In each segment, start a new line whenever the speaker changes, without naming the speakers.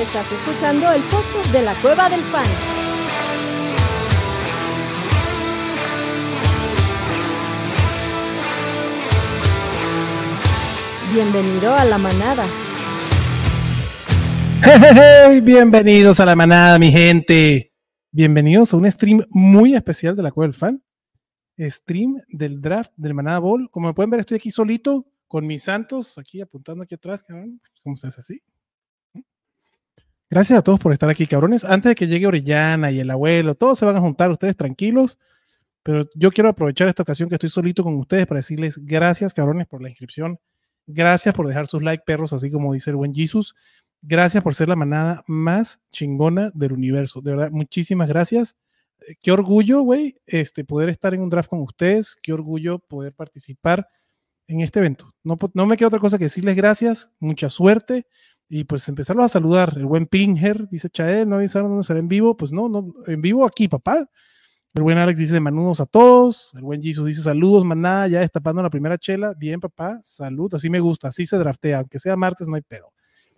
Estás escuchando el podcast de la Cueva del Fan. Bienvenido a la manada.
Hey, bienvenidos a la manada, mi gente. Bienvenidos a un stream muy especial de la Cueva del Fan. Stream del draft del Manada Ball. Como pueden ver, estoy aquí solito con mis santos, aquí apuntando aquí atrás. ¿Cómo se hace así? Gracias a todos por estar aquí, cabrones. Antes de que llegue Orellana y el abuelo, todos se van a juntar, ustedes tranquilos. Pero yo quiero aprovechar esta ocasión que estoy solito con ustedes para decirles gracias, cabrones, por la inscripción. Gracias por dejar sus like, perros, así como dice el buen Jesus. Gracias por ser la manada más chingona del universo. De verdad, muchísimas gracias. Eh, qué orgullo, güey, este, poder estar en un draft con ustedes. Qué orgullo poder participar en este evento. No, no me queda otra cosa que decirles gracias, mucha suerte y pues empezarlos a saludar. El buen Pinger dice Chael, no avisaron dónde será en vivo. Pues no, no, en vivo aquí, papá. El buen Alex dice manudos a todos. El buen Jesus dice saludos, maná, ya destapando la primera chela. Bien, papá, salud, así me gusta, así se draftea, aunque sea martes, no hay pedo.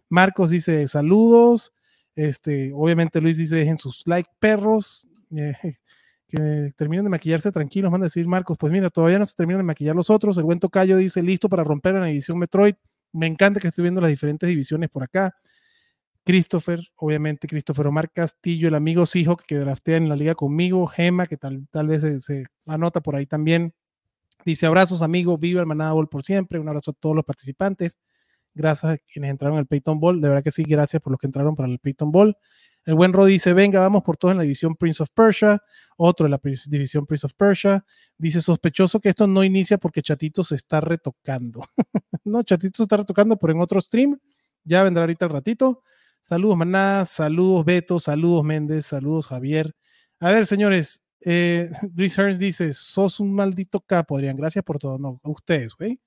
Marcos dice saludos. Este, obviamente Luis dice dejen sus like, perros. Que terminen de maquillarse tranquilos, van a decir Marcos, pues mira, todavía no se terminan de maquillar los otros. El buen Tocayo dice listo para romper en la edición Metroid. Me encanta que estoy viendo las diferentes divisiones por acá. Christopher, obviamente, Christopher Omar Castillo, el amigo Seahawk que draftea en la liga conmigo, Gema, que tal, tal vez se, anota por ahí también. Dice abrazos, amigo, viva el Manada Ball por siempre. Un abrazo a todos los participantes. Gracias a quienes entraron al Peyton Ball. De verdad que sí, gracias por los que entraron para el Peyton Ball. El buen Rod dice, venga, vamos por todo en la división Prince of Persia. Otro en la división Prince of Persia. Dice, sospechoso que esto no inicia porque Chatito se está retocando. no, Chatito se está retocando, pero en otro stream. Ya vendrá ahorita el ratito. Saludos, Maná. Saludos, Beto. Saludos, Méndez. Saludos, Javier. A ver, señores. Eh, Luis Hearns dice, sos un maldito capo, Adrián. Gracias por todo. No, ustedes, güey.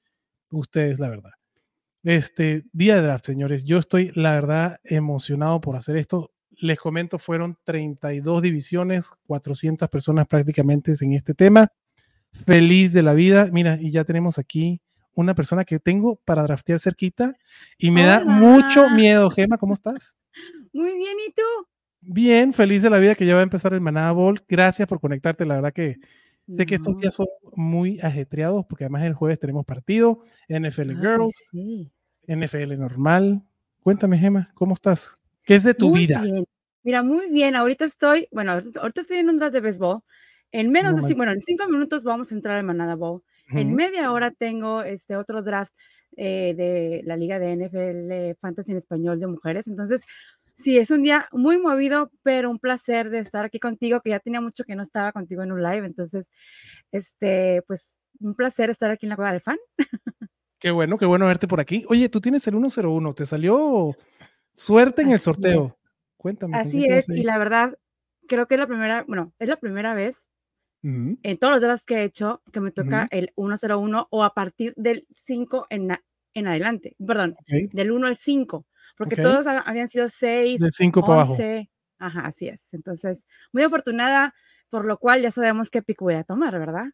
Ustedes, la verdad. Este día de draft, señores. Yo estoy, la verdad, emocionado por hacer esto les comento, fueron 32 divisiones, 400 personas prácticamente en este tema. Feliz de la vida. Mira, y ya tenemos aquí una persona que tengo para draftear cerquita y me da mucho miedo. Gema, ¿cómo estás?
Muy bien, ¿y tú?
Bien, feliz de la vida que ya va a empezar el Manada Ball. Gracias por conectarte. La verdad que sé que estos días son muy ajetreados porque además el jueves tenemos partido, NFL Girls, NFL normal. Cuéntame, Gema, ¿cómo estás? ¿Qué es de tu vida?
Mira, muy bien. Ahorita estoy, bueno, ahorita estoy en un draft de béisbol. En menos de, bueno, en cinco minutos vamos a entrar al Manada Bowl. En media hora tengo este otro draft eh, de la Liga de NFL Fantasy en Español de mujeres. Entonces, sí, es un día muy movido, pero un placer de estar aquí contigo, que ya tenía mucho que no estaba contigo en un live. Entonces, este, pues, un placer estar aquí en la Cueva del Fan.
Qué bueno, qué bueno verte por aquí. Oye, tú tienes el 101, ¿te salió Suerte en el sorteo. Cuéntame.
Así es, y la verdad, creo que es la primera, bueno, es la primera vez en todos los drafts que he hecho que me toca el 101 o a partir del 5 en, en adelante, perdón, del 1 al 5, porque todos habían sido 6,
del 5 para abajo.
Ajá, así es. Entonces, muy afortunada, por lo cual ya sabemos qué pick voy a tomar, ¿verdad?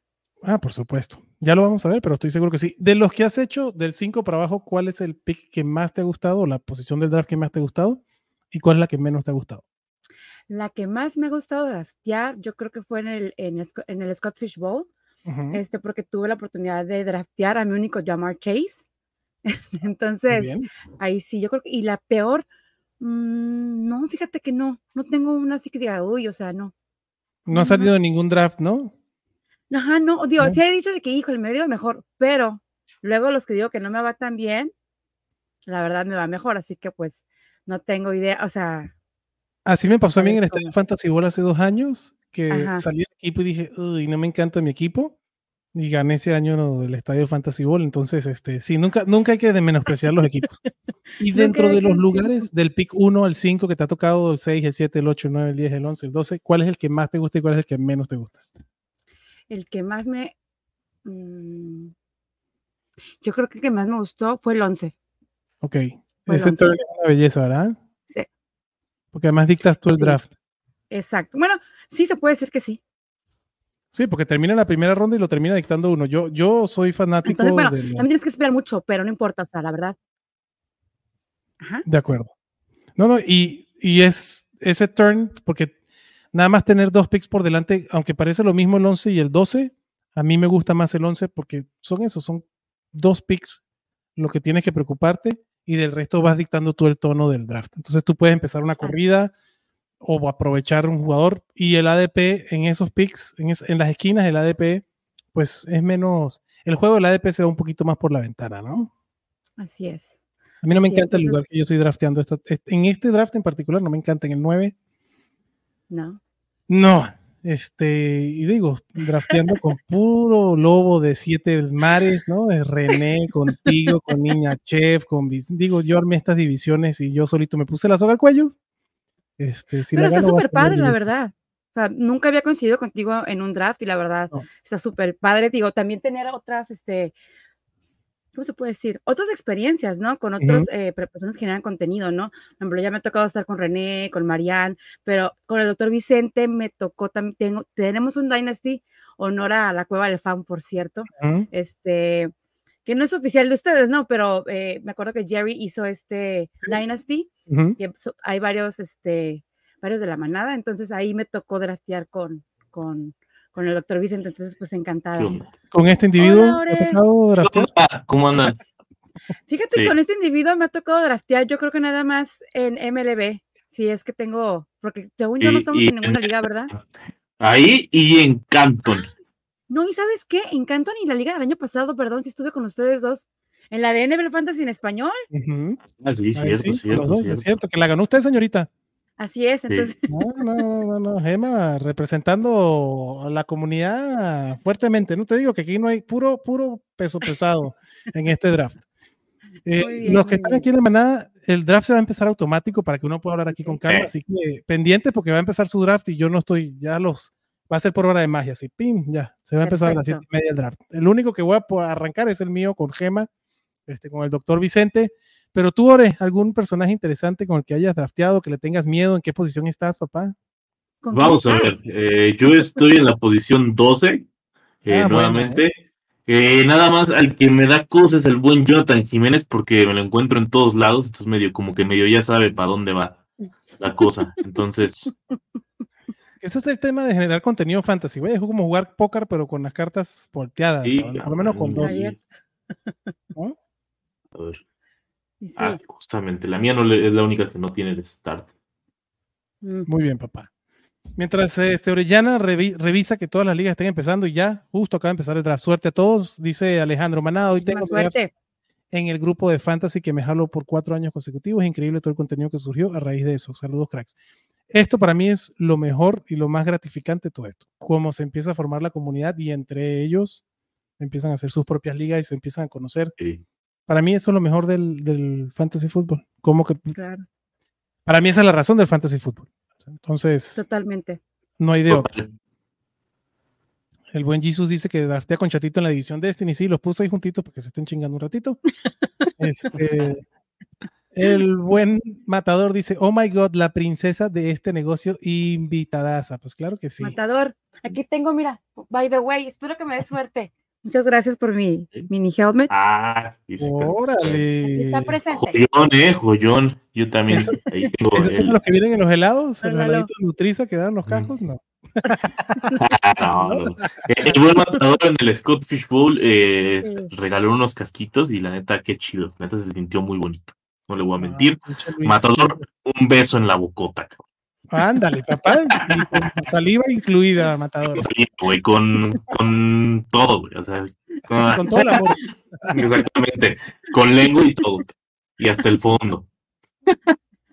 Ah, por supuesto. Ya lo vamos a ver, pero estoy seguro que sí. De los que has hecho del 5 para abajo, ¿cuál es el pick que más te ha gustado, la posición del draft que más te ha gustado? ¿Y cuál es la que menos te ha gustado?
La que más me ha gustado draftear, yo creo que fue en el, en el, Scott Fish Bowl, este, porque tuve la oportunidad de draftear a mi único Jamar Chase. Entonces, ahí sí, yo creo que, y la peor, mm, no, fíjate que no, no tengo una así que diga, uy, o sea, no.
No ha salido ningún draft, ¿no?
Ajá, no, digo, sí he dicho de que, hijo, me ido mejor, pero luego los que digo que no me va tan bien, la verdad me va mejor, así que pues no tengo idea, o sea.
Así me pasó mí en el Estadio Fantasy Ball hace dos años, que salí del equipo y dije, uy, no me encanta mi equipo, y gané ese año del Estadio Fantasy Ball, entonces, este, sí, nunca, nunca hay que menospreciar los equipos. Y dentro de los lugares del pick 1 al 5 que te ha tocado, el 6, el 7, el 8, el 9, el 10, el 11, el 12, ¿cuál es el que más te gusta y cuál es el que menos te gusta?
El que más me... Mm, yo creo que el que más me gustó fue el 11.
Ok. Ese es una belleza, ¿verdad?
Sí.
Porque además dictas tú el draft.
Exacto. Bueno, sí se puede decir que sí.
Sí, porque termina la primera ronda y lo termina dictando uno. Yo, yo soy fanático.
Entonces, bueno, también tienes que esperar mucho, pero no importa, o sea, la verdad.
Ajá. De acuerdo. No, no, y, y es ese turn, porque nada más tener dos picks por delante, aunque parece lo mismo el 11 y el 12, a mí me gusta más el 11 porque son esos, son dos picks lo que tienes que preocuparte y del resto vas dictando tú el tono del draft. Entonces tú puedes empezar una corrida o aprovechar un jugador y el ADP en esos picks, en, en las esquinas, el ADP, pues es menos, el juego del ADP se va un poquito más por la ventana, ¿no?
Así es.
A mí no me encanta el lugar que yo estoy drafteando. en este draft en particular no me encanta. En el 9.
No.
No. Este, y digo, drafteando con puro lobo de siete mares, ¿no? De René, contigo, con Niña Chef, con. Digo, yo armé estas divisiones y yo solito me puse la soga al cuello. Este,
Pero está súper padre, la verdad. O sea, nunca había coincidido contigo en un draft y la verdad está súper padre. Digo, también tener otras, este, ¿cómo se puede decir? Otras experiencias, ¿no? Con otras eh, personas que generan contenido, ¿no? Por ejemplo, ya me ha tocado estar con René, con Marianne, pero con el doctor Vicente me tocó también, tengo, tenemos un Dynasty, honor a la Cueva del Fan, por cierto, este, que no es oficial de ustedes, ¿no? Pero eh, me acuerdo que Jerry hizo este Dynasty, que hay varios, este, varios de la manada, entonces ahí me tocó draftear con, con, con el doctor Vicente, entonces pues encantada.
¿Con este individuo
¿Cómo andan?
Fíjate, con este individuo me ha tocado draftear, yo creo que nada más en MLB, si es que tengo, porque según yo no estamos en ninguna liga, ¿verdad?
Ahí y en Canton.
No, y ¿sabes qué? En Canton y la liga del año pasado, perdón, si estuve con ustedes dos, en la de NFL Fantasy en español.
Ah, sí, cierto, cierto,
Es cierto, que la ganó usted, señorita.
Así es, entonces.
No, no, no, no, Gema, representando a la comunidad fuertemente. No te digo que aquí no hay puro, puro peso pesado en este draft. Eh, los que están aquí en la manada, el draft se va a empezar automático para que uno pueda hablar aquí con calma. Así que pendiente porque va a empezar su draft y yo no estoy, ya los, va a ser por hora de magia. Así, pim, ya, se va a empezar a las siete y media el draft. El único que voy a arrancar es el mío con Gema, este, con el doctor Vicente. Pero tú, Ore, ¿algún personaje interesante con el que hayas drafteado, que le tengas miedo? ¿En qué posición estás, papá?
Vamos a ver, eh, yo estoy en la posición 12, eh, ah, nuevamente. Eh. nada más al que me da cosas es el buen Jonathan Jiménez porque me lo encuentro en todos lados, entonces medio como que medio ya sabe para dónde va la cosa. Entonces...
Ese es el tema de generar contenido fantasy, güey. Es como jugar póker, pero con las cartas volteadas. por lo menos con dos.
A ver. Ah, justamente, la mía no es la única que no tiene el start.
Mm. Muy bien, papá. Mientras este Orellana revisa que todas las ligas estén empezando y ya, justo acaba de empezar el draft. Suerte a todos, dice Alejandro Manado. Hoy tengo
suerte.
en el grupo de fantasy que me jalo por cuatro años consecutivos. Es increíble todo el contenido que surgió a raíz de eso. Saludos, cracks. Esto para mí es lo mejor y lo más gratificante de todo esto. Cómo se empieza a formar la comunidad y entre ellos empiezan a hacer sus propias ligas y se empiezan a conocer. Para mí eso es lo mejor del, fantasy fútbol. Como que para mí esa es la razón del fantasy fútbol. Entonces,
totalmente.
No hay de otra. El buen Jesus dice que draftea con Chatito en la división Destiny. Sí, los puse ahí juntitos porque se estén chingando un ratito. este, el buen matador dice: Oh my god, la princesa de este negocio invitadaza. Pues claro que sí.
Matador, aquí tengo, mira, by the way, espero que me dé suerte. Muchas gracias por mi mini helmet.
Ah,
sí, sí Órale.
está presente.
Joyón, eh, joyón. Yo también.
¿Eso, ¿Esos son los que vienen en los helados? ¿En el de Nutriza que dan los cajos? No.
no, no. El buen matador en el Scott Fish Bowl eh, regaló unos casquitos y la neta, qué chido. La neta se sintió muy bonito. No le voy a ah, mentir. matador, un beso en la bocota, cabrón.
Ándale, papá, con saliva incluida, matador.
güey, con, con todo, güey. O sea,
con, todo el amor.
Exactamente. Con lengua y todo. Y hasta el fondo.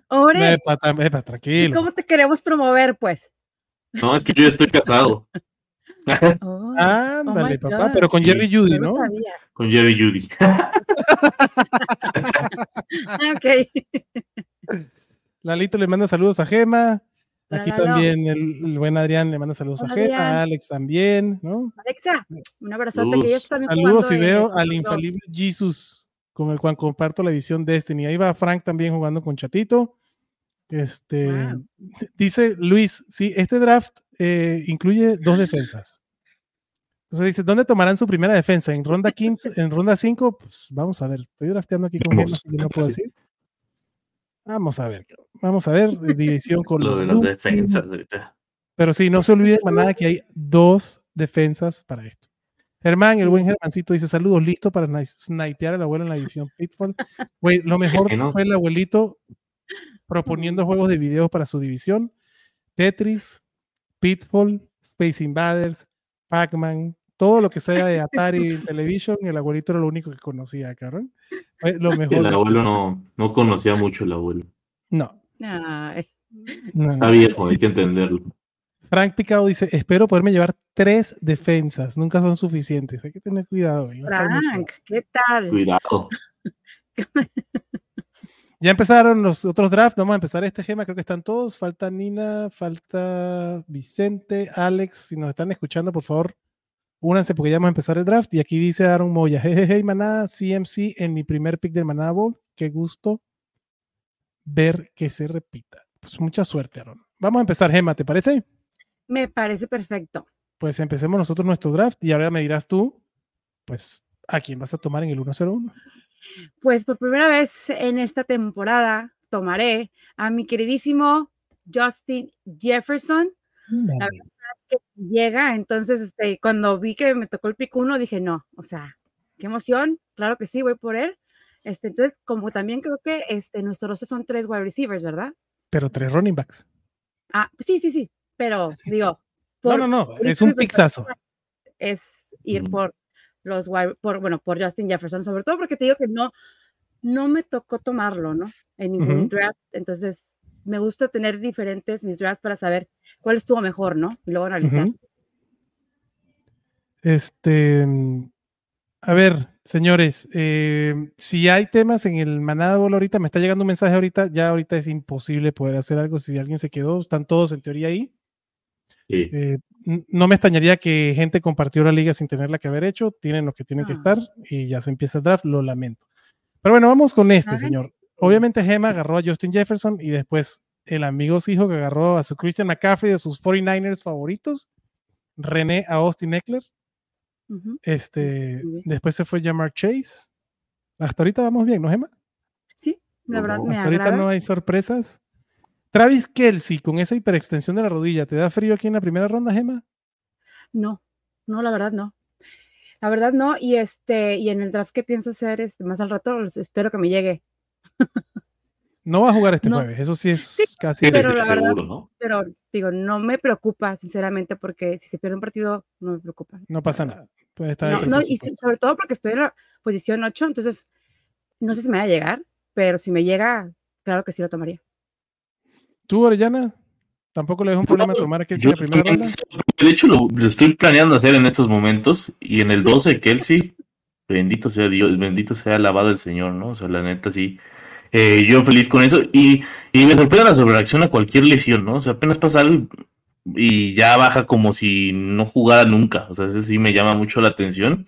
Ore.
Epa, tranquilo.
¿Cómo te queremos promover, pues?
No, es que yo ya estoy casado.
Oh, Ándale, oh papá, pero con Jerry Judy, ¿no?
Con Jerry Judy.
ok.
Lalito le manda saludos a Gema. Aquí también el, buen Adrián le manda saludos a Gema, Alex también, ¿no?
Alexa, un abrazote que
está también Saludos y veo al infalible Jesus, con el cual comparto la edición Destiny. Ahí va Frank también jugando con Chatito. Este dice Luis, sí, este draft eh, incluye dos defensas. Entonces dice, ¿dónde tomarán su primera defensa? ¿En ronda 15? ¿En ronda 5? Pues vamos a ver, estoy drafteando aquí con Gema, no puedo decir. Vamos a ver, vamos a ver, división con
Lo de las defensas ahorita.
Pero sí, no se olviden nada que hay dos defensas para esto. Germán, el buen Germancito dice saludos, listo para snipear al abuelo en la división Pitfall. Güey, lo mejor fue el abuelito proponiendo juegos de video para su división. Tetris, Pitfall, Space Invaders, Pac-Man, todo lo que sea de Atari Television, el abuelito era lo único que conocía, cabrón. Lo mejor.
El abuelo no, no conocía mucho el abuelo.
No.
Está viejo, hay que entenderlo.
Frank Picado dice, espero poderme llevar tres defensas, nunca son suficientes, hay que tener cuidado.
Frank, ¿qué tal?
Cuidado.
ya empezaron los otros drafts, vamos a empezar este gema, creo que están todos, falta Nina, falta Vicente, Alex, si nos están escuchando, por favor, únanse porque ya vamos a empezar el draft. Y aquí dice Aaron Moya, jejeje, manada, CMC en mi primer pick del Manada Bowl, qué gusto ver que se repita. Pues mucha suerte, Aaron. Vamos a empezar, Gema, ¿te parece?
Me parece perfecto.
Pues empecemos nosotros nuestro draft y ahora me dirás tú, pues, ¿a quién vas a tomar en el 101?
Pues por primera vez en esta temporada tomaré a mi queridísimo Justin Jefferson. La que llega, entonces este, cuando vi que me tocó el pick uno, dije, no, o sea, qué emoción, claro que sí, voy por él. Este, entonces, como también creo que este, nuestros rostros son tres wide receivers, ¿verdad?
Pero tres running backs.
Ah, sí, sí, sí, pero digo.
no, no, no, es un pixazo.
Es ir por los por, bueno, por Justin Jefferson, sobre todo porque te digo que no, no me tocó tomarlo, ¿no? En ningún draft, entonces me gusta tener diferentes mis drafts para saber cuál estuvo mejor, ¿no? Y luego analizar.
Este, a ver, señores, eh, si hay temas en el Manada Bola ahorita, me está llegando un mensaje ahorita, ya ahorita es imposible poder hacer algo si alguien se quedó, están todos en teoría ahí. Eh, no me extrañaría que gente compartió la liga sin tenerla que haber hecho, tienen lo que tienen que ah. estar y ya se empieza el draft, lo lamento. Pero bueno, vamos con este, señor. Obviamente Gema agarró a Justin Jefferson y después el amigo hijo que agarró a su Christian McCaffrey de sus 49ers favoritos, René a Austin Eckler. Este, después se fue Jamar Chase. Hasta ahorita vamos bien, ¿no, Gema?
Sí, la verdad me
Hasta ahorita no hay sorpresas. Travis Kelsey, con esa hiperextensión de la rodilla, ¿te da frío aquí en la primera ronda, Gema?
No, no, la verdad no. La verdad no, y este, y en el draft que pienso hacer, este, más al rato, espero que me llegue.
No va a jugar este jueves, eso sí es casi
pero la verdad, ¿no? Pero digo, no me preocupa, sinceramente, porque si se pierde un partido, no me preocupa.
No pasa nada. Puede estar
no, y sobre todo porque estoy en la posición 8, entonces no sé si me va a llegar, pero si me llega, claro que sí lo tomaría.
¿Tú, Orellana? ¿Tampoco le dejo un problema tomar a Kelsey la primera ronda?
De hecho, lo, estoy planeando hacer en estos momentos y en el 12, Kelsey, bendito sea Dios, bendito sea alabado el Señor, ¿no? O sea, la neta sí eh, yo feliz con eso. Y, me sorprende la sobrereacción a cualquier lesión, ¿no? O sea, apenas pasa algo y, ya baja como si no jugara nunca. O sea, eso sí me llama mucho la atención.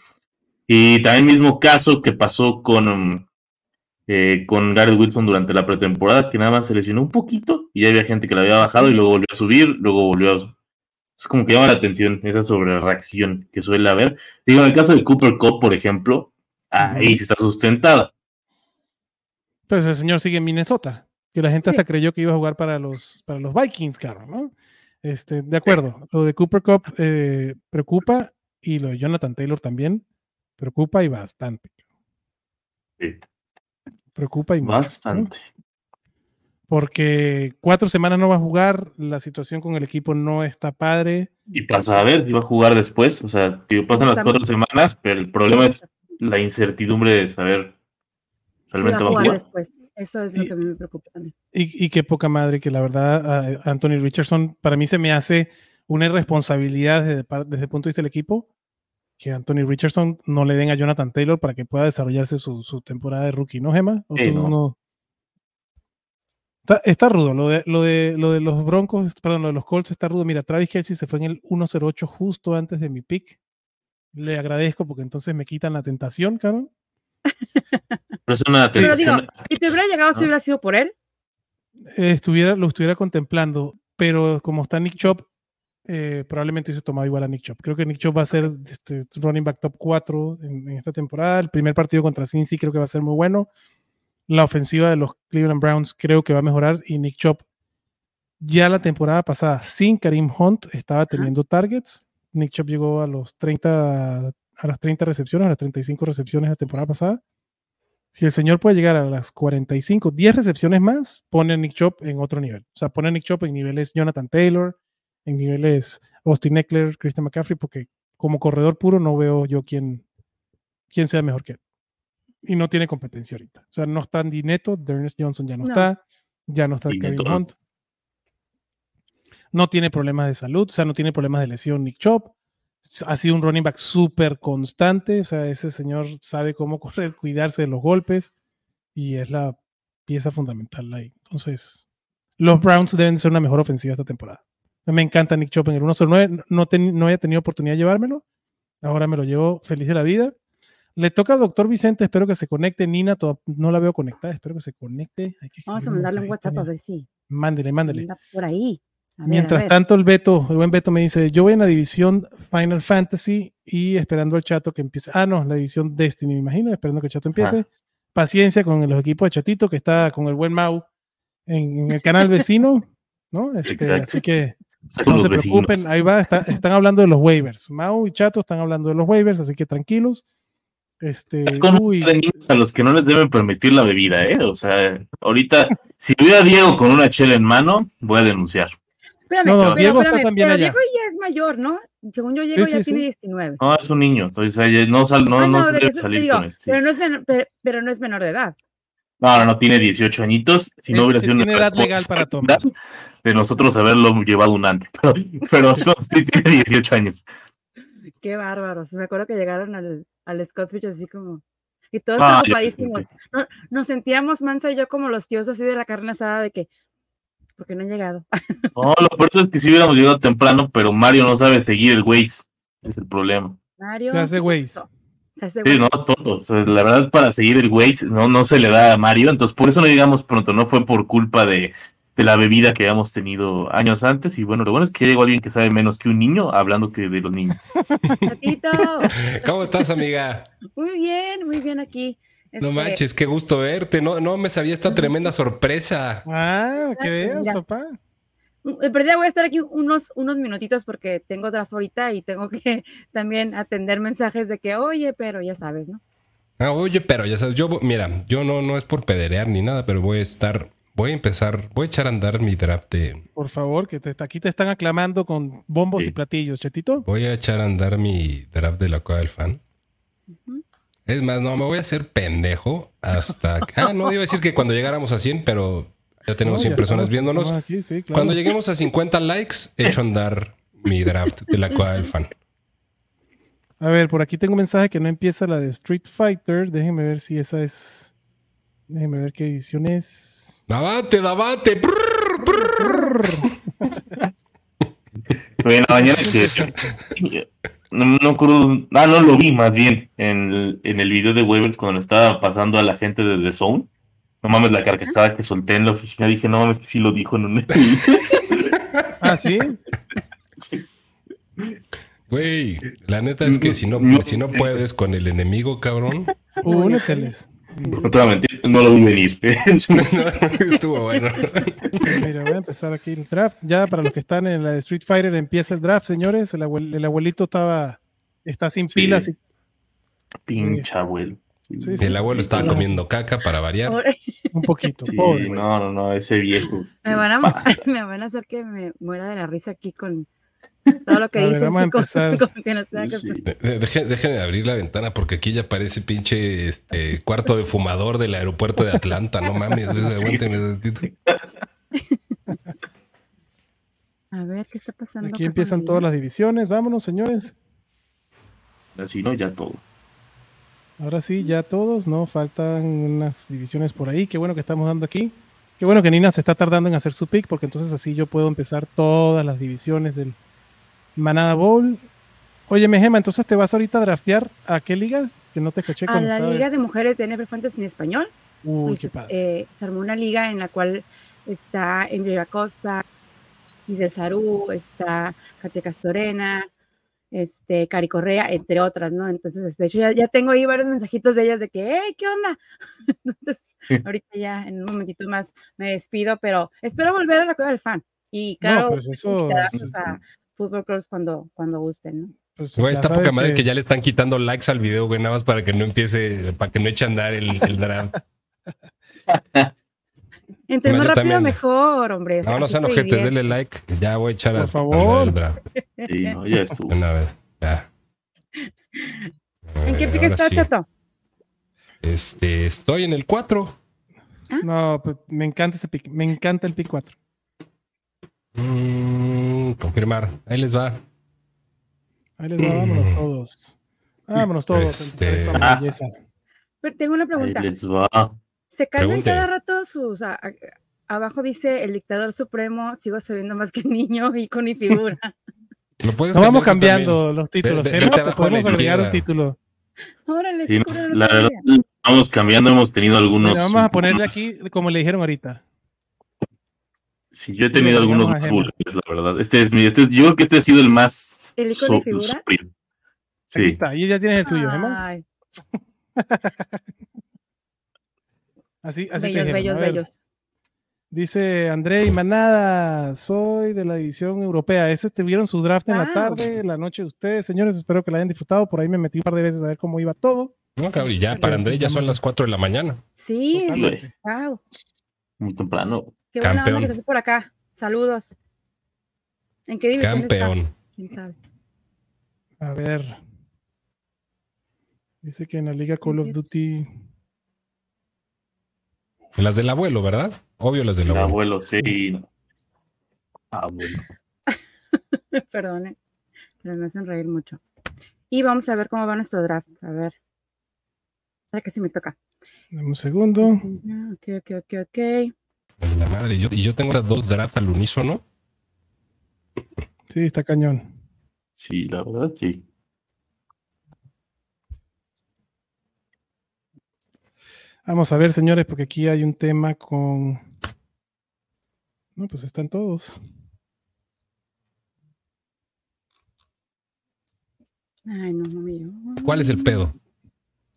Y también mismo caso que pasó con, eh, con Wilson durante la pretemporada, que nada más se lesionó un poquito y ya había gente que la había bajado y luego volvió a subir, luego volvió a... Es como que llama la atención esa sobrereacción que suele haber. Digo, en el caso de Cooper Cup, por ejemplo, ahí se está sustentada
pues el señor sigue en Minnesota, que la gente hasta creyó que iba a jugar para los, para los Vikings, claro, ¿no? Este, de acuerdo, lo de Cooper Cup eh, preocupa y lo de Jonathan Taylor también preocupa y bastante.
Sí.
Preocupa y
bastante.
Porque cuatro semanas no va a jugar, la situación con el equipo no está padre.
Y pasa a ver si va a jugar después, o sea, pasan las cuatro semanas, pero el problema es la incertidumbre de saber Realmente va a jugar
después. Eso es lo que me preocupa también.
Y, qué poca madre que la verdad Anthony Richardson para mí se me hace una irresponsabilidad desde, desde, el punto de vista del equipo que Anthony Richardson no le den a Jonathan Taylor para que pueda desarrollarse su, su temporada de rookie, ¿no, Gemma? Está, rudo, lo de, lo, de, lo de los Broncos, perdón, lo de los Colts está rudo. Mira, Travis Kelsey se fue en el 108 justo antes de mi pick. Le agradezco porque entonces me quitan la tentación, cabrón.
Pero es una
Pero digo, si te hubiera llegado, si hubiera sido por él.
Eh, estuviera, lo estuviera contemplando, pero como está Nick Chop, eh, probablemente hubiese tomado igual a Nick Chop. Creo que Nick Chop va a ser este, running back top 4 en, esta temporada. El primer partido contra Cincy creo que va a ser muy bueno. La ofensiva de los Cleveland Browns creo que va a mejorar y Nick Chop ya la temporada pasada sin Karim Hunt estaba teniendo targets. Nick Chop llegó a los 30 a las 30 recepciones, a las 35 recepciones la temporada pasada. Si el señor puede llegar a las 45, 10 recepciones más, pone a Nick Chop en otro nivel. O sea, pone a Nick Chop en niveles Jonathan Taylor, en niveles Austin Eckler, Christian McCaffrey, porque como corredor puro no veo yo quién, quién sea mejor que él. Y no tiene competencia ahorita. O sea, no está Andy Neto, Ernest Johnson ya no, está, ya no está Karim Hunt. No tiene problemas de salud, o sea, no tiene problemas de lesión Nick Chop. Ha sido un running back súper constante, o sea, ese señor sabe cómo correr, cuidarse de los golpes y es la pieza fundamental ahí. Entonces, los Browns deben ser una mejor ofensiva esta temporada. Me encanta Nick Chop en el 109. No, no había tenido oportunidad de llevármelo. Ahora me lo llevo feliz de la vida. Le toca al doctor Vicente, espero que se conecte. Nina, no la veo conectada, espero que se conecte.
Vamos a mandarle un WhatsApp a ver si.
Mándele, mándele.
Por ahí.
Mientras tanto, el Beto, el buen Beto me dice, yo voy en la división Final Fantasy y esperando al chato que empiece. Ah, no, la división Destiny, me imagino, esperando que el chato empiece. Paciencia con los equipos de chatito que está con el buen Mau en, el canal vecino, ¿no? Este, así que no se preocupen, ahí va, están hablando de los waivers. Mau y Chato están hablando de los waivers, así que tranquilos. Este,
a los que no les deben permitir la bebida, ¿eh? O sea, ahorita, si a Diego con una chela en mano, voy a denunciar.
Espérame, no, Diego está también allá. Diego ya es mayor, ¿no? Según yo, Diego ya tiene 19.
No, es un niño, entonces no, sal, no, ah, no, se debe salir con él.
Pero, no es menor, pero, no es menor de edad.
No, no, no, tiene 18 añitos. Si no hubiera sido
una edad legal para tomar
de nosotros haberlo llevado un antes, pero, pero sí tiene 18 años.
Qué bárbaros. Me acuerdo que llegaron al, al Fish así como. Y todos ah, preocupadísimos. nos sentíamos Mansa y yo como los tíos así de la carne asada de que. Porque no han llegado.
No, lo peor es que sí hubiéramos llegado temprano, pero Mario no sabe seguir el Waze. Es el problema.
Mario.
Se hace Waze.
Sí, no, todo. la verdad, para seguir el Waze no, no se le da a Mario. Entonces, por eso no llegamos pronto. No fue por culpa de, de la bebida que habíamos tenido años antes. Y bueno, lo bueno es que llegó alguien que sabe menos que un niño hablando que de los niños.
¿Cómo estás, amiga?
Muy bien, muy bien aquí.
No este, manches, qué gusto verte. No, no me sabía esta tremenda sorpresa.
Ah, que veas, papá.
Pero ya voy a estar aquí unos, unos minutitos porque tengo draft ahorita y tengo que también atender mensajes de que, oye, pero ya sabes, ¿no?
Ah, oye, pero ya sabes, yo, mira, yo no, no es por pederear ni nada, pero voy a estar Voy a empezar, voy a echar a andar mi draft de.
Por favor, que te, aquí te están aclamando con bombos y platillos, Chetito.
Voy a echar a andar mi draft de la cueva del fan. Es más, no, me voy a hacer pendejo hasta. ah, no, iba a decir que cuando llegáramos a 100, pero ya tenemos 100 personas viéndonos. Cuando lleguemos a 50 likes, echo a andar mi draft de la cueva del fan.
A ver, por aquí tengo un mensaje que no empieza la de Street Fighter. Déjenme ver si esa es. Déjenme ver qué edición es.
Davante, davante.
bueno, mañana que no, no ah, no lo vi más bien en el, en el video de Weavers cuando estaba pasando a la gente de The Zone. No mames, la carcajada que solté en la oficina, dije, no mames, que sí lo dijo en un...
¿Ah, sí?
Güey, la neta es que si no, si no puedes con el enemigo, cabrón.
Úneteles.
No te voy a mentir, no lo vi venir.
Estuvo bueno.
Mira, voy a empezar aquí el draft. Ya para los que están en la de Street Fighter empieza el draft, señores. El, abuelito estaba está sin pilas.
Pinche abuelo.
el abuelo estaba comiendo caca para variar.
Un poquito.
no, no, no, ese viejo.
Me van, a, me van a hacer que me muera de la risa aquí con, todo lo que dicen, chicos,
Dejen, de abrir la ventana porque aquí ya parece pinche este, cuarto de fumador del aeropuerto de Atlanta. No mames,
A ver, ¿qué está pasando?
Aquí empiezan todas las divisiones. Vámonos, señores.
Así, ¿no? Ya todo.
Ahora sí, ya todos, ¿no? Faltan unas divisiones por ahí. Qué bueno que estamos dando aquí. Qué bueno que Nina se está tardando en hacer su pick, porque entonces así yo puedo empezar todas las divisiones del, Manada Bowl. Oye, Mejema, entonces te vas ahorita a draftear a qué liga? Que no te escuché.
A la Liga de Mujeres de NFL Fantasy en español.
Uy, qué padre.
Eh, se armó una liga en la cual está Emilio Acosta, Giselle Sarú, está Katia Castorena, este, Cari Correa, entre otras, ¿no? Entonces, este, de hecho, ya, ya, tengo ahí varios mensajitos de ellas de que, hey, ¿qué onda? Entonces, ahorita ya en un momentito más me despido, pero espero volver a la cueva del fan. Y claro, no, pues eso, a Football Clubs cuando, cuando gusten, ¿no?
Pues güey, esta poca madre que... ya le están quitando likes al video, güey, nada más para que no empiece, para que no eche a andar el, el draft.
Entre más rápido mejor, hombre.
No, no sean ojetes, denle like. Ya voy a echar
Por a, favor. el
draft. Sí, no, ya estuvo.
Una vez, ya.
¿En qué pique está, Chato?
Este, estoy en el 4.
¿Ah? No, pues me encanta ese pick. Me encanta el pick 4.
Mm, confirmar. Ahí les va.
Ahí les va, vámonos todos. Vámonos todos.
Este...
Pero tengo una pregunta.
Ahí les va.
Se cambian cada rato sus. abajo dice el dictador supremo, sigo sabiendo más que niño y con mi figura.
Lo puedes no vamos cambiando los títulos. ¿eh? Pues podemos agregar un título.
Órale,
sí, la verdad, vamos cambiando, hemos tenido algunos.
vamos a ponerle aquí como le dijeron ahorita.
Sí, yo he tenido algunos más la verdad. Este es mi, este, yo creo que este ha sido el más.
¿El icono de figura?
Sí. Ahí está, y ya tienes el tuyo, Gemma. así, así
bellos,
te
bellos, bellos.
Dice André y Manada, soy de la división europea. Ese tuvieron su draft en la tarde, la noche de ustedes, señores. Espero que la hayan disfrutado. Por ahí me metí un par de veces a ver cómo iba todo.
No, cabrón, ya para André ya son las 4 de la mañana.
Sí, wow.
Muy temprano.
Qué buena onda que se hace por acá. Saludos. ¿En qué división
Campeón.
¿Quién sabe?
A ver. Dice que en la Liga Call of Duty.
Las del abuelo, ¿verdad? Obvio las del
abuelo. abuelo, sí. Abuelo.
Perdone, pero me hacen reír mucho. Y vamos a ver cómo va nuestro draft. A ver. A que sí me toca.
Dame un segundo.
Ok, ok, ok, ok.
La madre, yo, y yo tengo dos drafts al unísono.
Sí, está cañón.
Sí, la verdad, sí.
Vamos a ver, señores, porque aquí hay un tema con. No, pues están todos.
Ay, no, no,
¿Cuál es el pedo?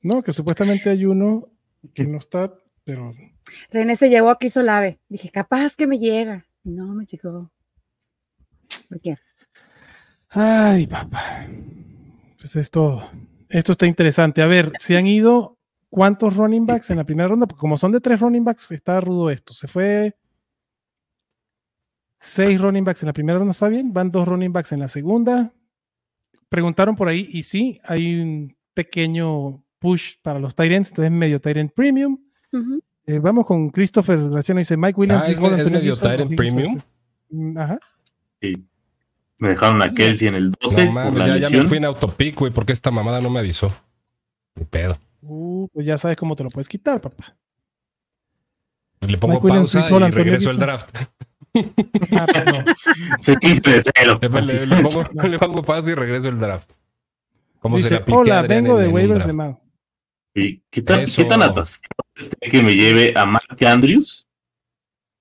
No, que supuestamente hay uno que no está, pero
René se llevó a Cristo Lave. Dije, capaz que me llega. No me llegó. ¿Por qué?
Ay, papá. Pues esto, esto está interesante. A ver, se han ido cuántos running backs en la primera ronda, porque como son de tres running backs, está rudo esto. Se fue seis running backs en la primera ronda, ¿está bien? Van dos running backs en la segunda. Preguntaron por ahí, y sí, hay un pequeño push para los Tyrants, entonces medio Tyrant Premium. Eh, vamos con Christopher Graciano, dice Mike Williams.
Ah, es, es medio Tyrant Premium.
Ajá.
Sí. Me dejaron a Kelsey en el 12.
No mames, ya, ya, me fui en autopic, güey, porque esta mamada no me avisó. Ni pedo.
Uh, pues ya sabes cómo te lo puedes quitar, papá.
Le pongo Mike pausa Williams, y regreso al draft.
Ah.
Se quiste de celo.
Le, le, le, pongo, le, pongo, pausa y regreso al draft.
¿Cómo dice, se Hola, vengo de waivers de Mau.
¿Y qué tan, ¿qué tan atascado que me lleve a Mark Andrews?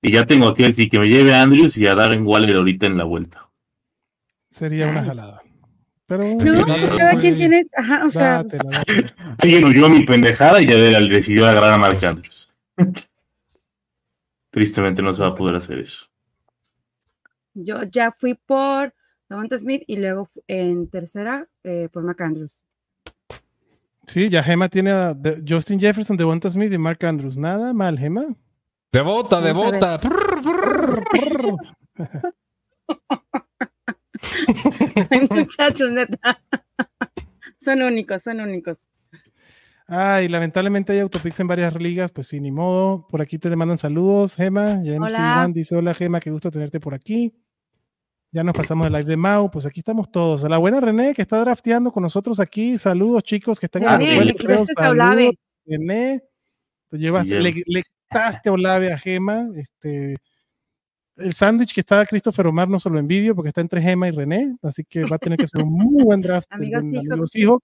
Y ya tengo a Kelsey que me lleve a Andrews y a Darren Waller ahorita en la vuelta.
Sería una jalada. Pero
no, cada quien tiene, ajá, o sea,
alguien huyó a mi pendejada y ya decidió agarrar a Mark Andrews. Tristemente no se va a poder hacer eso.
Yo ya fui por Davante Smith y luego en tercera eh, por Mark Andrews.
Sí, ya Gema tiene a Justin Jefferson, Devonta Smith y Mark Andrews. Nada mal, Gema.
Devota, devota.
Muchachos, neta. son únicos, son únicos.
Ay, lamentablemente hay autopix en varias ligas, pues sí, ni modo. Por aquí te mandan saludos, Gema. James hola. dice, hola Gema, qué gusto tenerte por aquí. Ya nos pasamos el live de Mau, pues aquí estamos todos. A la buena René que está drafteando con nosotros aquí. Saludos, chicos, que están
en el Saludos,
René. Te llevas, le, le quitaste Olave a Gema. Este, el sándwich que está Christopher Omar no solo en vídeo porque está entre Gema y René, así que va a tener que ser un muy buen draft.
amigos,
amigos hijos.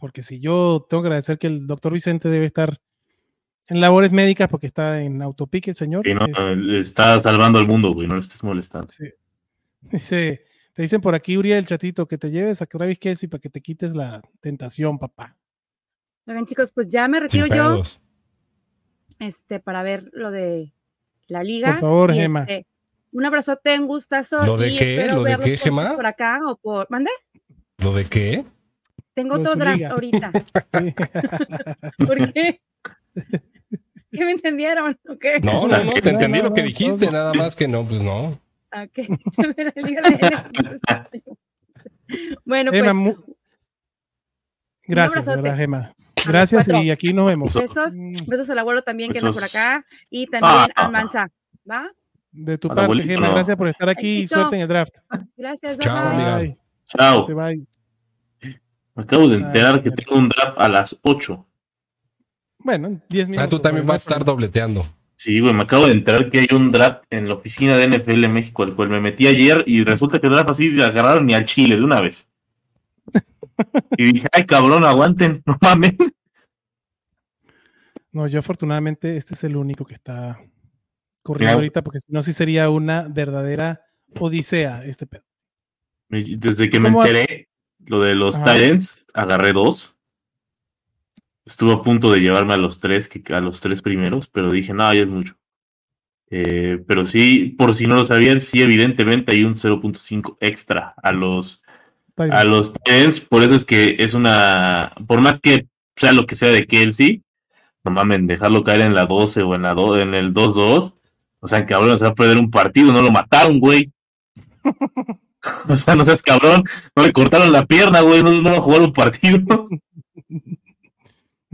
Porque si yo tengo que agradecer que el doctor Vicente debe estar en labores médicas porque está en autopic el señor.
no, está salvando al mundo, güey, no le estés molestando.
Dice, Te dicen por aquí, Uriel, chatito, que te lleves a Travis Kelsey para que te quites la tentación, papá.
Oigan, chicos, pues ya me retiro yo. Este, para ver lo de la liga.
Por favor, Gema. Este,
un abrazote, un gustazo.
¿Lo de qué? ¿Lo de qué, Gema?
Por acá o por. ¿Mande?
¿Lo de qué?
Tengo todo draft ahorita. ¿Por qué? ¿Qué me entendieron?
No, no, no, te entendí lo que dijiste, nada más que no, pues no.
Okay. bueno, pues.
Gracias, ¿verdad, Gema? Gracias y aquí nos vemos.
Besos, besos al abuelo también que anda por acá y también a Mansa, ¿va?
De tu parte, Gema, gracias por estar aquí y suerte en el draft.
Gracias,
Chao,
bye. Chao. Me acabo de enterar que tengo un draft a las 8.
Bueno, 10 minutos.
Ah, tú también vas a estar dobleteando.
Sí, güey, me acabo de enterar que hay un draft en la oficina de NFL México, al cual me metí ayer y resulta que el draft así agarraron ni al Chile de una vez. y dije, ay, cabrón, aguanten, no mames.
No, yo afortunadamente este es el único que está corriendo ahorita, porque si no, sí sería una verdadera odisea este pedo.
Desde que me enteré lo de los Titans, agarré dos. Estuve a punto de llevarme a los tres, que, a los tres primeros, pero dije, no, ya es mucho. Eh, pero sí, por si no lo sabían, sí, evidentemente hay un 0.5 extra a los a los Titans, por eso es que es una, por más que sea lo que sea de Kelsey, no mamen, dejarlo caer en la 12 o en la en el 2-2, o sea, cabrón, se va a perder un partido, no lo mataron, güey. o sea, no seas cabrón, no le cortaron la pierna, güey, no, no va a jugar un partido.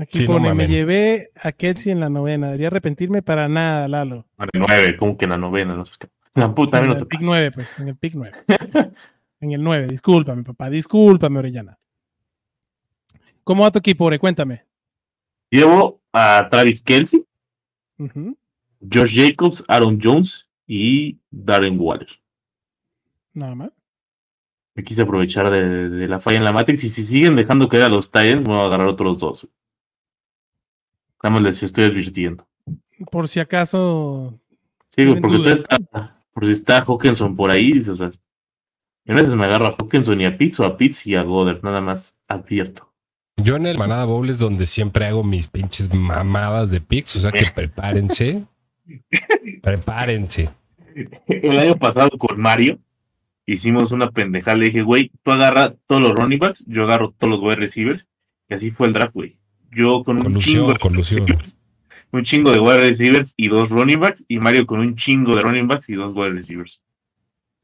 Aquí pone, me llevé a Kelsey en la novena. Debería arrepentirme para nada, Lalo.
En el 9, como que en la novena? No sé La puta,
en el pick 9, pues, en el pick 9. en el 9, discúlpame, papá, discúlpame, Orellana. ¿Cómo va tu equipo, Ore? Cuéntame.
Llevo a Travis Kelsey, Josh Jacobs, Aaron Jones y Darren Waller.
Nada más.
Me quise aprovechar de, la falla en la Matrix y si siguen dejando caer a los Titans, voy a agarrar otros dos. Nada más les estoy advirtiendo.
Por si acaso.
Sí, porque usted está, por si está Hawkinson por ahí, dice, o sea, a veces me agarro a Hawkinson y a Pitts o a Pitts y a Goddard, nada más advierto.
Yo en el Manada Bowl es donde siempre hago mis pinches mamadas de picks, o sea que prepárense. prepárense.
El año pasado con Mario hicimos una pendejada. Le dije, güey, tú agarras todos los running backs, yo agarro todos los wide receivers. Y así fue el draft, güey yo con un chingo de un chingo de wide receivers y dos running backs, y Mario con un chingo de running backs y dos wide receivers.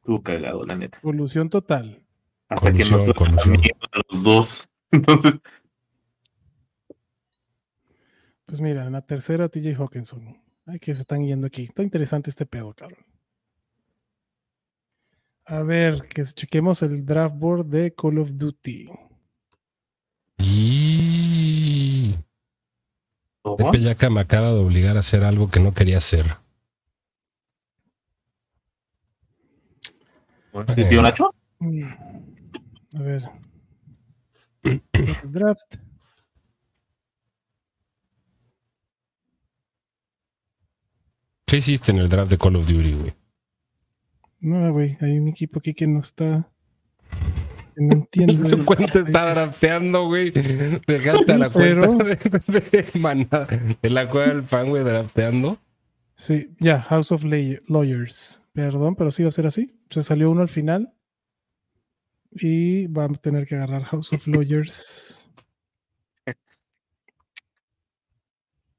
Estuvo cagado, la neta.
Evolución total.
Hasta que nos los dos. Entonces.
Pues mira, en la tercera TJ Hawkinson. Ay, que se están yendo aquí. Está interesante este pedo, cabrón. A ver, que chequemos el draft board de Call of Duty.
Y... Pepe Yaca me acaba de obligar a hacer algo que no quería hacer.
¿Tío Nacho?
A ver. Draft.
¿Qué hiciste en el draft de Call of Duty, güey?
No, güey, hay un equipo aquí que no está. No entiendo.
Su cuenta está drafteando, güey. Dejaste la cuenta de, la cueva del fan, güey, drafteando.
Sí, ya, House of Lawyers. Perdón, pero sí va a ser así. Se salió uno al final. Y va a tener que agarrar House of Lawyers.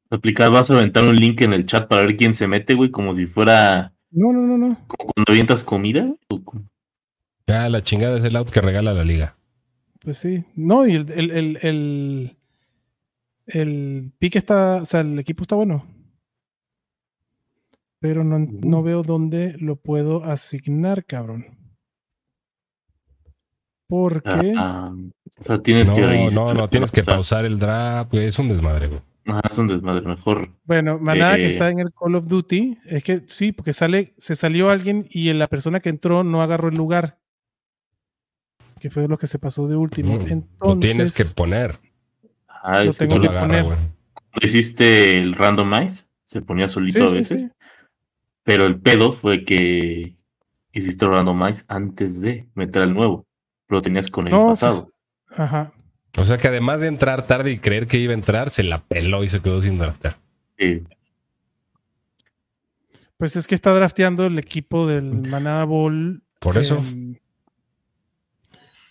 Aplicar, vas a aventar un link en el chat para ver quién se mete, güey, como si fuera.
No, no, no, no.
Como cuando avientas comida.
Ya, la chingada es el out que regala la liga.
Pues sí. No, y el, el, el, el, pique está, o sea, el equipo está bueno. Pero no, no veo dónde lo puedo asignar, cabrón. Porque.
Ah, o sea, tienes
no,
que.
No, no, tienes que pausar el draft, güey. Es un desmadre, güey.
Ah, es un desmadre, mejor.
Bueno, manada que eh, está en el Call of Duty, es que sí, porque sale, se salió alguien y la persona que entró no agarró el lugar que fue lo que se pasó de último. Entonces,
lo tienes que poner.
Ah, lo tengo que, poner. hiciste el randomize, se ponía solito a veces. pero el pedo fue que hiciste Orlando Mice antes de meter al nuevo. Lo tenías con el pasado.
Ajá.
O sea que además de entrar tarde y creer que iba a entrar, se la peló y se quedó sin draftar.
Sí.
Pues es que está drafteando el equipo del Manada Bowl.
Por eso.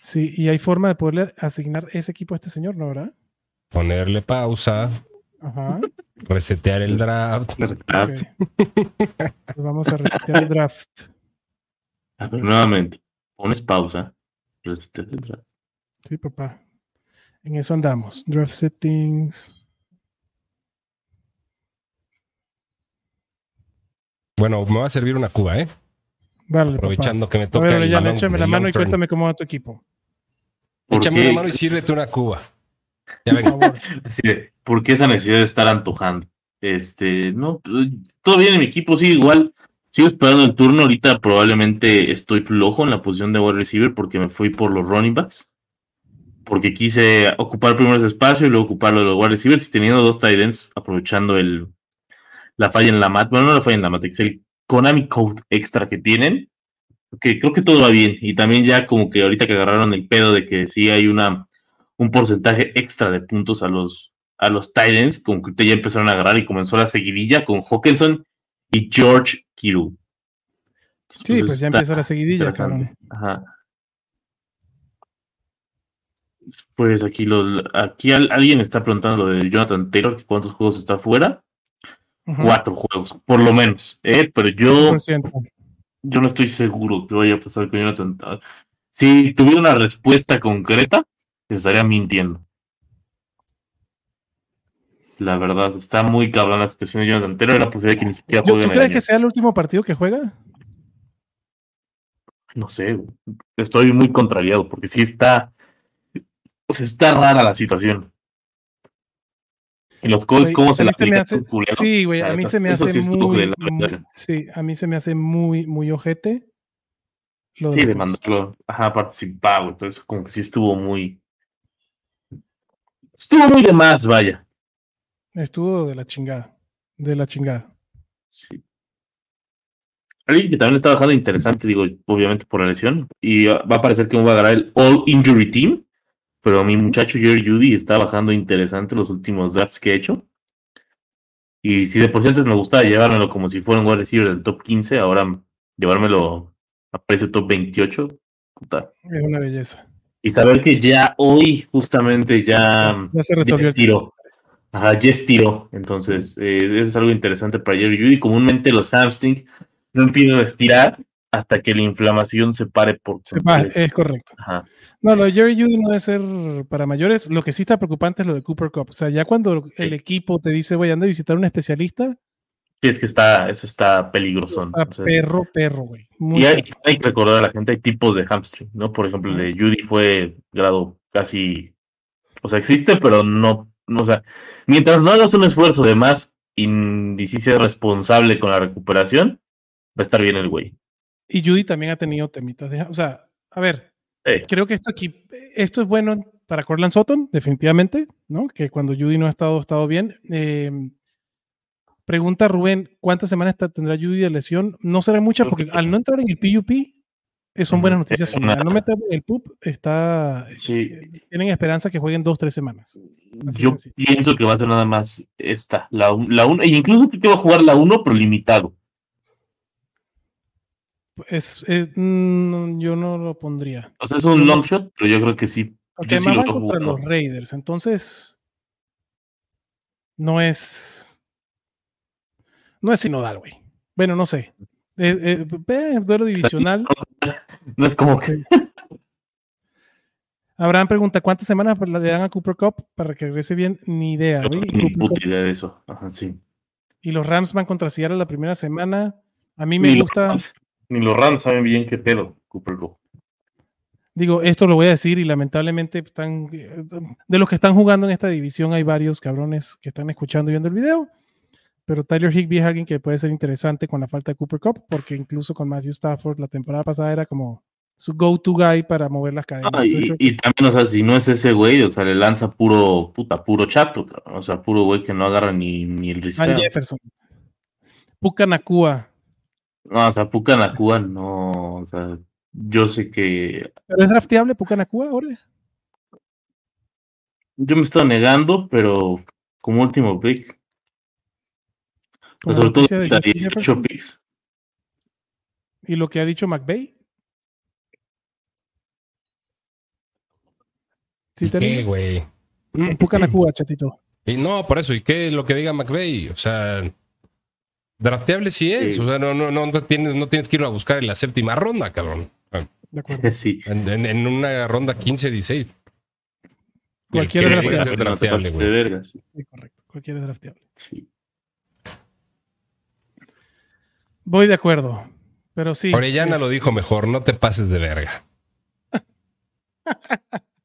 Sí, y hay forma de poderle asignar ese equipo a este señor, ¿no, verdad?
Ponerle pausa.
Ajá.
Resetear el draft.
vamos a resetear el draft.
A ver, nuevamente. Pones pausa. Resetear el draft.
Sí, papá. En eso andamos. Draft settings.
Bueno, me va a servir una cuba, ¿eh?
Vale.
Aprovechando que me toca.
A ver, ya échame la mano y cuéntame cómo va tu equipo.
Échame la mano y sírvete una cuba. Ya
favor. ¿Por qué esa necesidad de estar antojando? Este, no, pues, todo bien en mi equipo, sí, igual. Sigo esperando el turno. Ahorita probablemente estoy flojo en la posición de wide receiver porque me fui por los running backs porque quise ocupar primero ese espacio y luego ocuparlo de los wide receivers y teniendo dos tight ends, aprovechando el, la falla en la mat, bueno, no la falla en la mat, es el Konami Code extra que tienen, que creo que todo va bien. Y también ya como que ahorita que agarraron el pedo de que sí hay una un porcentaje extra de puntos a los a los Titans, como que ya empezaron a agarrar y comenzó la seguidilla con Hawkinson y George Kittle.
Sí, pues, pues ya empezó la seguidilla,
Ajá. Pues aquí, lo, aquí alguien está preguntando lo de Jonathan Taylor, que cuántos juegos está fuera. Cuatro juegos, por lo menos. ¿eh? Pero yo, yo no estoy seguro que vaya a pasar con Jonathan. Si tuviera una respuesta concreta, estaría mintiendo. La verdad, está muy cabrón la situación de Jonathan Taylor. Era posible que ni siquiera.
¿Tú crees que sea el último partido que juega?
No sé, estoy muy contrariado porque sí está o sea, está rara la situación. Y los Colts, ¿cómo se la aplica?
Sí, güey, a mí se me hace muy, Sí, a mí se me hace muy, muy ojete.
sí, de mandarlo, ajá, participar, güey. Entonces, como que sí estuvo muy. Estuvo muy de más, vaya.
Estuvo de la chingada. De la chingada.
Sí. Alguien que también está bajando interesante, digo, obviamente por la lesión. Y va a parecer que va a ganar el All Injury Team pero mi muchacho Jerry Judy está bajando interesante los últimos drafts que he hecho. Y si de por sí antes me gustaba llevármelo como si fuera un wide receiver del top 15, ahora llevármelo a precio top 28, puta.
Es una belleza.
Y saber que ya hoy justamente ya,
ya se resolvió.
Ajá, ya estiró. Entonces, eh, eso es algo interesante para Jerry Judy. Comúnmente los hamstrings no empiezan a estirar hasta que la inflamación se pare por
se es correcto. No, lo de Jerry Judy no debe ser para mayores. Lo que sí está preocupante es lo de Cooper Cup. O sea, ya cuando el equipo te dice, voy a andar a visitar a un especialista.
Sí, es que está, eso está peligroso.
perro, perro, güey.
Y hay, que recordar a la gente, hay tipos de hamstring, ¿no? Por ejemplo, el de Judy fue grado casi, o sea, existe, pero no, no o sea, mientras no hagas un esfuerzo de más y si seas responsable con la recuperación, va a estar bien el güey.
Y Judy también ha tenido temitas de. O sea, a ver, creo que esto aquí, esto es bueno para Corland Sutton, definitivamente, ¿no? Que cuando Judy no ha estado, estado bien. Em, pregunta Rubén, ¿cuántas semanas tendrá Judy de lesión? No será muchas, porque al no entrar en el PUP, eh, son buenas noticias. Al no meter el PUP, está, eh, tienen esperanza que jueguen dos, tres semanas.
Yo pienso que va a ser nada más esta, la 1, la e incluso que va a jugar la 1, pero limitado.
Es, mm, yo no lo pondría.
O sea, es un long shot, pero yo creo que sí.
Porque
además
van contra los Raiders, entonces no es no es sinodal, güey. Bueno, no sé. Eh, eh, duelo divisional.
No es como que.
Abraham pregunta: ¿cuántas semanas le dan a Cooper Cup para que regrese bien? Ni idea, güey.
Ni puta idea de eso. Ajá, sí.
Y los Rams van contra Seattle la primera semana. A mí me gusta.
Ni los Rams saben bien qué pedo, Cooper Cup.
Digo, esto lo voy a decir y lamentablemente están, de los que están jugando en esta división hay varios cabrones que están escuchando y viendo el video, pero Tyler Higby es alguien que puede ser interesante con la falta de Cooper Cup, porque incluso con Matthew Stafford la temporada pasada era como su go-to guy para mover las cadenas.
Ah, y, también, o sea, si no es ese güey, o sea, le lanza puro, puta, puro chato, o sea, puro güey que no agarra ni, ni el
Jefferson. Puka Nakua
No, o sea, Pucanacua no, o sea, yo sé que...
¿Pero es drafteable Pucanacua ahora?
Yo me estoy negando, pero como último pick. Pues sobre todo de 18 picks.
¿Y lo que ha dicho McVeigh?
¿Sí ¿Qué, güey?
Pucanacua, chatito.
Y no, por eso, ¿y qué es lo que diga McVeigh? O sea, drafteable sí es. O sea, no, no, no, tienes, no tienes que ir a buscar en la séptima ronda, cabrón.
De acuerdo.
Sí.
En, una ronda 15, 16.
Cualquiera es
drafteable.
de verga, sí. correcto. Cualquiera es drafteable.
Sí.
Voy de acuerdo. Pero sí.
Orellana lo dijo mejor, no te pases de verga.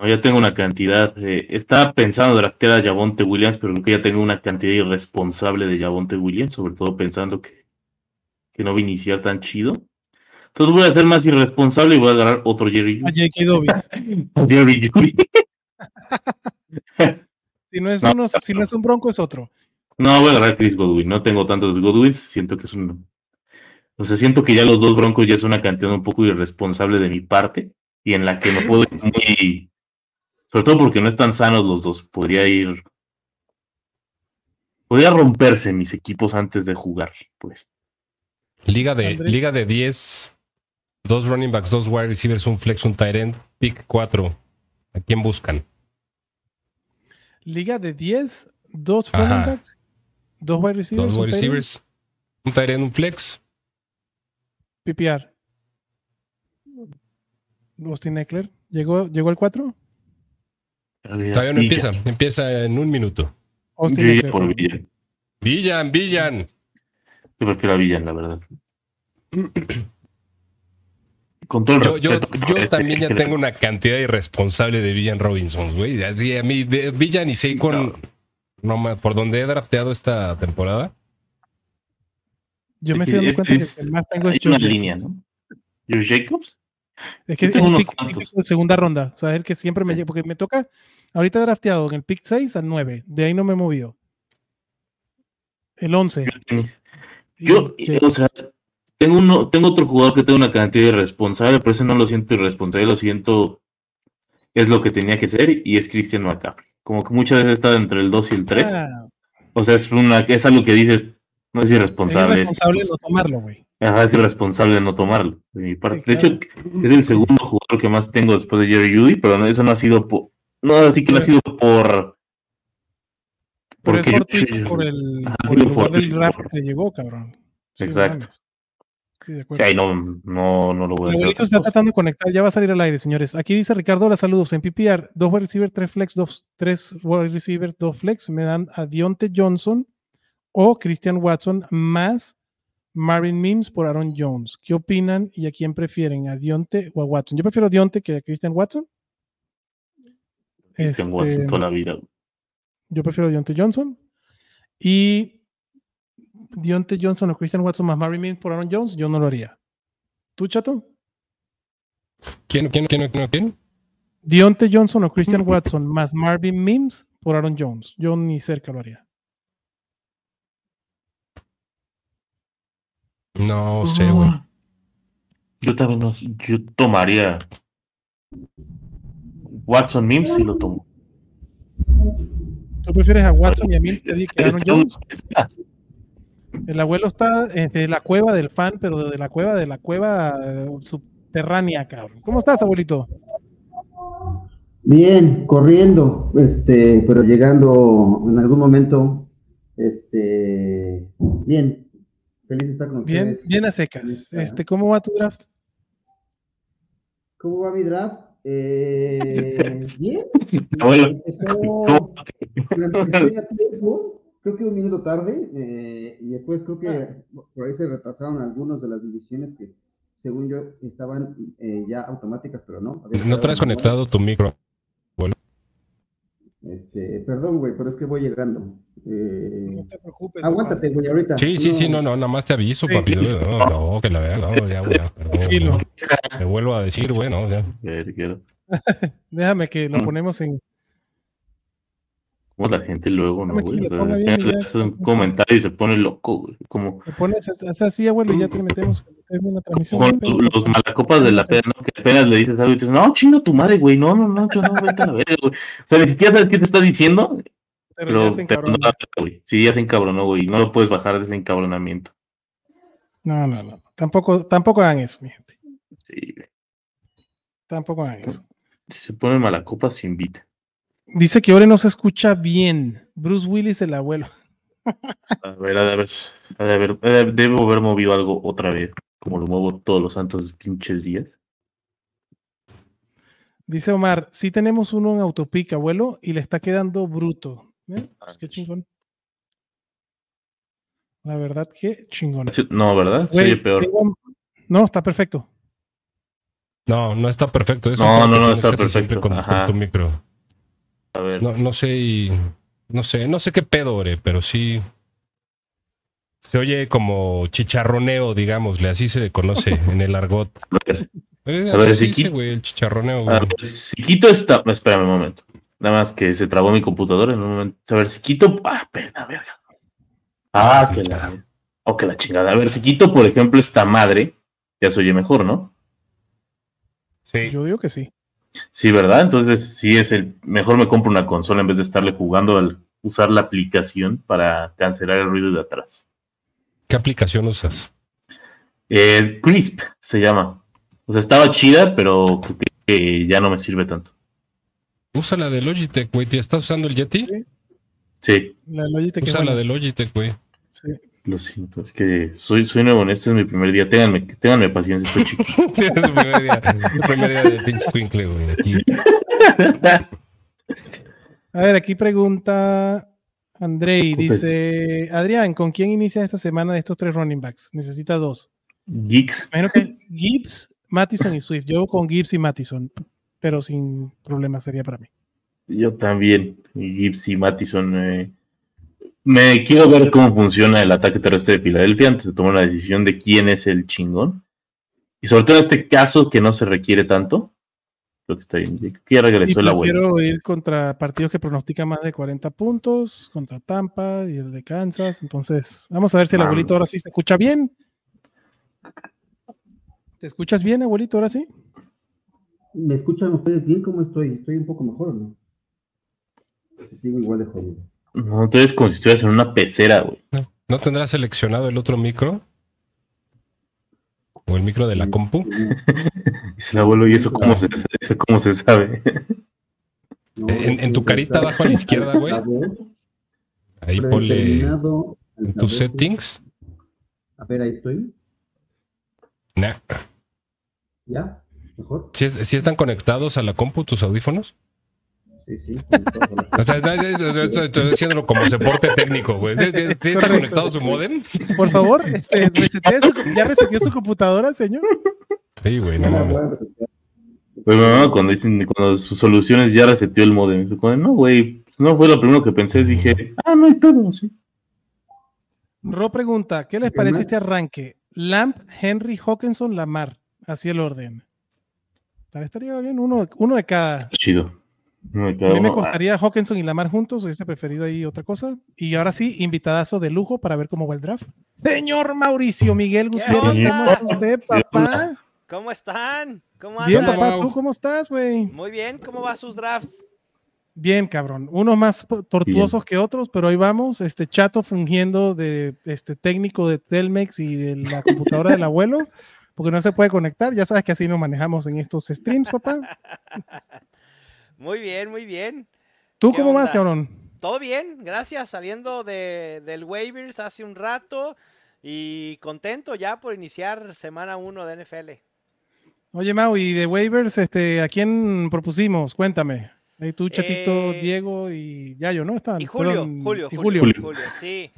No, ya tengo una cantidad. Eh, estaba pensando draftear a Javonte Williams, pero creo que ya tengo una cantidad irresponsable de Javonte Williams, sobre todo pensando que, que no va a iniciar tan chido. Entonces voy a ser más irresponsable y voy a agarrar otro Jerry.
A J.K. Dobbins.
Jerry
si, no es Uno, si no es un bronco, es otro.
No, voy a agarrar a Chris Godwin. No tengo tantos Godwins. Siento que es un. O sea, siento que ya los dos broncos ya es una cantidad un poco irresponsable de mi parte y en la que no puedo ir muy sobre todo porque no están sanos los dos. Podría ir. Podría romperse mis equipos antes de jugar, pues.
Liga de, liga de 10, dos running backs, dos wide receivers, un flex, un tight end, pick 4. ¿A quién buscan?
Liga de 10, dos running backs, dos wide receivers.
Dos wide receivers, un tight end, un flex.
PPR. Austin Eckler. ¿Llegó, ¿Llegó el 4?
Todavía no empieza, empieza en un minuto.
Villan por Villan.
Villan, Villan.
Yo prefiero a Villan, la verdad. Con todo el
yo, yo, yo también ya tengo una cantidad irresponsable de Villan Robinson, güey. Así a mí, Villan y Saquon, no, por donde he drafteado esta temporada.
Yo me estoy dando cuenta que el más tengo es
una línea, ¿no? Josh Jacobs.
Es que es un pick, de segunda ronda. O sea, el que siempre me llega, porque me toca, ahorita drafteado en el pick 6 al 9. De ahí no me he movido. El 11.
Yo, o sea, tengo, uno, tengo otro jugador que tengo una cantidad irresponsable, pero ese no lo siento irresponsable, lo siento, es lo que tenía que ser, y es Christian McCaffrey. Como que muchas veces he estado entre el 2 y el 3. Ah. O sea, es, una, es algo que dices, no es irresponsable.
Es irresponsable no tomarlo, güey.
es irresponsable no tomarlo, de mi parte. de hecho, es el segundo jugador que más tengo después de Jerry Judy, pero eso no ha sido por. No, así que no ha sido por.
Pero es fortuito por el, por el lugar del draft que llegó, cabrón.
Exacto. Sí, de acuerdo. Sí, no, no, no lo voy a
hacer. Está tratando de conectar, ya va a salir al aire, señores. Aquí dice Ricardo, hola, saludos. En PPR, dos wide receivers, tres flex, dos, tres wide receivers, dos flex. Me dan a Dionte Johnson o Christian Watson más Marvin Mims por Aaron Jones. ¿Qué opinan y a quién prefieren? ¿A Dionte o a Watson? Yo prefiero a Dionte que a Christian Watson.
Christian Watson este, toda la vida.
Yo prefiero a Dionte Johnson. Y Dionte Johnson o Christian Watson más Marvin Mims por Aaron Jones, yo no lo haría. ¿Tú, chato?
¿Quién, quién, quién, quién? quién?
Dionte Johnson o Christian Watson más Marvin Mims por Aaron Jones. Yo ni cerca lo haría.
No sé, güey.
Yo también no Yo tomaría Watson Mims si lo tomo.
¿Tú prefieres a Watson y a Mims que Aaron Jones? El abuelo está de la cueva del fan, pero de la cueva de la cueva subterránea, cabrón. ¿Cómo estás, abuelito?
Bien, corriendo, este, pero llegando en algún momento, este, bien, Feliz de estar con
bien,
ustedes.
Bien a secas. Este, ¿Cómo va tu draft?
¿Cómo va mi draft? Eh, bien. creo que un minuto tarde, eh, y después creo que ah. por ahí se retrasaron algunos de las divisiones que, según yo, estaban eh, ya automáticas, pero no.
No traes conectado tu micro.
Este, perdón, güey, pero es que voy llegando. Eh,
no te preocupes.
Aguántate, güey, ahorita.
Sí, sí, sí, no, no, nada más te aviso, papi. No, no, que la vea, no, ya, güey, perdón. Te vuelvo a decir, güey, no, ya.
Déjame que lo mm. ponemos en.
la gente luego, ¿no, güey? O sea, un comentario y se pone loco, güey. Como...
Te pones así, abuelo, y ya te metemos en la transmisión.
Con los malacopas de la peda, ¿no? Que apenas le dices algo y dices, no, chinga tu madre, güey. No, no, no, yo no, vete a la verga, güey. O sea, ni siquiera sabes qué te está diciendo. Pero, pero te güey. Sí, ya se encabronó, güey. No lo puedes bajar de ese encabronamiento.
No, no, no. Tampoco, tampoco hagan eso, mi gente.
Sí, güey.
Tampoco hagan eso.
Si se pone malacopa, se invita.
Dice que ahora no se escucha bien. Bruce Willis, el abuelo.
A ver, a ver, a ver, debo haber movido algo otra vez, como lo muevo todos los santos pinches días.
Dice Omar, sí tenemos uno en Autopic, abuelo, y le está quedando bruto. ¿Eh? Pues qué chingón. La verdad, qué chingón.
No, ¿verdad? Sí, peor.
No, está perfecto.
No, no está perfecto.
no, no, no está perfecto.
Con, tu micro.
A ver.
No, no sé, no sé, no sé qué pedo, ore, pero sí. Se oye como chicharroneo, digámosle, así se conoce en el argot.
a ver, si
quito, el chicharroneo. A ver,
si quito esta. No, espérame un momento. Nada más que se trabó mi computadora en un momento. A ver, si quito. Ah, perdón, verga. Ah, que la. Oh, que la chingada. A ver, si quito, por ejemplo, esta madre, ya se oye mejor, ¿no?
Sí. Yo digo que sí.
Sí, ¿verdad? Entonces, sí es el. Mejor me compro una consola en vez de estarle jugando al usar la aplicación para cancelar el ruido de atrás.
¿Qué aplicación usas?
Es Crisp, se llama. O sea, estaba chida, pero que ya no me sirve tanto.
Usa la de Logitech, güey. ¿Estás usando el Yeti?
Sí.
La Logitech.
Usa la de Logitech, güey.
Sí.
Lo siento, es que soy, soy nuevo en este es mi primer día. Ténganme, ténganme paciencia, estoy chico.
es su primer día. Su primer día de pinche swinkle, güey. Aquí.
A ver, aquí pregunta Andrei. Dice: Adrián, ¿con quién inicia esta semana de estos tres running backs? Necesita dos.
Geeks.
Menos que Gibbs, Mattison y Swift. Yo con Gibbs y Mattison, pero sin problema sería para mí.
Yo también. Gibbs y Mattison. Eh, me quiero ver cómo funciona el ataque terrestre de Filadelfia antes de tomar la decisión de quién es el chingón. Y sobre todo en este caso que no se requiere tanto. Creo que está bien. Que regresó la
abuelo. Quiero ir contra partidos que pronostican más de 40 puntos, contra Tampa y el de Kansas. Entonces, vamos a ver si el abuelito ahora sí se escucha bien. ¿Te escuchas bien, abuelito, ahora sí?
¿Me escuchan ustedes bien? ¿Cómo estoy? ¿Estoy un poco mejor o no? Digo igual de jodido.
No, entonces como si estuvieras en una pecera, güey.
No. tendrás seleccionado el otro micro? ¿O el micro de la compu?
Dice el abuelo, ¿y eso cómo se, eso cómo se sabe?
en, tu carita abajo a la izquierda, güey. Ahí ponle en tus settings.
A ver, ahí estoy.
Nah.
¿Ya? ¿Mejor?
¿Sí, están conectados a la compu tus audífonos?
Sí, sí.
O sea, estoy diciéndolo como soporte técnico, güey. ¿Sí, está conectado su modem?
Por favor, este, ¿ya reseteó su computadora, señor?
Sí, güey, no mames.
Pero no, cuando dicen, cuando sus soluciones ya reseteó el modem, no, güey, pues no fue lo primero que pensé, dije, ah, no hay todo, sí.
Ro pregunta, ¿qué les parece este arranque? Lamp, Henry, Hawkinson, Lamar, así el orden. Estaría bien uno, uno de cada.
Chido.
A mí me costaría Hawkinson y Lamar juntos, hubiese preferido ahí otra cosa. Y ahora sí, invitadazo de lujo para ver cómo va el draft. Señor Mauricio Miguel Gutiérrez, ¿cómo está usted, papá?
¿Cómo están? ¿Cómo
Bien, papá, ¿tú cómo estás, güey?
Muy bien, ¿cómo va sus drafts?
Bien, cabrón. Unos más tortuosos que otros, pero ahí vamos. Este chato fungiendo de este técnico de Telmex y de la computadora del abuelo, porque no se puede conectar. Ya sabes que así nos manejamos en estos streams, papá.
Muy bien, muy bien.
¿Tú cómo vas, cabrón?
Todo bien, gracias. Saliendo de, del waivers hace un rato y contento ya por iniciar semana 1 de NFL.
Oye, Mau, y de waivers, este, ¿a quién propusimos? Cuéntame. Ahí tú, Chatito, eh, Diego y Yayo, ¿no? Estaban.
Y Julio, Julio, Julio, Julio, sí.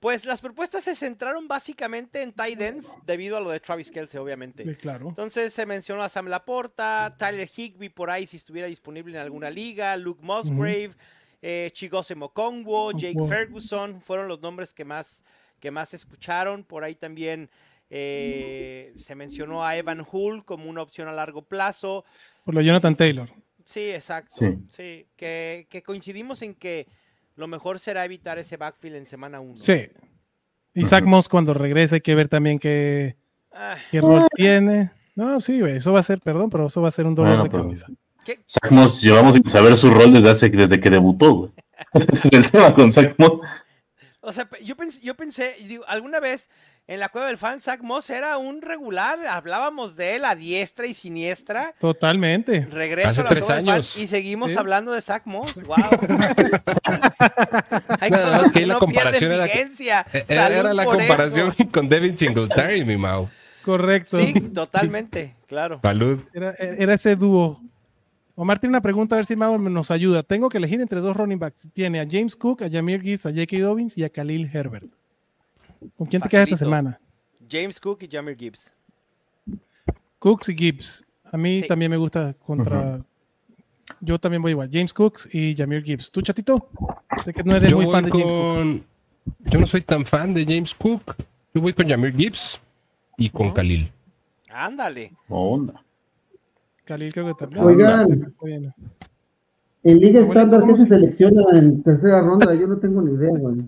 Pues las propuestas se centraron básicamente en tight ends debido a lo de Travis Kelsey, obviamente.
Sí, claro.
Entonces se mencionó a Sam Laporta, Tyler Higby por ahí si estuviera disponible en alguna liga, Luke Musgrave, eh, Chigose Mokongwo, Jake Ferguson, fueron los nombres que más, que más escucharon. Por ahí también eh, se mencionó a Evan Hull como una opción a largo plazo.
Por lo Jonathan Taylor.
Sí, exacto. Sí, que, coincidimos en que lo mejor será evitar ese backfield en semana 1.
Sí. Y Zach Moss cuando regrese hay que ver también qué,
Ah.
qué rol tiene. No, sí, güey, eso va a ser, perdón, pero eso va a ser un dolor
Bueno,
de cabeza.
Zach Moss, llevamos sin saber su rol desde hace, desde que debutó, güey. Ese es el tema con Zach Moss.
O sea, yo pensé, yo pensé, y digo, alguna vez en la cueva del fan, Zach Moss era un regular, hablábamos de él a diestra y siniestra.
Totalmente.
Regreso
Hace
a la
tres
cueva del fan
años.
y seguimos
Sí.
hablando de Zach Moss. Wow. Hay
Nada
cosas
que ahí la
no
comparación era- Era la comparación
eso.
con Devin Singletary, mi Mau.
Correcto.
Sí, totalmente, claro.
Salud.
Era, era ese dúo. Omar tiene una pregunta, a ver si Mau nos ayuda. Tengo que elegir entre dos running backs. Tiene a James Cook, a Jameer Gibbs, a J.K. Dobbins y a Khalil Herbert. ¿Con quién te quedas esta semana?
James Cook y Jamir Gibbs.
Cooks y Gibbs. A mí
Sí.
también me gusta contra. Yo también voy igual. James Cooks y Jameer Gibbs. ¿Tú, chatito? Sé que no eres
Yo
muy fan de James Cook.
Yo no soy tan fan de James Cook. Yo voy con Jameer Gibbs y con Khalil.
Ándale.
Onda.
Khalil creo que también.
Oigan.
Está bien.
En Liga Estándar, ¿qué
¿cómo
se
se-
selecciona en tercera ronda? Yo no tengo ni idea, güey.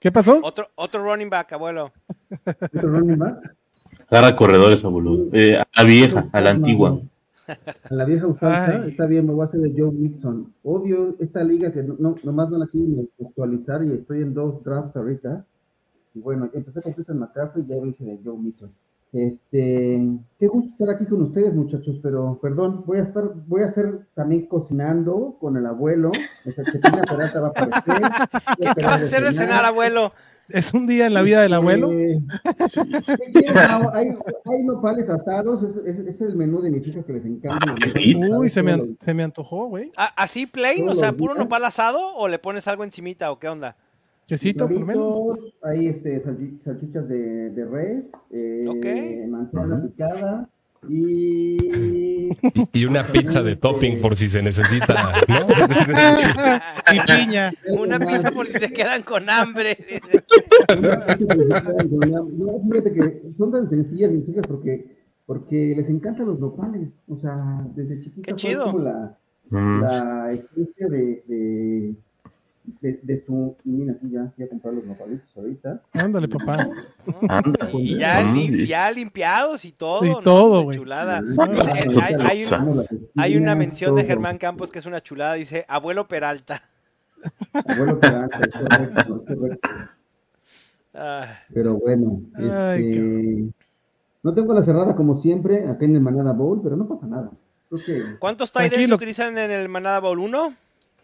¿Qué pasó?
Otro, otro running back, abuelo.
¿Otro running back?
Agarra corredores, abuelo. Eh, a la vieja, a la antigua.
A la vieja usanza,
Ay.
está bien, me voy a hacer de Joe Mixon. Odio esta liga que no, no- nomás no la quieren actualizar y estoy en dos drafts ahorita. Y bueno, empecé con Christian McCaffrey y ya lo hice de Joe Mixon. Este, qué gusto estar aquí con ustedes, muchachos, pero perdón, voy a estar, voy a hacer también cocinando con el abuelo. Esa Chetina Peralta va a aparecer.
¿Qué, vas a hacer de cenar, abuelo?
Es un día en la vida del abuelo.
Eh. No, hay, hay nopales asados, es, es- es el menú de mis hijas que les encanta.
Ah.
Uy, se me, an- se me antojó, güey.
¿A- ¿Así plain? O sea, puro
días.
nopal asado o le pones algo encimita o qué onda?
Quesito, por lo menos.
Hay este, salchi- salchichas de, de res, eh, manzana picada y...
Y, una pizza de topping por si se necesita, ¿no?
y piña.
Una pizza por si se quedan con hambre.
No, fíjate que son tan sencillas mis hijas porque, porque les encantan los nopales. O sea, desde chiquita
Qué
fue
chido.
como la,
Mm.
la esencia de, de, de, de su... y Mira, aquí ya voy a comprar los nopalitos ahorita.
Ándale, papá.
Anda.
Y ya, lim-
y-
ya limpiados y todo.
Y
¿no?
todo, güey.
Chulada.
Ah,
Dice, hay, hay un- hay una mención de. Germán Campos que es una chulada. Dice, abuelo Peralta.
Abuelo Peralta, es correcto, es correcto.
Ah,
Pero bueno,
Ay,
este, no tengo la cerrada como siempre acá en el Manada Bowl, pero no pasa nada. Que
¿Cuántos
Tranquilo.
utilizan en el Manada Bowl? ¿Uno?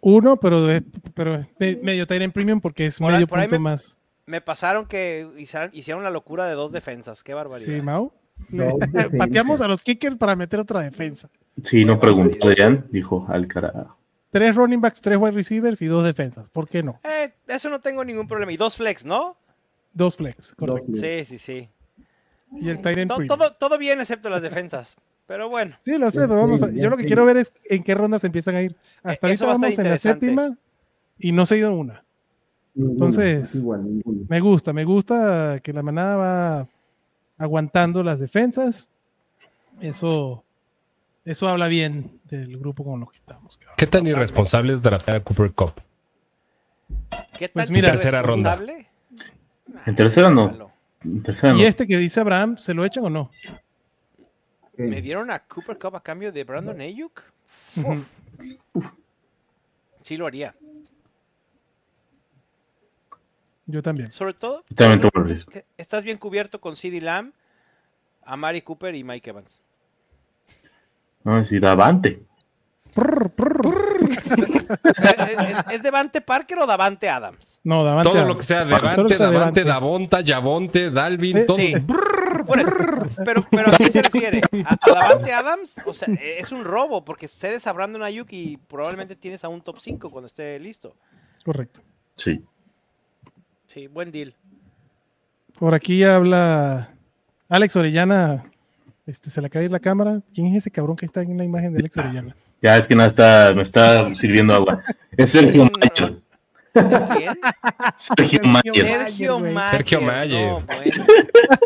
Uno, pero, es- pero es medio Tyrant Premium porque es
Por
medio
por ahí
punto
me-
más.
Me pasaron que hicieron, hicieron la locura de dos defensas. Qué barbaridad.
Sí, Mau. Pateamos a los kickers para meter otra defensa.
Sí, no preguntó Adrián, dijo al carajo.
Tres running backs, tres wide receivers y dos defensas. ¿Por qué no?
Eh, eso no tengo ningún problema. Y dos flex, ¿no?
Dos flex, correcto.
Dos.
Sí, sí, sí.
Y el Tyrant
To-
Premium.
todo, todo bien excepto las defensas. Pero bueno.
Sí, lo sé, pero vamos a- yo lo que quiero ver es en qué rondas empiezan a ir. Hasta
Eh, eso
ahorita vamos en la séptima y no se ha ido una. Entonces-
igual.
Me gusta, me gusta que la manada va aguantando las defensas. Eso, eso habla bien del grupo con lo que estamos. cabrón.
¿Qué tan irresponsable es draftear a Cooper Cup?
¿Qué
Pues
tan
mira,
tercera ronda.
irresponsable?
En tercera no.
Malo.
En tercera no.
¿Y este que dice Abraham, se lo echan o no?
¿Me dieron a Cooper Cup a cambio de Brandon Ayuk? Sí lo haría.
Yo también.
Sobre todo,
Yo también
que estás bien cubierto con CeeDee Lamb, Amari Cooper y Mike Evans.
No, sí, Davante.
Prr, prr.
¿Es, es, es Devante Parker o Davante Adams?
No, Davante.
Todo lo que sea
Todo lo
Devante,
que sea
Davante,
Devante.
Davonta, Yavonte, Dalvin, todo.
Sí. Pero, pero ¿a qué se refiere? ¿A, a Davante Adams? O sea, es un robo porque cedes a Brandon Ayuk y probablemente tienes a un top 5 cuando esté listo.
Correcto.
Sí.
Sí, buen deal.
Por aquí habla Alex Orellana. Este, se le cae la cámara. ¿Quién es ese cabrón que está en la imagen de Alex Orellana?
Ya es que nada está, me está sirviendo agua. Es Sergio
No, no,
Macho.
quién?
Sergio Mayer.
Sergio Mayer.
Sergio Mayer.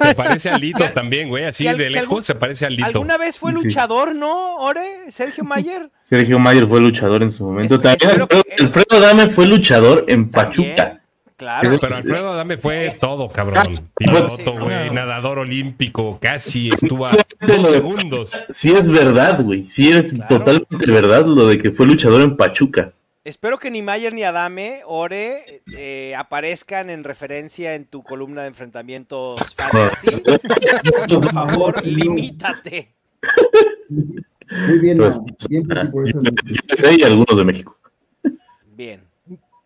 Se parece a Lito también, güey. Así de lejos se parece a Lito.
¿Alguna vez fue luchador, no, Ore? Sergio Mayer.
Sergio Mayer fue luchador en su momento. También Alfredo, Dame fue luchador en Pachuca.
Claro. Pero Alfredo Dame fue todo, cabrón. Piloto, güey, nadador olímpico, casi estuvo a dos segundos.
Sí es verdad, güey. Sí es totalmente verdad lo de que fue luchador en Pachuca.
Espero que ni Mayer ni Adame, Ore, eh, aparezcan en referencia en tu columna de enfrentamientos fantasy. por favor, limítate.
Muy bien, pues, bien
por eso. Yo y algunos de México.
Bien.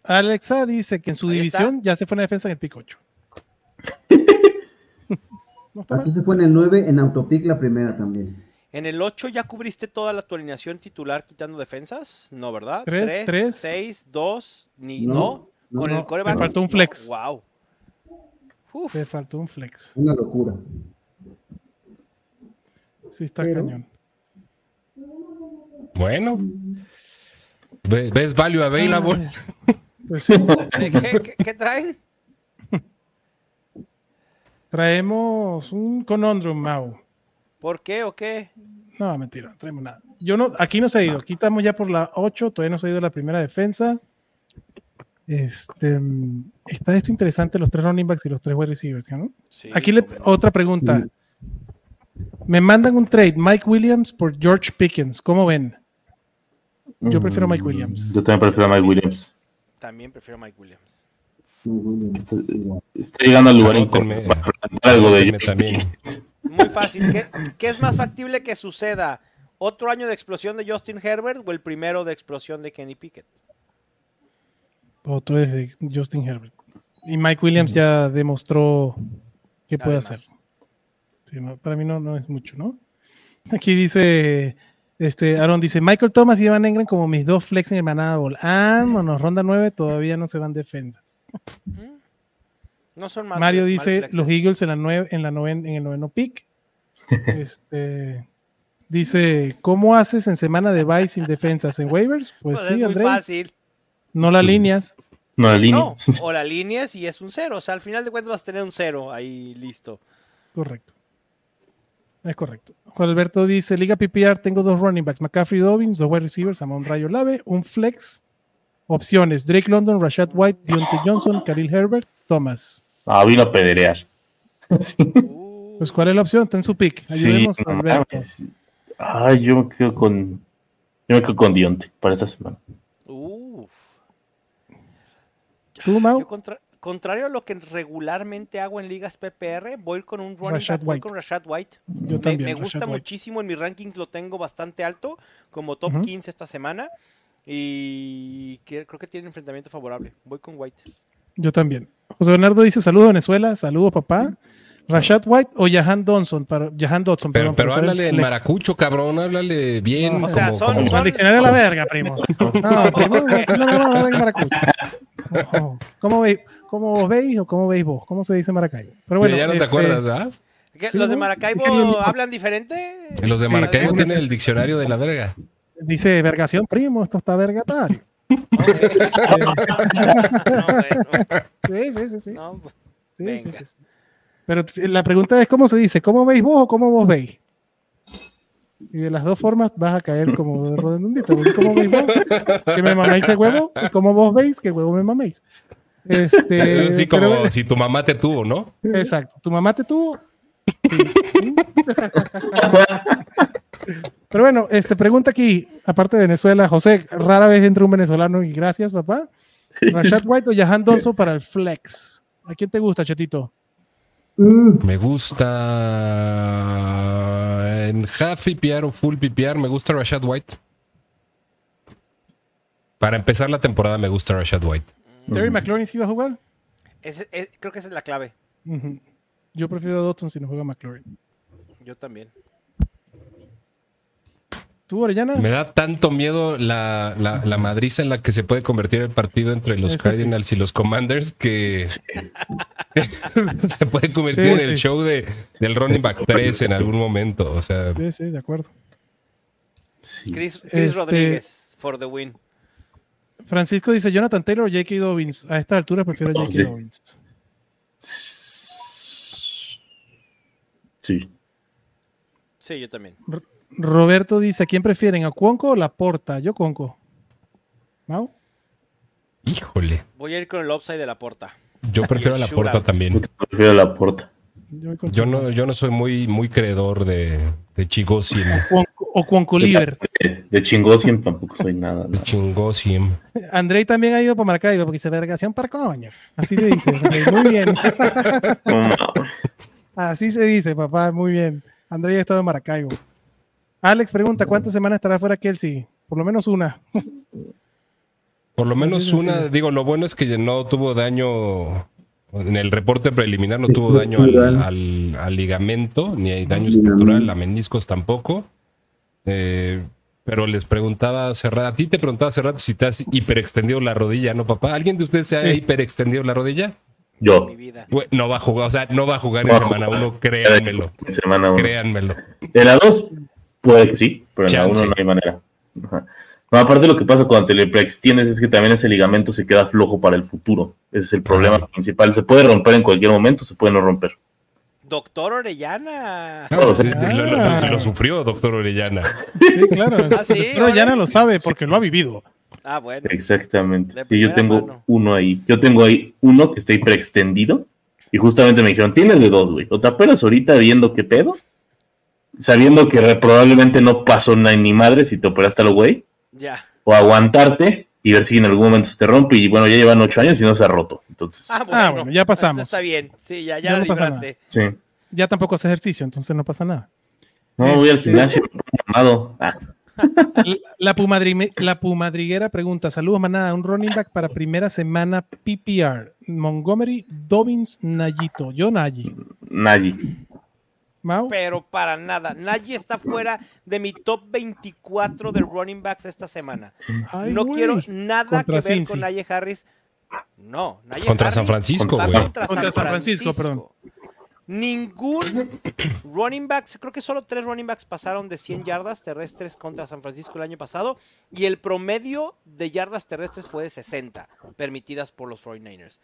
Alexa dice que en su división ya se fue en defensa en el pico 8.
Aquí se fue en el 9, en Autopic la primera también.
En el 8 ya cubriste toda la, tu alineación titular quitando defensas, ¿no, verdad?
3, 3,
6, 2, ni no. con el coreback.
Te faltó un flex.
wow.
Te faltó un flex.
Una locura.
Sí, está cañón.
Bueno. ¿Ves value available?
Pues sí.
¿Qué, qué traen?
Traemos un conundrum, Mau.
¿Por qué o qué?
No, mentira, no traemos nada. Yo no, aquí no se ha ido. Aquí estamos ya por la 8, todavía no se ha ido la primera defensa. Este, está esto interesante, los tres running backs y los tres wide receivers, ¿no? aquí le, otra pregunta. Me mandan un trade, Mike Williams por George Pickens. ¿Cómo ven? Yo prefiero Mike Williams.
Yo también prefiero Mike Williams.
También prefiero Mike Williams.
Está, llegando al lugar incómodo para algo de ellos.
También. Muy fácil. ¿Qué, es más factible que suceda? ¿Otro año de explosión de Justin Herbert o el primero de explosión de Kenny Pickett?
Otro es de Justin Herbert. Y Mike Williams ya demostró que puede hacer. para mí no, no es mucho, ¿no? Aquí dice, este, Aaron dice, Michael Thomas y Evan Engram como mis dos flex en el manada ball. Ah, bueno, ronda 9 todavía no se van defensas.
No son más.
Mario dice los Eagles en la nueve, en la en el noveno pick. este dice, ¿cómo haces en semana de bye sin defensas en waivers? Pues, pues sí, es muy fácil. No la líneas.
No la líneas.
o la líneas y es un cero. O sea, al final de cuentas vas a tener un cero ahí listo.
Correcto. Es correcto. Juan Alberto dice, Liga PPR, tengo dos running backs, McCaffrey Dobbins, dos wide receivers, Amon Rayo Lave, un flex, opciones, Drake London, Rashad White, Deontay Johnson, Khalil Herbert, Thomas.
Ah, vino a pederear.
Pues, ¿cuál es la opción? Está en su pick. Ayudemos a Alberto.
Ay, yo me quedo con. Yo me quedo con Dionte para esta semana.
Uf.
¿Tú, Mau?
Contrario a lo que regularmente hago en ligas PPR, voy con un running
Rashad
back, voy con Rashad White.
Yo también,
me, gusta muchísimo, en mis rankings lo tengo bastante alto, como top 15 esta semana. Y creo que tiene enfrentamiento favorable. Voy con White.
Yo también. José Bernardo dice: Saludos Venezuela, saludos papá. Rashad White o Jahan Dodson, para, Jahan Dodson,
pero, pero háblale en maracucho, cabrón, háblale bien.
o sea, son,
como, el diccionario de la verga, primo. No, primo, no, no, no, no, maracucho. ¿Cómo, veis, ¿Cómo vos veis o cómo veis vos? ¿Cómo se dice Maracaibo?
Pero bueno, ya no te este, acuerdas, ¿verdad?
¿Los de Maracaibo hablan diferente?
Los de Maracaibo tienen el diccionario de la verga.
Dice vergación, primo, esto está vergatario. sí, sí, sí, sí. Pues, sí, sí, sí, Pero la pregunta es cómo se dice, ¿cómo veis vos o cómo vos veis? Y de las dos formas vas a caer como de redondito. ¿Cómo veis vos? Que me maméis el huevo. ¿Y cómo vos veis que el huevo me maméis? Este,
sí, como si tu mamá te tuvo, ¿no?
Exacto. Tu mamá te tuvo. Pero bueno, este pregunta aquí, aparte de Venezuela, José, rara vez entra un venezolano y gracias, papá. Rashad White o Jahan Donso para el flex. ¿A quién te gusta, Chetito?
Mm. Me gusta en half PPR o full PPR, me gusta Rashad White. Para empezar la temporada me gusta Rashad White.
¿Terry McLaurin sí va a jugar?
creo que esa es la clave.
Yo prefiero a Dotson si no juega McLaurin.
Yo también.
¿Tú, Orellana?
Me da tanto miedo la, la, madriza en la que se puede convertir el partido entre los Cardinals y los Commanders que se puede convertir en el show de, del running back 3 en algún momento. O sea,
sí, sí, de acuerdo.
Chris, este Rodríguez for the win.
Francisco dice Jonathan Taylor o J.K. Dobbins. A esta altura prefiero a J.K. Dobbins.
Sí.
Sí, yo también.
Roberto dice, ¿quién prefieren? ¿A Cuonco o La Porta? Yo Cuonco. ¿No?
Híjole.
Voy a ir con el upside de La Porta.
Yo prefiero a La Porta también.
prefiero a La Porta.
Yo no, yo no soy muy, muy creedor de, de.
O Cuonco Liver.
De, de Chingosiem tampoco soy nada.
De Chingosiem.
Andrei también ha ido para Maracaibo porque dice vergación para coño. Así se dice. muy bien. Así se dice, papá. Muy bien. Andrei ha estado en Maracaibo. Alex pregunta, ¿cuántas semanas estará fuera Kelsey? Por lo menos una.
Por lo menos una, digo, lo bueno es que no tuvo daño, en el reporte preliminar no tuvo daño al, ligamento, ni hay daño estructural, a meniscos tampoco. Eh, pero les preguntaba a Cerrado, a ti te preguntaba Cerrado si te has hiperextendido la rodilla, ¿no, papá? ¿Alguien de ustedes se ha hiperextendido la rodilla?
Yo.
No va a jugar, o sea, no va a jugar en semana uno, créanmelo.
semana uno.
Créanmelo.
En la dos Puede que sí, pero en la 1 no hay manera. No, aparte lo que pasa cuando te le preextiendes es que también ese ligamento se queda flojo para el futuro. Ese es el problema principal. Se puede romper en cualquier momento, se puede no romper.
Doctor Orellana.
lo, sufrió, doctor Orellana.
Sí, claro. Ah, doctor Orellana lo sabe porque lo ha vivido.
Ah, bueno.
Exactamente. Y yo tengo uno ahí. Yo tengo ahí uno que está preextendido. Y justamente me dijeron, tienes de dos, güey. O te apenas ahorita viendo qué pedo sabiendo que probablemente no pasó nada ni madre si te operaste a lo güey.
Ya.
O aguantarte y ver si en algún momento se te rompe. Y bueno, ya llevan ocho años y no se ha roto. Entonces.
Ah, ah bueno, ya pasamos.
Está bien. Sí, ya, ya, ya no
Sí. Ya tampoco hace ejercicio, entonces no pasa nada.
No, voy al gimnasio. Ah.
La, la Pumadriguera pregunta: Saludos, manada. Un running back para primera semana PPR. Montgomery, Dobbins, Nayito. Yo, Nayi.
Nayi.
Pero para nada. Najee está fuera de mi top 24 de running backs esta semana. no quiero nada que ver con Najee Harris. No,
Najee contra San Francisco, güey.
Contra, San, Francisco, perdón.
Ningún running back, creo que solo tres running backs pasaron de 100 yardas terrestres contra San Francisco el año pasado y el promedio de yardas terrestres fue de 60 permitidas por los 49ers.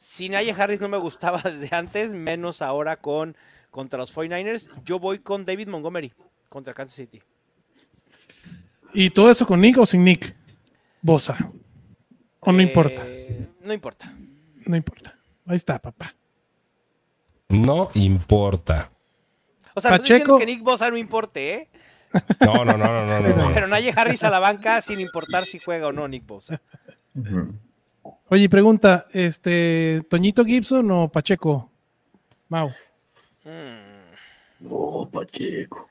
Si Najee Harris no me gustaba desde antes, menos ahora con contra los 49ers, yo voy con David Montgomery contra Kansas City.
¿Y todo eso con Nick o sin Nick? Bosa. ¿O no importa?
Eh, no importa.
No importa. Ahí está, papá.
No importa.
O sea, Pacheco... no que Nick Bosa no importe, ¿eh?
No, no, no, no, no.
Pero Naye Harris a la banca sin importar si juega o no Nick Bosa.
Oye, pregunta, este, ¿Toñito Gibson o Pacheco? Mau.
No, Pacheco.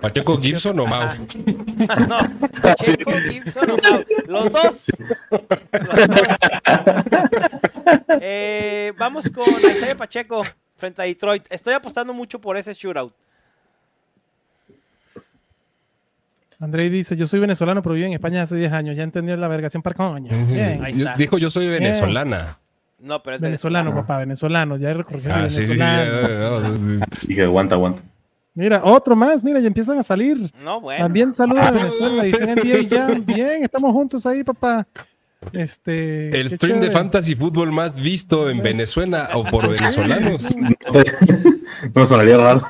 ¿Pacheco Gibson o Mau?
no, Pacheco Gibson o Mau. Los dos. Eh, vamos con Isaiah Pacheco frente a Detroit. Estoy apostando mucho por ese shootout.
Andrei dice, yo soy venezolano, pero vivo en España hace 10 años. Ya entendió la vergación para coño.
Dijo, yo soy venezolana.
No, pero es
venezolano, papá, venezolano. Ya recorrido ah, sí, venezolano.
Sí, sí, aguanta, aguanta.
Mira, otro más, mira, ya empiezan a salir.
No, bueno.
También saluda a Venezuela, dicen en ya. Bien, estamos juntos ahí, papá. Este,
el stream de fantasy fútbol más visto en Venezuela o por venezolanos.
no sonaría raro.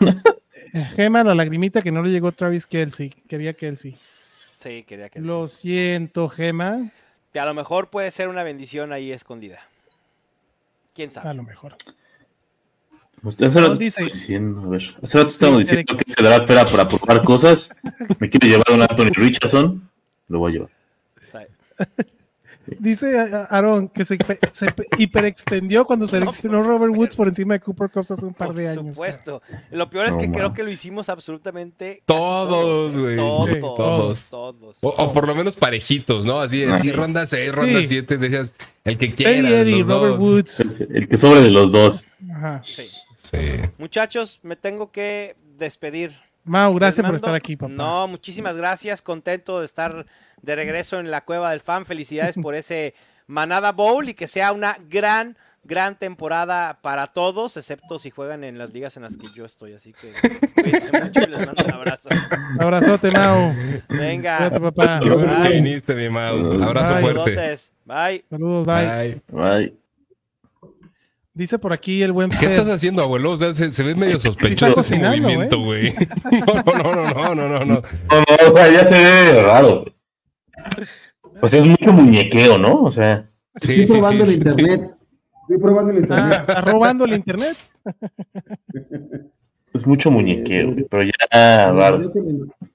Gema, la lagrimita que no le llegó Travis Kelsey. Quería Kelsey.
Sí, quería Kelsey.
Lo siento, Gema.
Que a lo mejor puede ser una bendición ahí escondida. ¿Quién sabe?
A lo mejor.
Pues hace rato dice... diciendo, a ver, hace rato estamos diciendo que se dará espera para probar cosas. Me quiere llevar un Anthony Richardson, lo voy a llevar.
Dice Aaron que se, se hiperextendió cuando seleccionó Robert Woods por encima de Cooper Cup hace un par de años.
Por supuesto. Lo peor es que creo que lo hicimos absolutamente
todos, güey.
Todos, todos, todos,
O, por lo menos parejitos, ¿no? Así, así ronda 6, ronda 7, decías, el que quiera.
Eddie, Robert Woods.
El que sobre de los dos.
Ajá.
Sí. Muchachos, me tengo que despedir.
Mau, gracias por estar aquí, papá.
No, muchísimas gracias. Contento de estar de regreso en la cueva del fan. Felicidades por ese Manada Bowl y que sea una gran, gran temporada para todos, excepto si juegan en las ligas en las que yo estoy. Así que cuídense mucho y les mando un abrazo.
Abrazote, Mau.
Venga.
Cuídate, papá.
Qué bueno que
Bye.
viniste, mi Mau. Abrazo
Bye.
fuerte.
Saludotes. Bye.
Saludos, bye.
Bye.
Ay,
Dice por aquí el buen
¿Qué
Fer.
estás haciendo, abuelo? O sea, se, se ve medio sospechoso ese movimiento, güey. No, no, no, no, no, no, no.
No, no, o sea, ya se ve raro. Pues es mucho muñequeo, ¿no? O sea,
Sí,
Estoy
sí,
probando
sí.
el
sí.
internet. Estoy probando el
Ah,
internet.
¿Está robando el internet?
es mucho muñequeo, pero ya
Con el
raro.
video que me-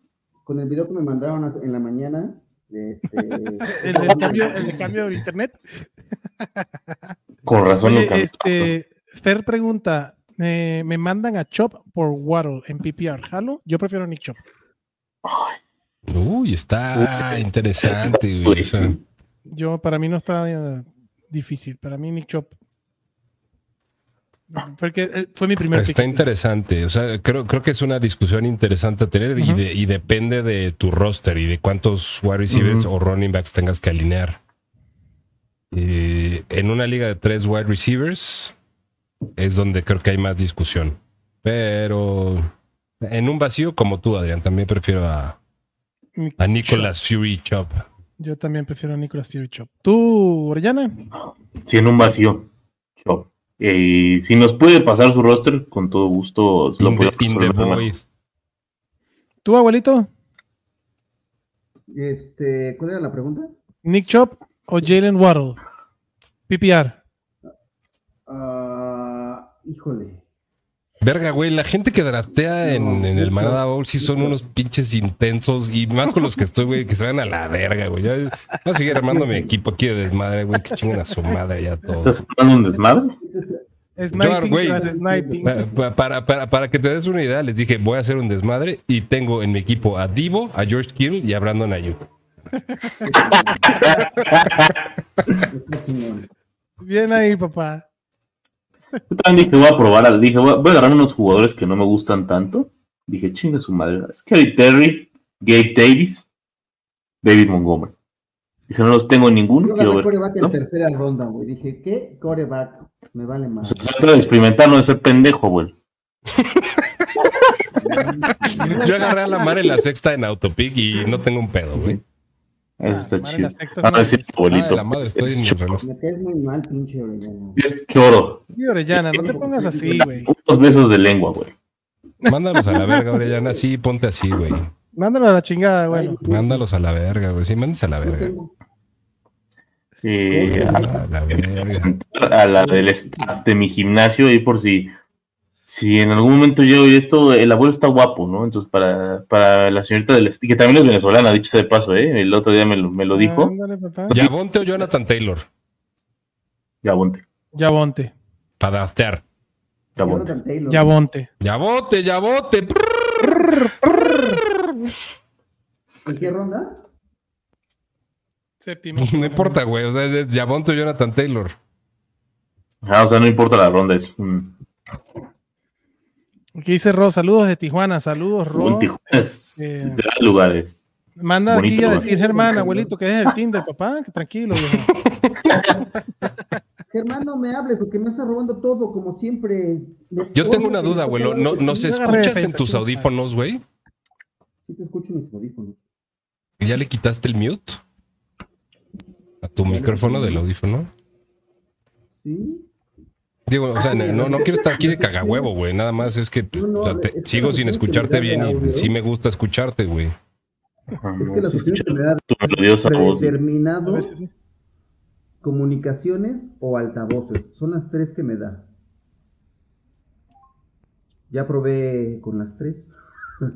Con el video que me mandaron en la mañana, este,
¿El, del cambio, el de cambio de internet?
Con razón
Oye, este, Fer pregunta, eh, me mandan a Chop por Waddle en PPR. ¿Jalo? Yo prefiero Nick Chop.
Uy, está interesante, güey. O sea,
Sí.
Yo, para mí no está eh, difícil. Para mí Nick Chop. Fue, que, eh, fue mi primer
Está
pick.
interesante. O sea, creo, creo que es una discusión interesante a tener y, de- y depende de tu roster y de cuántos wide receivers
Ujú.
o running backs tengas que alinear. Eh, en una liga de tres wide receivers es donde creo que hay más discusión. Pero en un vacío como tú, Adrián, también prefiero a, a Nicolas Fury Chop.
Yo también prefiero a Nicolas Fury Chop. ¿Tú, Orellana?
Sí, en un vacío. Chop. Eh, si nos puede pasar su roster, con todo gusto se lo
In the,
podemos
in the
resolver.
void.
¿Tú, abuelito?
este, ¿cuál era la pregunta?
¿Nick Chop o Jalen Waddle? PPR.
Ah, híjole.
Verga, güey, la gente que draftea en,
No,
en el Manada Bowl sí son unos pinches intensos y más con los que estoy, güey, que se van a la verga, güey. Ya, voy a seguir armando mi equipo aquí de desmadre, güey, que chinguen a su madre ya todo.
¿Estás dando un desmadre?
Sniping
pa- Para, para, para que te des una idea, les dije, voy a hacer un desmadre y tengo en mi equipo a Divo, a George Kittle y a Brandon Ayuk.
Bien ahí, papá.
Yo también dije, voy a probar, dije, voy a, voy a agarrar unos jugadores que no me gustan tanto. Dije, chinga su madre. Scary Terry, Gabe Davis, David Montgomery. Dije, no los tengo ninguno,
Yo
quiero
agarré
ver.
coreback en tercera ronda, güey. Dije, ¿qué coreback? Me vale
O
más.
sea, se trata de experimentar, no de ser pendejo, güey.
Yo agarré a la mar en la sexta en Autopic y no tengo un pedo, güey.
Eso está
madre,
chido. Ah,
es
sí,
una-
abuelito.
Ah, la madre,
es,
estoy
es choro.
Me caes muy mal, pinche Orellana.
Es choro.
Sí, Orellana, no te pongas así, güey.
Unos besos de lengua, güey.
Mándalos a la verga, Orellana. Sí, ponte así, güey.
Mándalo a la chingada, bueno.
Mándalos a la verga, güey. Sí, mándense a la verga.
Eh,
A
a,
la, la verga.
a la del staff de mi gimnasio ahí por si si en algún momento yo oí esto, el abuelo está guapo, ¿no? Entonces, para, para la señorita del que también es venezolana, dicho sea de paso, ¿eh? El otro día me lo, me lo dijo.
Ándale, papá.
¿Yavonte o Jonathan Taylor?
Ya bonte,
Ya bonte.
Para draftear.
ya bonte.
Jonathan Taylor.
Ya bonte.
¡Yabote, yabote!
¿En qué ronda?
Séptimo.
No importa, güey. O sea, es Yavonte o Jonathan Taylor.
Ah, o sea, no importa la ronda, es un,
Aquí dice Ro, saludos de Tijuana, saludos Ro.
Tijuana, es
Este,
de los lugares.
Manda
bonito
aquí a decir Germán, abuelito, que es el Tinder, papá, que tranquilo.
Germán, no me hables porque me estás robando todo, como siempre. Me-
Yo tengo una duda, abuelo. ¿No, ¿Nos escuchas en tus audífonos, güey?
Sí te escucho en mis audífonos.
¿Ya le quitaste el mute? ¿A tu micrófono del audífono?
Sí.
Digo, o sea, no, no quiero estar aquí de cagahuevo, güey. Nada más es que
No, no,
o sea, te-
es que
sigo sin escucharte bien y
audio.
sí me gusta escucharte, güey.
Es que la
escucha
que me da predeterminado, comunicaciones o altavoces. Son las tres que me da. Ya probé con las tres.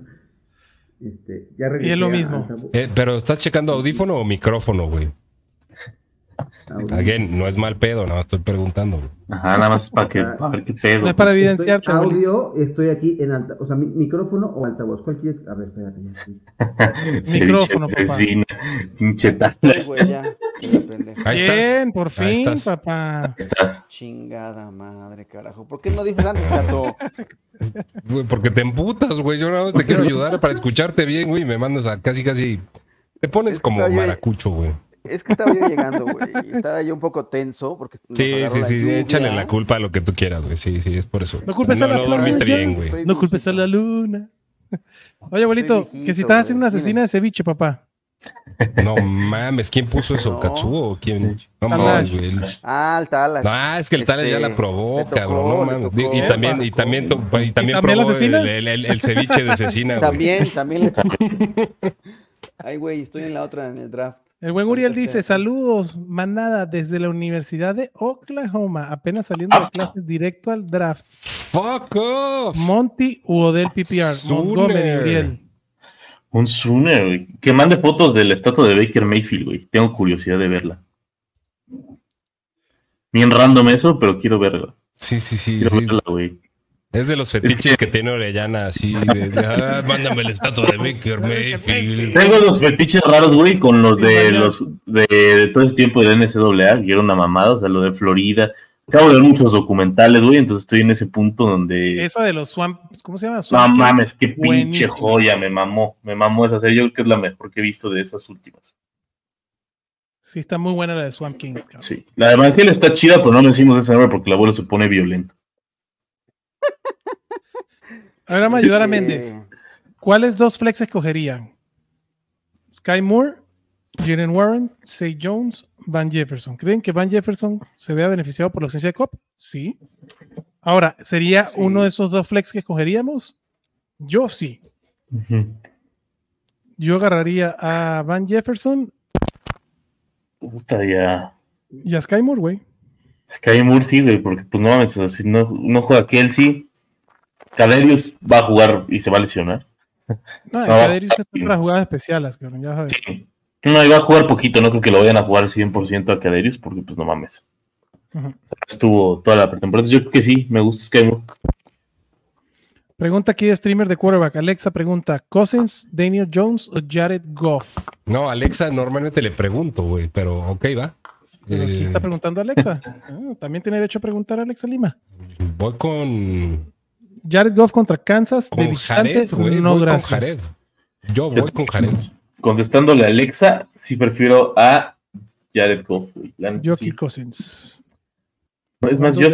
Este, ya
Y es lo mismo.
Eh, pero ¿estás checando audífono o micrófono, güey?
Audio.
Again, no es mal pedo, nada más estoy preguntando.
Ajá, nada más es para que, para ver qué pedo.
No es para
Estoy-
evidenciarte, abuelito.
audio, estoy aquí en alta, o sea, mi- micrófono o altavoz. ¿Cuál quieres? A ver, espérate. ya, sí.
Micrófono, papá.
Ay, güey, ya.
Ahí estás.
Bien, por
Ahí
fin,
estás.
papá.
Estás.
Chingada madre, carajo. ¿Por qué no dices antes, chato?
Porque te emputas, güey. Yo nada más te quiero ayudar para escucharte bien, güey. Me mandas a casi, casi. Te pones como maracucho, güey.
Es que estaba yo llegando, güey. Estaba yo un poco tenso porque.
Sí, sí, sí. Échale la culpa a lo que tú quieras, güey. Sí, sí, es por eso.
No culpes a la
no dormiste bien, güey.
No culpes a la luna. Oye, abuelito, que si estás haciendo una asesina de ceviche, papá.
No mames, ¿quién puso eso? ¿Katsuo o quién? No mames, güey.
Ah, el Talas.
Ah, es que el Talas ya la este, probó, cabrón. No mames. Y también, y también, y también probó el, el, ceviche de asesina,
También, también le tocó. Ay, güey, estoy en la otra, en el draft.
El buen Uriel dice, saludos, manada, desde la Universidad de Oklahoma, apenas saliendo de clases directo al draft.
Fuck off.
Monty u Odell PPR. Montgomery, Uriel.
Un Sooner, güey. Que mande fotos de la estatua de Baker Mayfield, güey. Tengo curiosidad de verla. Bien random eso, pero quiero verla.
Sí, sí, sí. Quiero verla, güey. Es de los fetiches que tiene Orellana, así de, ah, mándame la estatua de Baker Mayfield.
Tengo los fetiches raros, güey, con los de los de, todo ese tiempo de NCAA, que era una mamada, o sea, lo de Florida, Acabo de ver muchos documentales, güey, entonces estoy en ese punto donde.
Esa de los Swamp, ¿cómo se llama?
no mames, qué pinche joya, me mamó, me mamó esa serie. Yo creo que es la mejor que he visto de esas últimas.
Sí, está muy buena la de Swamp King.
Sí, la de Manciel está chida, pero no le decimos esa nombre porque el abuelo se pone violento.
A ver, vamos a ayudar a Méndez. ¿Cuáles dos flex escogerían? ¿Sky Moore Jalen Warren, Say Jones, Van Jefferson. ¿Creen que Van Jefferson se vea beneficiado por la ausencia de Cop? Sí. Ahora, ¿sería uno de esos dos flex que escogeríamos? Yo sí. Yo agarraría a Van Jefferson.
Puta ya.
Y a Sky Moore, güey.
Sky Moore sí, güey, porque pues no si no, no juega Kelsey, Caderius va a jugar y se va a lesionar.
No, no Caderius es para jugadas especiales, cabrón, ya sabes. Sí.
No, iba a jugar poquito, no creo que lo vayan a jugar 100% a Caderius, porque pues no mames. estuvo toda la pretemporada. Yo creo que sí, me gusta Skymore.
Pregunta aquí de streamer de quarterback. Alexa pregunta: ¿Cousins, Daniel Jones o Jared Goff?
No, Alexa normalmente le pregunto, güey, pero ok, va.
Pero aquí está eh, preguntando Alexa. Ah, también tiene derecho a preguntar a Alexa Lima.
Voy con.
Jared Goff contra Kansas. de Jared, no, gracias.
Yo voy con Jared
contestándole a Alexa, sí prefiero a Jared Goff.
Jockey Cousins.
es más, yo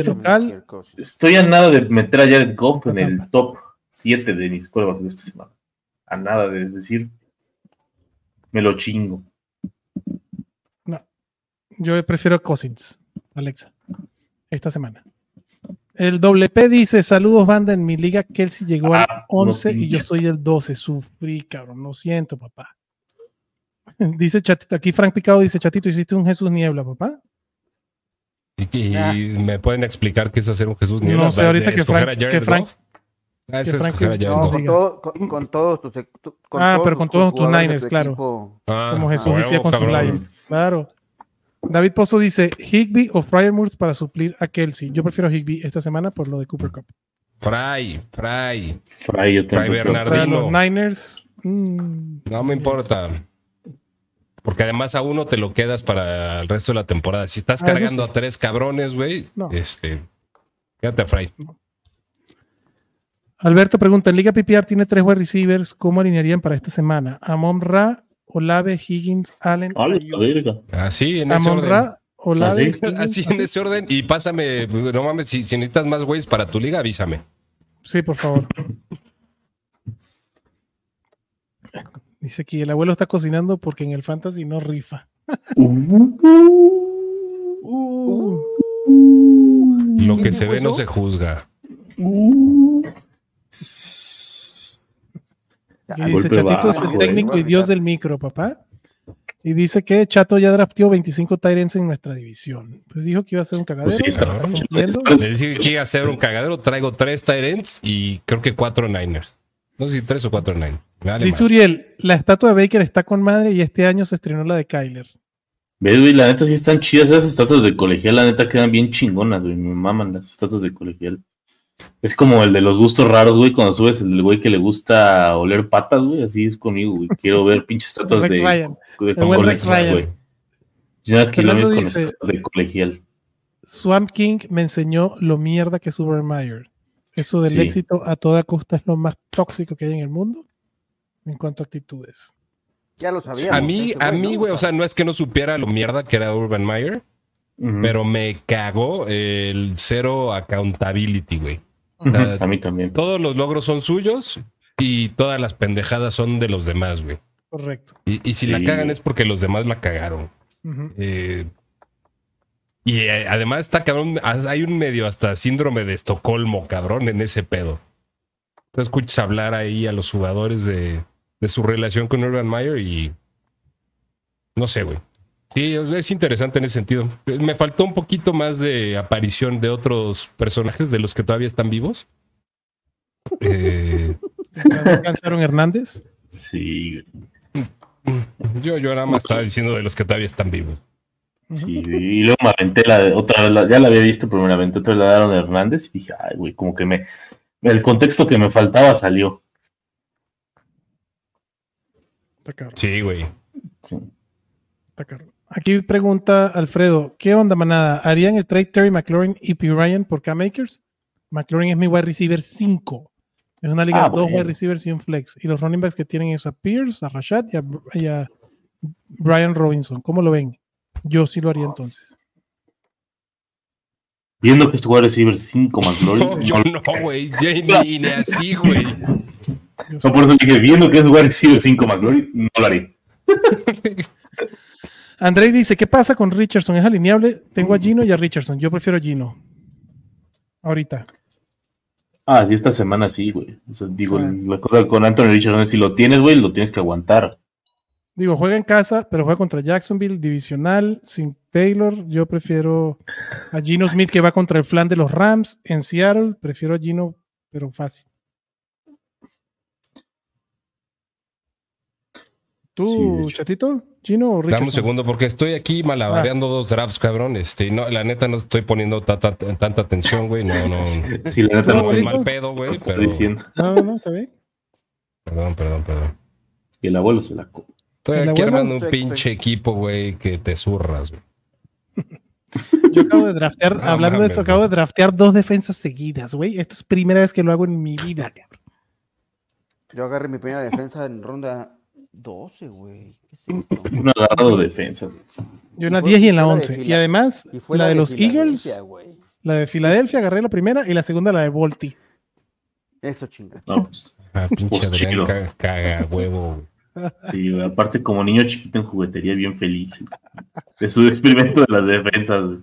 estoy, a nada de meter a Jared Goff en el top 7 de mis cuervas de esta semana. A nada de decir, me lo chingo.
Yo prefiero Cousins, Alexa, esta semana. El WP dice: Saludos, banda. En mi liga, Kelsey llegó al 11 ah, y yo soy el 12. Sufrí, cabrón. Lo siento, papá. Dice Chatito, aquí Frank Picado dice, Chatito, hiciste un Jesús Niebla, papá.
¿Y, ah. me pueden explicar qué es hacer un Jesús Niebla?
No sé, ahorita que Frank, que Frank,
ah,
no, con, todo, con, todos tus
con Ah, pero con todos tus Niners, claro. Ah, Como Jesús decía con sus Lions. Claro. David Pozo dice, Higby o Fryermuth para suplir a Kelsey. Yo prefiero Higby esta semana por lo de Cooper Cup.
Fry, Fry.
Fry, yo
Fry Bernardino.
los Niners. Mm.
No me importa. Porque además a uno te lo quedas para el resto de la temporada. Si estás ah, cargando a tres cabrones, güey, este, quédate a Fry.
Alberto pregunta, en Liga PPR tiene tres wide receivers, ¿cómo alinearían para esta semana? Amon Ra, Olave, Higgins, Allen.
Así, en ese orden. Ra, Olave, así, en ese orden. Y pásame, no mames, si, si necesitas más güeyes para tu liga, avísame.
Sí, por favor. Dice que el abuelo está cocinando porque en el fantasy no rifa.
Uh. Lo que se ve no se juzga.
Y dice Chatito es el técnico y dios del micro, papá. Y dice que Chato ya drafteó 25 Tyrants en nuestra división. Pues dijo que iba a ser un cagadero. Pues
sí, Le que iba a ser un cagadero. Traigo tres Tyrants y creo que cuatro Niners. No sé si tres o cuatro Niners.
Dice Uriel, la estatua de Baker está con madre y este año se estrenó la de Kyler.
Ve, güey, la neta sí están chidas esas estatuas de colegial, la neta quedan bien chingonas, güey, me maman las estatuas de colegial. Es como el de los gustos raros, güey, cuando subes el güey que le gusta oler patas, güey, así es conmigo, güey. Quiero ver pinches estatuas de, Ryan. de, de güey. Ya kilómetros con estatuas de colegial.
Swamp King me enseñó lo mierda que es Supermeyer. Eso del éxito a toda costa es lo más tóxico que hay en el mundo en cuanto a actitudes.
Ya lo sabía.
A mí, a mí, güey, o sea, no es que no supiera lo mierda que era Urban Meyer, pero me cagó el cero accountability, güey.
A mí también.
Todos los logros son suyos y todas las pendejadas son de los demás, güey.
Correcto.
Y, si la cagan es porque los demás la cagaron. Eh, y eh, además está cabrón, hay un medio hasta síndrome de Estocolmo, cabrón, en ese pedo. Tú escuchas hablar ahí a los jugadores de, de su relación con Urban Meyer y no sé, güey. Sí, es interesante en ese sentido. Me faltó un poquito más de aparición de otros personajes de los que todavía están vivos.
Eh... Hernández?
Sí.
Yo, yo nada más estaba diciendo de los que todavía están vivos.
Sí, y luego me aventé la otra vez, ya la había visto, pero me la aventé otra vez la Aaron Hernández y dije, ay, güey, como que me. El contexto que me faltaba salió.
Está caro. Sí, güey. Sí.
Está caro. Aquí pregunta Alfredo, ¿qué onda, manada? ¿Harían el trade Terry McLaurin y P. Ryan por K-Makers? McLaurin es mi wide receiver 5. Es una liga ah, de dos wide receivers y un flex. Y los running backs que tienen es a Pierce, a Rashad y a, Brian Robinson. ¿Cómo lo ven? Yo sí lo haría entonces.
Viendo que este wide receiver 5 McLaurin.
No, yo no, güey. Ni, ni, así, güey.
No, por eso dije, viendo que es wide receiver 5 McLaurin, no lo haré.
Andrei dice, ¿qué pasa con Richardson? ¿Es alineable? Tengo a Gino y a Richardson. Yo prefiero a Gino. Ahorita.
Ah, sí, esta semana sí, güey. O sea, digo, la cosa con Anthony Richardson es si lo tienes, güey, lo tienes que aguantar.
Digo, juega en casa, pero juega contra Jacksonville, divisional, sin Taylor. Yo prefiero a Gino Smith que va contra el flan de los Rams en Seattle. Prefiero a Gino, pero fácil. ¿Tú, chatito? ¿Gino o
Dame un segundo, porque estoy aquí malabareando ah. dos drafts, cabrón. Este, no, la neta no estoy poniendo tanta atención, güey. No, no.
Sí, la neta no,
no mal pedo, güey. Pero...
Diciendo. No, no, está bien.
Perdón, perdón, perdón.
Y el abuelo se la.
Estoy aquí armando un pinche equipo, güey, que te zurras, güey.
Yo acabo de draftear, hablando de eso, acabo de draftear dos defensas seguidas, güey. Esto es primera vez que lo hago en mi vida, cabrón.
Yo agarré mi primera defensa en ronda 12, güey. ¿Qué es?
Un agarrado de defensa.
Yo una 10 y en la 11. Y además, la, de, los Eagles, la de Filadelfia, agarré la primera y la segunda la de Volti.
Eso chinga.
No, pues, ah, pinche pues Adrián caga, huevo.
Sí, aparte como niño chiquito en juguetería, bien feliz. De su experimento de las defensas.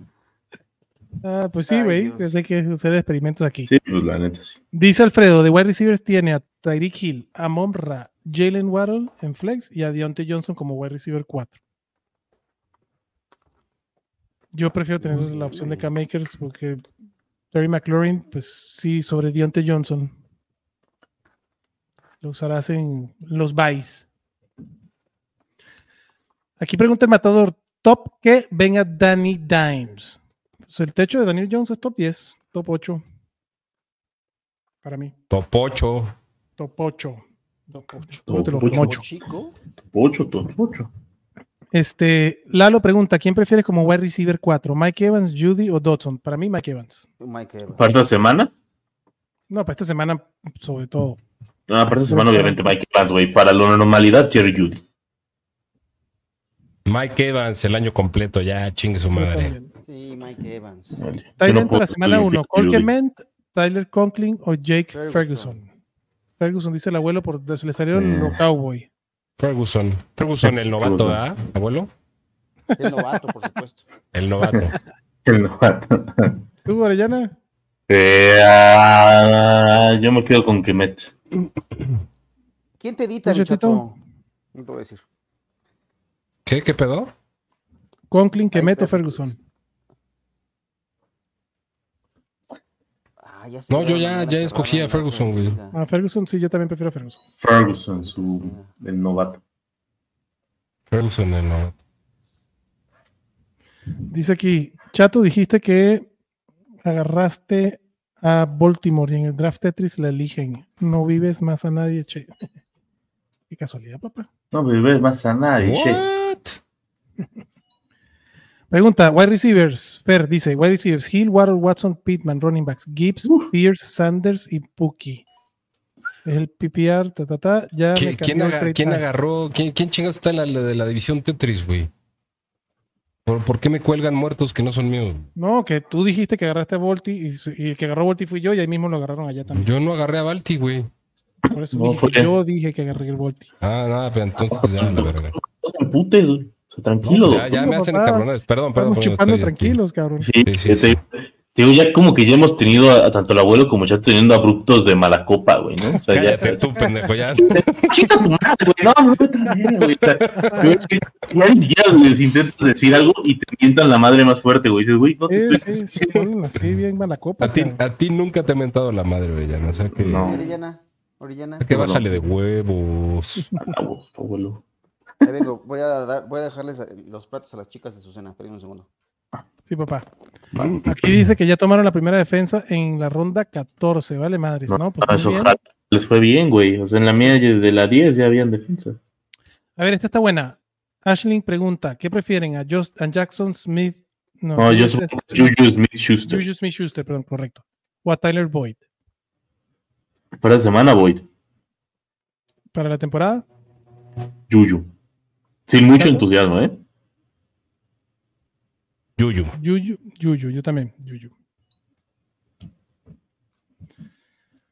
Ah, pues sí, güey. Hay que hacer experimentos aquí.
Sí, pues la neta sí.
Dice Alfredo, de wide receivers tiene a Tyreek Hill, a Momra, Jalen Waddle en flex y a Deontay Johnson como wide receiver 4. Yo prefiero tener la opción de K-Makers porque Terry McLaurin, pues sí, sobre Deontay Johnson. Lo usarás en los buys. Aquí pregunta el matador, top que venga Danny Dimes. Pues el techo de Daniel Jones es top 10, top 8. Para mí.
Top 8.
Top 8.
Top 8. Top 8, top 8.
Este, Lalo pregunta, ¿quién prefiere como wide receiver 4? ¿Mike Evans, Judy o Dodson? Para mí, Mike Evans.
¿Para esta semana?
No, para esta semana, sobre todo.
No, para esta semana, obviamente, Mike Evans, güey. Para la normalidad, Jerry Judy.
Mike Evans el año completo, ya chingue su madre.
Sí, Mike Evans.
Tyler para la semana 1, Colquement, Tyler Conklin o Jake Ferguson. Ferguson. Dice el abuelo, por se le salieron eh. los Cowboy.
Ferguson. Ferguson, el novato, ¿verdad, abuelo?
El novato, por supuesto.
El novato.
el novato.
¿Tú, Arellana?
Eh, uh, yo me quedo con Kemet.
¿Quién te edita, chato? No te voy a decir.
¿Qué? ¿Qué pedo?
Conklin, Kemet o Ferguson.
Ah, ya
no, yo ya, ya escogí a Ferguson, güey.
A Ferguson, sí, yo también prefiero a Ferguson.
Ferguson, su, el novato.
Ferguson, el novato.
Dice aquí, Chato, dijiste que agarraste a Baltimore y en el draft Tetris la eligen. No vives más a nadie, che. Qué casualidad, papá.
No vives más a nadie, che.
Pregunta, wide receivers. Fer dice, wide receivers, Hill, Waddle, Watson, Pittman, running backs, Gibbs, Pierce, Sanders y Pookie. Es el PPR, ta, ta, ta. Ya
¿Quién, ¿quién, agarró? ¿Quién, quién chingados está en la de la división Tetris, güey? ¿Por, qué me cuelgan muertos que no son míos?
No, que tú dijiste que agarraste a Volti y, el que agarró a Volti fui yo y ahí mismo lo agarraron allá también.
Yo no agarré a Volti, güey.
Por eso dije, yo dije que agarré el Volti.
Ah, nada, pero entonces ya la verga.
Pute, güey. tranquilo.
ya, ya me hacen cabrones. Perdón, perdón.
Estamos chupando tranquilos, cabrón.
Sí, sí, sí. Digo, ya como que ya hemos tenido a, tanto el abuelo como ya teniendo abruptos de mala copa, güey, ¿no? O sea,
Cállate ya, tú, pendejo, ya.
Chica tu madre, güey. No, no me güey. O sea, ya ni siquiera les intento decir algo y te mientan la madre más fuerte, güey. Dices, güey, no te
sí,
estoy
sí, sí, sí, bien mala copa.
A ti, a ti nunca te ha mentado la madre, Orellana. O sea que.
No. Orellana. Orellana.
Es que bájale de huevos.
Huevos, abuelo.
Ahí vengo, voy a, dar, voy a dejarles los platos a las chicas de su cena. Esperen un segundo.
Sí, papá. Aquí dice que ya tomaron la primera defensa en la ronda 14, ¿vale, madres? No,
pues eso les fue bien, güey. O sea, en la mía de la 10 ya habían defensas.
A ver, esta está buena. Ashling pregunta, ¿qué prefieren? ¿A, Just, a Jackson Smith?
No, no yo soy Juju Smith Schuster.
Juju Smith Schuster, perdón, correcto. O a Tyler Boyd.
Para la semana, Boyd.
¿Para la temporada?
Juju. Sin mucho entusiasmo, ¿eh?
Yuyu.
Yuyu, Yuyu, yo también. Yuyu.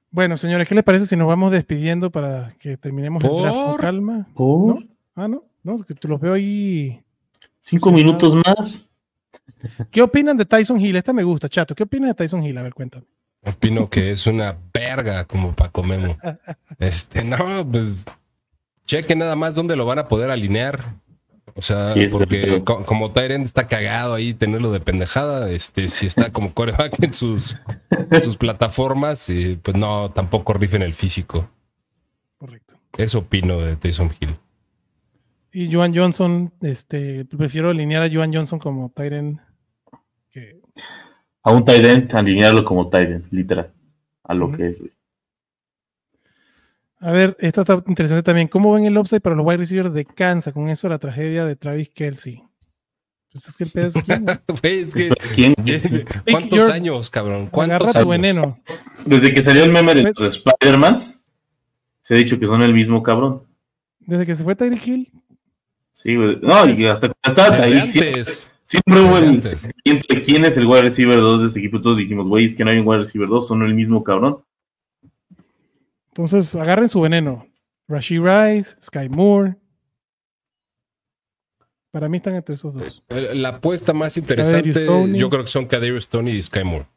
Bueno, señores, ¿qué les parece si nos vamos despidiendo para que terminemos el draft con calma?
¿No?
Ah, no, no, que tú los veo ahí.
Cinco minutos más.
¿Qué opinan de Tyson Hill? Esta me gusta, chato. ¿Qué opinan de Tyson Hill? A ver, cuéntame.
Opino que es una verga como para comer. Este, no, pues cheque nada más dónde lo van a poder alinear. O sea, porque como Tyrant está cagado ahí tenerlo de pendejada, este, si está como coreback en sus, sus plataformas, y pues no, tampoco rifen el físico.
Correcto.
Eso opino de Tyson Hill.
Y Joan Johnson, este, prefiero alinear a Joan Johnson como Tyrant que...
A un Tyrant, alinearlo como Tyrant, literal, a lo que es.
A ver, esta está interesante también. ¿Cómo ven el upside para los wide receivers de Kansas? Con eso la tragedia de Travis Kelsey. Pues es que el pedo es quién.
es que, ¿Quién? ¿Cuántos años, cabrón? ¿Cuántos
agarra
años?
tu veneno.
Desde que salió el meme de los Spider-Mans, se ha dicho que son el mismo cabrón.
Desde que se fue Tyreek Hill.
Sí, güey. No, y hasta Tyreek siempre, siempre hubo el entre quién es el wide receiver 2 de este equipo. Todos dijimos, güey, es que no hay un wide receiver 2, son el mismo cabrón.
Entonces, agarren su veneno. Rashi Rice, Sky Moore. Para mí están entre esos dos.
La apuesta más interesante, yo creo que son Kadarius Tony y Sky Moore.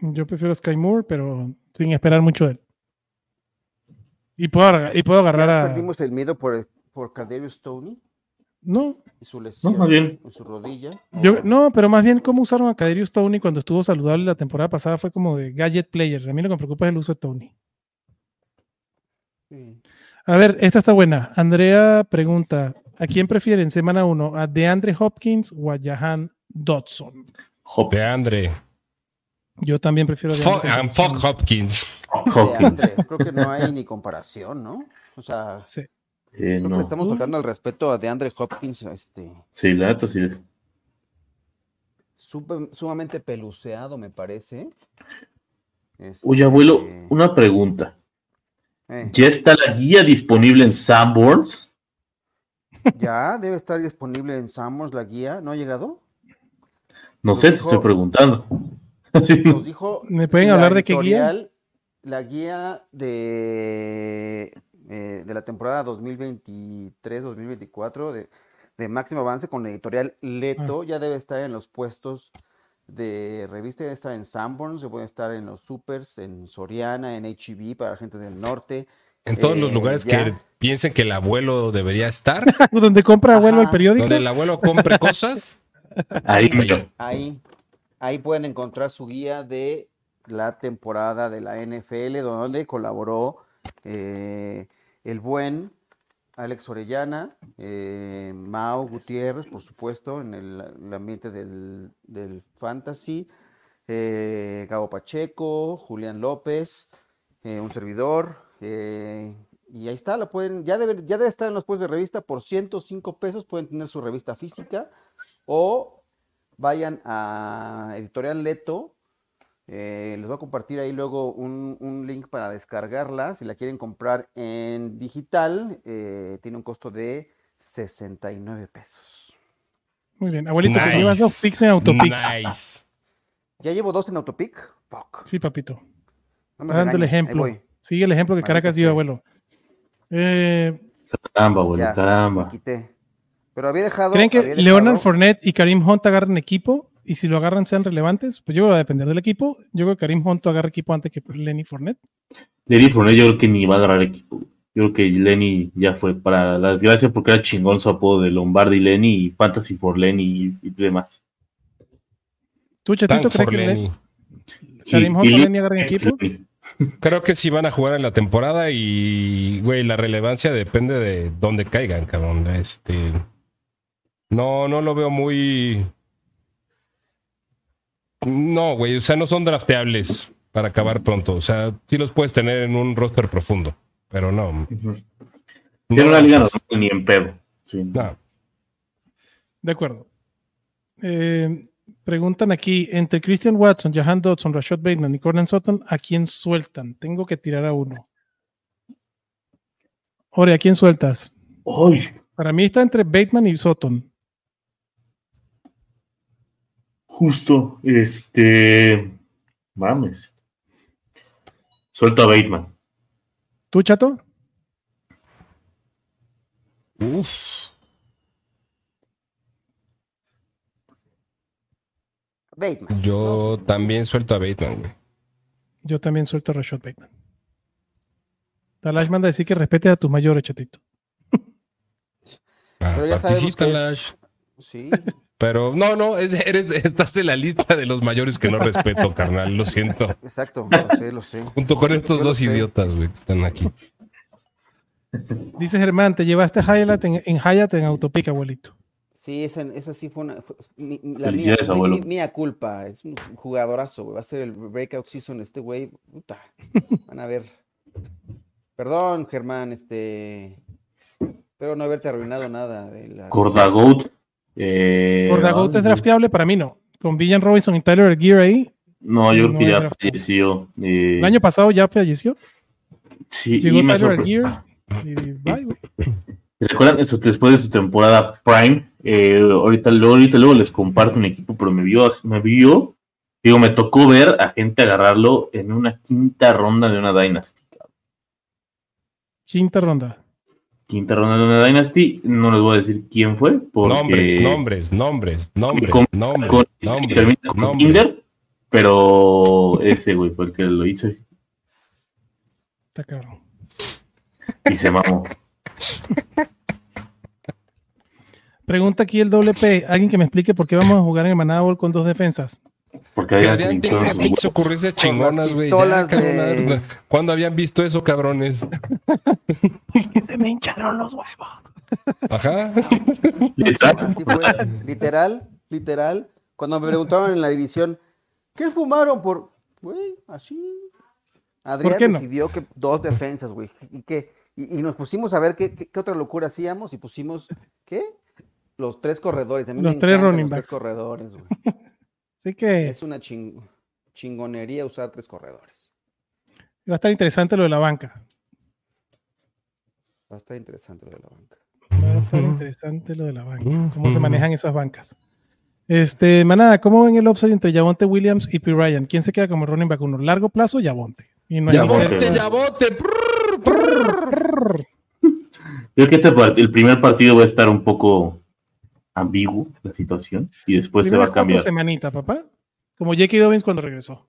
Yo prefiero Sky Moore, pero sin esperar mucho de él. Y puedo, y puedo agarrar a.
¿Perdimos el miedo por, por Kadarius Tony?
No.
Y su lesión
no, bien.
en su rodilla.
no, pero más bien cómo usaron a Kaderius Tony cuando estuvo saludable la temporada pasada fue como de gadget player. A mí lo que me preocupa es el uso de Tony. A ver, esta está buena. Andrea pregunta, ¿a quién prefieren semana 1? ¿A DeAndre Hopkins o a Jahan Dodson?
DeAndre.
Yo también prefiero a
DeAndre Fuck Hopkins.
Hopkins. Creo que no hay ni comparación, ¿no? O sea,
sí.
Eh,
Creo que le estamos faltando el respeto a DeAndre Hopkins. Este,
sí, la neta sí es.
sumamente peluceado, me parece.
Este, Oye, abuelo, una pregunta. Eh. ¿Ya está la guía disponible en Sanborns?
Ya, debe estar disponible en Sanborns la guía. ¿No ha llegado?
No sé, te estoy preguntando.
Nos dijo
¿Me pueden hablar de qué guía?
La guía de eh, de la temporada 2023-2024 de, de, máximo avance con la editorial Leto. Ah. Ya debe estar en los puestos de revista, debe estar en Sanborns, puede estar en los supers, en Soriana, en HEB para gente del norte.
En todos los eh, lugares que piensen que el abuelo debería estar.
donde compra abuelo el periódico.
Donde el abuelo compre cosas.
ahí,
ahí, ahí pueden encontrar su guía de la temporada de la NFL, donde colaboró eh, el buen Alex Orellana, eh, Mao Gutiérrez, por supuesto, en el, ambiente del, fantasy, eh, Gabo Pacheco, Julián López, eh, un servidor, y ahí está, la pueden, ya debe, ya estar en los puestos de revista por 105 pesos, pueden tener su revista física, o vayan a Editorial Leto, Eh, les voy a compartir ahí luego un, link para descargarla. Si la quieren comprar en digital, eh, tiene un costo de 69 pesos.
Muy bien. Abuelito, nice. llevas dos pics en Autopic. Nice.
¿Ya llevo dos en Autopic?
Sí, papito. dando el ejemplo. Sigue el ejemplo que Caracas dio, abuelo. Eh,
caramba, abuelo, caramba.
quité. Pero había dejado.
¿Creen que Leonard Fournette y Karim Hunt agarren equipo? Y si lo agarran, sean relevantes. Pues yo creo que va a depender del equipo. Yo creo que Karim Hunt agarra equipo antes que Lenny Fournette.
Lenny Fournette, yo creo que ni va a agarrar equipo. Yo creo que Lenny ya fue para la desgracia porque era chingón su apodo de Lombardi Lenny y Fantasy for Lenny y, demás.
¿Tú, Chatito, crees que Lenny? Karim Hunt y Lenny agarran equipo?
Creo que sí van a jugar en la temporada y, güey, la relevancia depende de dónde caigan, cabrón. Este. No, no lo veo muy. No, güey, o sea, no son drafteables para acabar pronto. O sea, sí los puedes tener en un roster profundo, pero no.
Tiene una liga no, ni en pedo. Sí. No.
De acuerdo. Eh, preguntan aquí, entre Christian Watson, Jahan Dodson, Rashad Bateman y Gordon Sutton, ¿a quién sueltan? Tengo que tirar a uno. Ore, ¿a quién sueltas?
Hoy.
Para mí está entre Bateman y Sutton.
Justo, este. Mames. Suelta a Bateman.
¿Tú, chato?
Uf.
Bateman.
Yo también suelto a Bateman, güey.
Yo también suelto a Rashad Bateman. Talash manda a decir que respete a tus mayores, chatito.
Ah, participa, Talash. Sí. Pero no, no, eres, estás en la lista de los mayores que no respeto, carnal. Lo siento.
Exacto, lo sé, lo sé.
Junto con estos dos idiotas, güey, que están aquí.
Dice Germán, te llevaste a Hyatt en, en Hyatt en Autopic, abuelito.
Sí, esa, esa sí fue una. la mía, abuelo. mía culpa. Es un jugadorazo, güey. Va a ser el breakout season este güey. Puta. Van a ver. Perdón, Germán, este. Espero no haberte arruinado nada. De la...
Gordagout.
Eh, Gordagout es drafteable, para mí no. Con Villan Robinson y Tyler Gear ahí.
No, yo creo que ya falleció.
Eh. ¿El año pasado ya falleció?
Sí,
Llegó Tyler Gear y bye, güey.
¿Recuerdan eso después de su temporada Prime? Eh, ahorita, luego, ahorita luego les comparto un equipo, pero me vio, me vio, digo, me tocó ver a gente agarrarlo en una quinta ronda de una Dynasty.
Quinta ronda.
Quinta ronda de una Dynasty, no les voy a decir quién fue. Porque
nombres, nombres, nombres, nombres, nombres, nombres,
termina con Kinder, pero ese güey fue el que lo hizo.
Está caro.
Y se mamó.
Pregunta aquí el doble P. Alguien que me explique por qué vamos a jugar en el Manada con dos defensas.
Porque habían
se ocurrió esas chingonas, güey. ¿Cuándo habían visto eso, cabrones?
Se me hincharon los huevos.
Ajá.
Literal, literal. Cuando me preguntaban en la división, ¿qué fumaron por? Güey, así. Adrián decidió que dos defensas, güey. Y que y, nos pusimos a ver qué, qué, otra locura hacíamos y pusimos, ¿qué? Los tres corredores.
los tres running backs.
Tres corredores, güey.
Así que.
Es una chingonería usar tres corredores.
Va a estar interesante lo de la banca.
Va a estar interesante lo de la banca.
Va a estar interesante lo de la banca. Cómo se manejan esas bancas. Este, manada, ¿cómo ven el upside entre Yavonte Williams y P. Ryan? ¿Quién se queda como running back uno? ¿Largo plazo? Yavonte.
Y no Yavonte, Yavonte.
Creo que este el primer partido va a estar un poco ambiguo la situación y después se va a cambiar.
semanita, papá? Como Jackie Dobbins cuando regresó.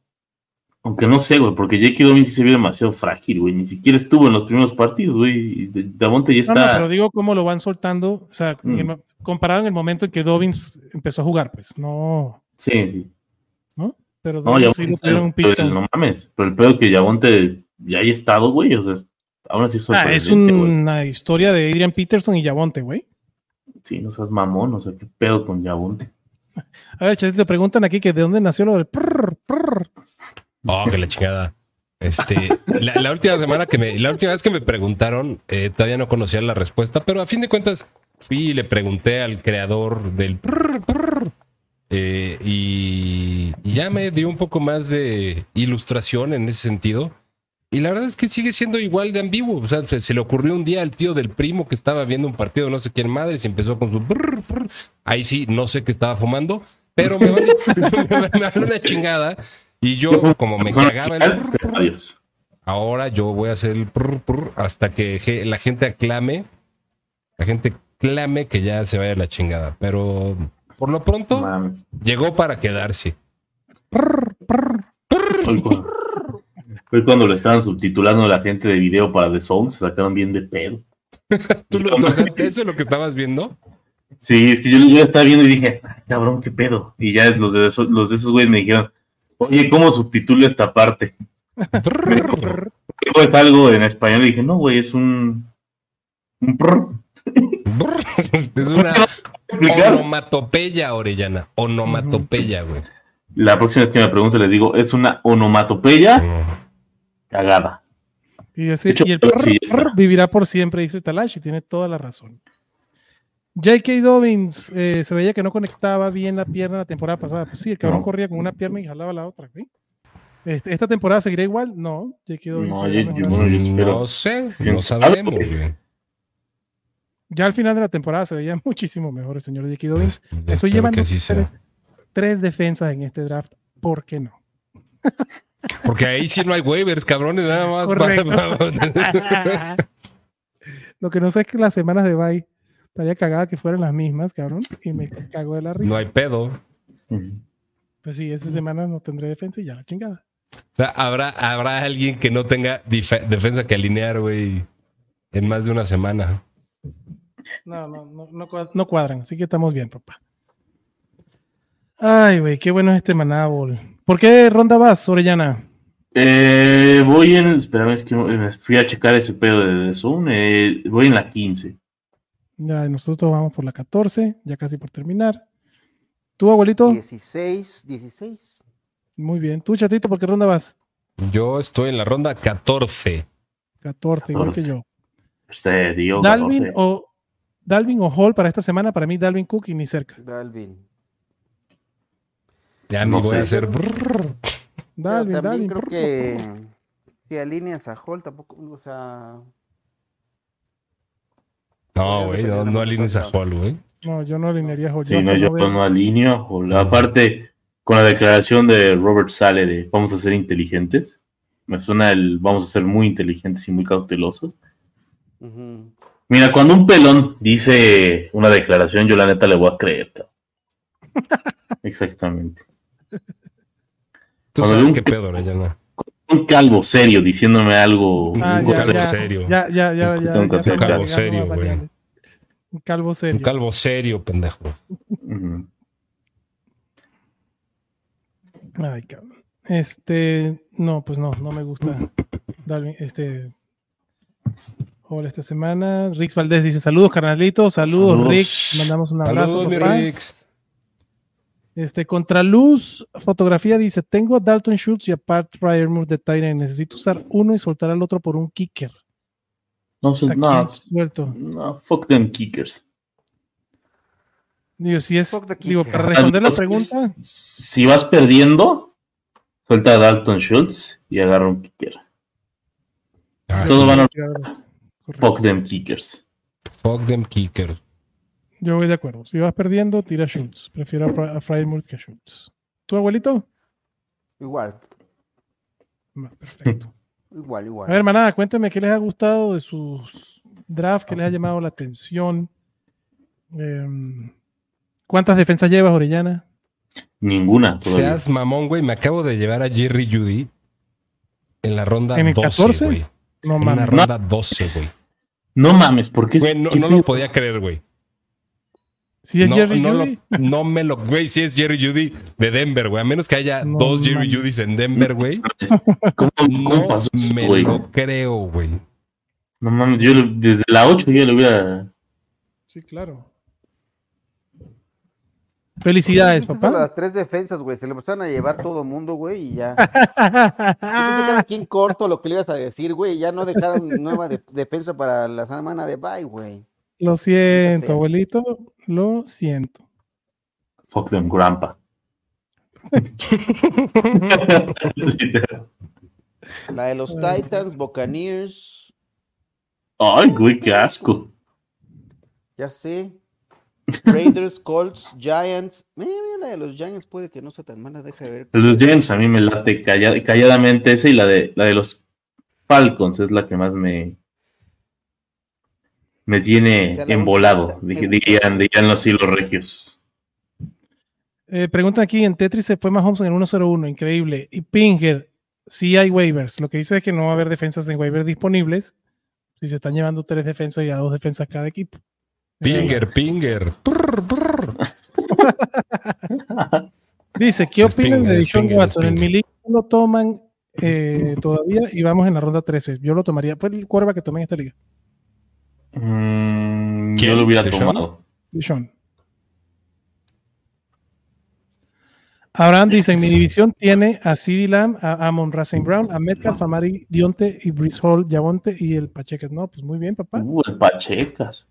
Aunque no sé, güey, porque Jackie Dobbins sí se vio demasiado frágil, güey. Ni siquiera estuvo en los primeros partidos, güey. Damonte ya está. No,
pero digo cómo lo van soltando, o sea, mm. comparado en el momento en que Dobbins empezó a jugar, pues no.
Sí, sí.
¿No? Pero
Dobbins sí un No mames, pero el pedo que Yabonte ya haya estado, güey, o sea, aún así
ah, es una historia de Adrian Peterson y Yabonte, güey.
Sí, no seas mamón, o sea, qué pedo con Yabonte.
A ver, chatito, preguntan aquí que de dónde nació lo del prrr,
Oh, que la chingada. Este, la, última semana que me, la última vez que me preguntaron, eh, todavía no conocía la respuesta, pero a fin de cuentas fui y le pregunté al creador del eh, y, ya me dio un poco más de ilustración en ese sentido. Y la verdad es que sigue siendo igual de ambiguo. O sea, se, le ocurrió un día al tío del primo que estaba viendo un partido no sé quién madre y empezó con su... Ahí sí, no sé qué estaba fumando, pero me vale, una chingada. Y yo, como me cagaba el... Ahora yo voy a hacer el... hasta que la gente aclame. La gente clame que ya se vaya la chingada. Pero por lo pronto, llegó para quedarse.
Fue cuando lo estaban subtitulando la gente de video para The Zone, se sacaron bien de pedo.
¿Tú lo, ¿Eso es lo que estabas viendo?
Sí, es que yo, yo estaba viendo y dije, cabrón, qué pedo. Y ya los de esos, los de esos güeyes me dijeron, oye, ¿cómo subtitulo esta parte? es algo en español y dije, no, güey, es un. un
es una onomatopeya, Orellana. Onomatopeya, güey.
La próxima vez que me pregunte le digo, ¿es una onomatopeya? Cagada.
Y, el vivirá por siempre, dice Talashi, tiene toda la razón. J.K. Dobbins eh, se veía que no conectaba bien la pierna la temporada pasada. Pues sí, el cabrón corría con una pierna y jalaba la otra. Este, ¿Esta temporada seguirá igual? No, J.K.
Dobbins. No, no sé, no sabemos.
Ya al final de la temporada se veía muchísimo mejor el señor J.K. Dobbins. Estoy llevando tres, defensas en este draft. ¿Por qué no?
Porque ahí sí no hay waivers, cabrones, nada más.
Lo que no sé es que las semanas de bye estaría cagada que fueran las mismas, cabrón, y me cago de la risa.
No hay pedo.
Pues sí, esa semana no tendré defensa y ya la chingada.
O sea, habrá, habrá alguien que no tenga defensa que alinear, güey, en más de una semana.
No, no, no, no, cuadran, así que estamos bien, papá. Ay, güey, qué bueno es este manábol. ¿Por qué ronda vas, Orellana?
Eh, voy en. Espérame, es que me fui a checar ese pedo de Zoom. Eh, voy en la 15.
Ya, nosotros vamos por la 14, ya casi por terminar. ¿Tú, abuelito?
16, 16.
Muy bien. ¿Tú, chatito, por qué ronda vas?
Yo estoy en la ronda 14.
14, igual que yo.
Este, Dios.
Dalvin o Dalvin o Hall para esta semana, para mí Dalvin Cook y ni cerca.
Dalvin.
Ya no, voy a hacer.
Dalvin, Dalvin. Creo que si alineas a Hall tampoco, o sea.
No, güey, no, no alinees a Hall, güey.
No, yo no alinearía a Hall.
Sí, no, yo no alineo a Hall. Aparte, con la declaración de Robert Sale de vamos a ser inteligentes, me suena el vamos a ser muy inteligentes y muy cautelosos. Mira, cuando un pelón dice una declaración, yo la neta le voy a creer. Exactamente.
¿Tú cuando sabes un, qué pedo, no.
Un calvo serio diciéndome algo.
Ah, un ya, ya, serio. Ya, ya, ya, ya. Un
calvo serio, güey.
Un calvo serio.
Un calvo serio, pendejo.
Ay, cabrón. Este, no, pues no, no me gusta. este, Hola esta semana. Rix Valdés dice: Saludos, carnalitos. Saludos, Rick. Mandamos un abrazo. Saludos, Este, Contraluz Fotografía dice: Tengo a Dalton Schultz y a Pat Ryermuth de Tyrant. Necesito usar uno y soltar al otro por un kicker.
No, no, no, fuck them kickers.
Digo, si es, digo, para responder la pregunta.
Si vas perdiendo, suelta a Dalton Schultz y agarra un kicker. Ah, Todos van a Fuck them kickers.
Fuck them kickers.
Yo voy de acuerdo. Si vas perdiendo, tira Schultz. Prefiero a, Frymouth que a Schultz. ¿Tu abuelito?
Igual.
Perfecto.
igual, igual.
A ver, manada, cuéntame qué les ha gustado de sus drafts, qué les ha llamado la atención. Em, ¿Cuántas defensas llevas, Orellana?
Ninguna.
Seas mamón, güey. Me acabo de llevar a Jerry Judy en la ronda ¿En el 12, 14? güey. No mames. Una ronda 12, güey.
No mames, porque
Güey, no, no lo podía creer, güey.
Si es Jerry
no
Judy.
no me lo, güey, si es Jerry Judy de Denver, güey. A menos que haya dos Jerry Judys en Denver, güey. ¿Cómo, no pasó me lo creo, güey.
No mames, yo desde la 8 yo le hubiera.
Sí, claro. Felicidades, papá.
Las tres defensas, güey. Se le empezaron a llevar todo el mundo, güey, y ya. cada quien corto lo que le ibas a decir, güey. Ya no dejaron nueva defensa para la semana de bye, güey.
Lo siento, abuelito. Lo siento.
Fuck them, grandpa.
La de los Titans, Buccaneers.
Ay, güey, qué asco.
Ya sé. Raiders, Colts, Giants. Mira, la de los Giants puede que no sea tan mala, deja de ver.
Los Giants a mí me late calladamente esa y la de, la de los Falcons es la que más me, me tiene embolado, dirían, dirían los hilos regios.
Eh, preguntan aquí, en Tetris se fue Mahomes en el 1-0-1, increíble. Y Pinger, sí hay waivers. Lo que dice es que no va a haber defensas en waivers disponibles si se están llevando tres defensas y a dos defensas cada equipo.
Pinger, Pinger.
dice, ¿qué opinan de Dishon Watson? En mi liga lo toman eh, todavía y vamos en la ronda 13. Yo lo tomaría. Fue el cuerva que tomé en esta liga.
Mm, yo lo hubiera tomado.
Dishon. Abraham dice, en mi división tiene a CD Lamb, a Amon Racing Brown, a Metcalf, a Mari Dionte y Brice Hall, Yavonte y el Pachecas. No, pues muy bien, papá.
Uh, el Pachecas.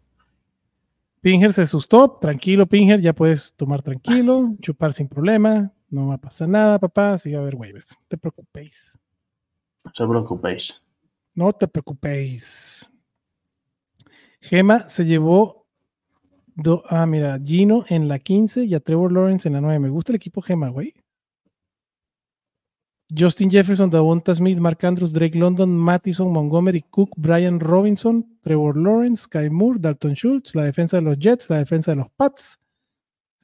Pinger se asustó. Tranquilo, Pinger, ya puedes tomar tranquilo, chupar sin problema. No va a pasar nada, papá. Sí va a haber waivers. No te preocupéis.
No te preocupéis.
No te preocupéis. Gema se llevó ah, mira, Gino en la 15 y a Trevor Lawrence en la 9. Me gusta el equipo Gema, güey. Justin Jefferson, Davonta Smith, Mark Andrews, Drake London, Mattison, Montgomery, Cook, Brian Robinson, Trevor Lawrence, Sky Moore, Dalton Schultz, la defensa de los Jets, la defensa de los Pats,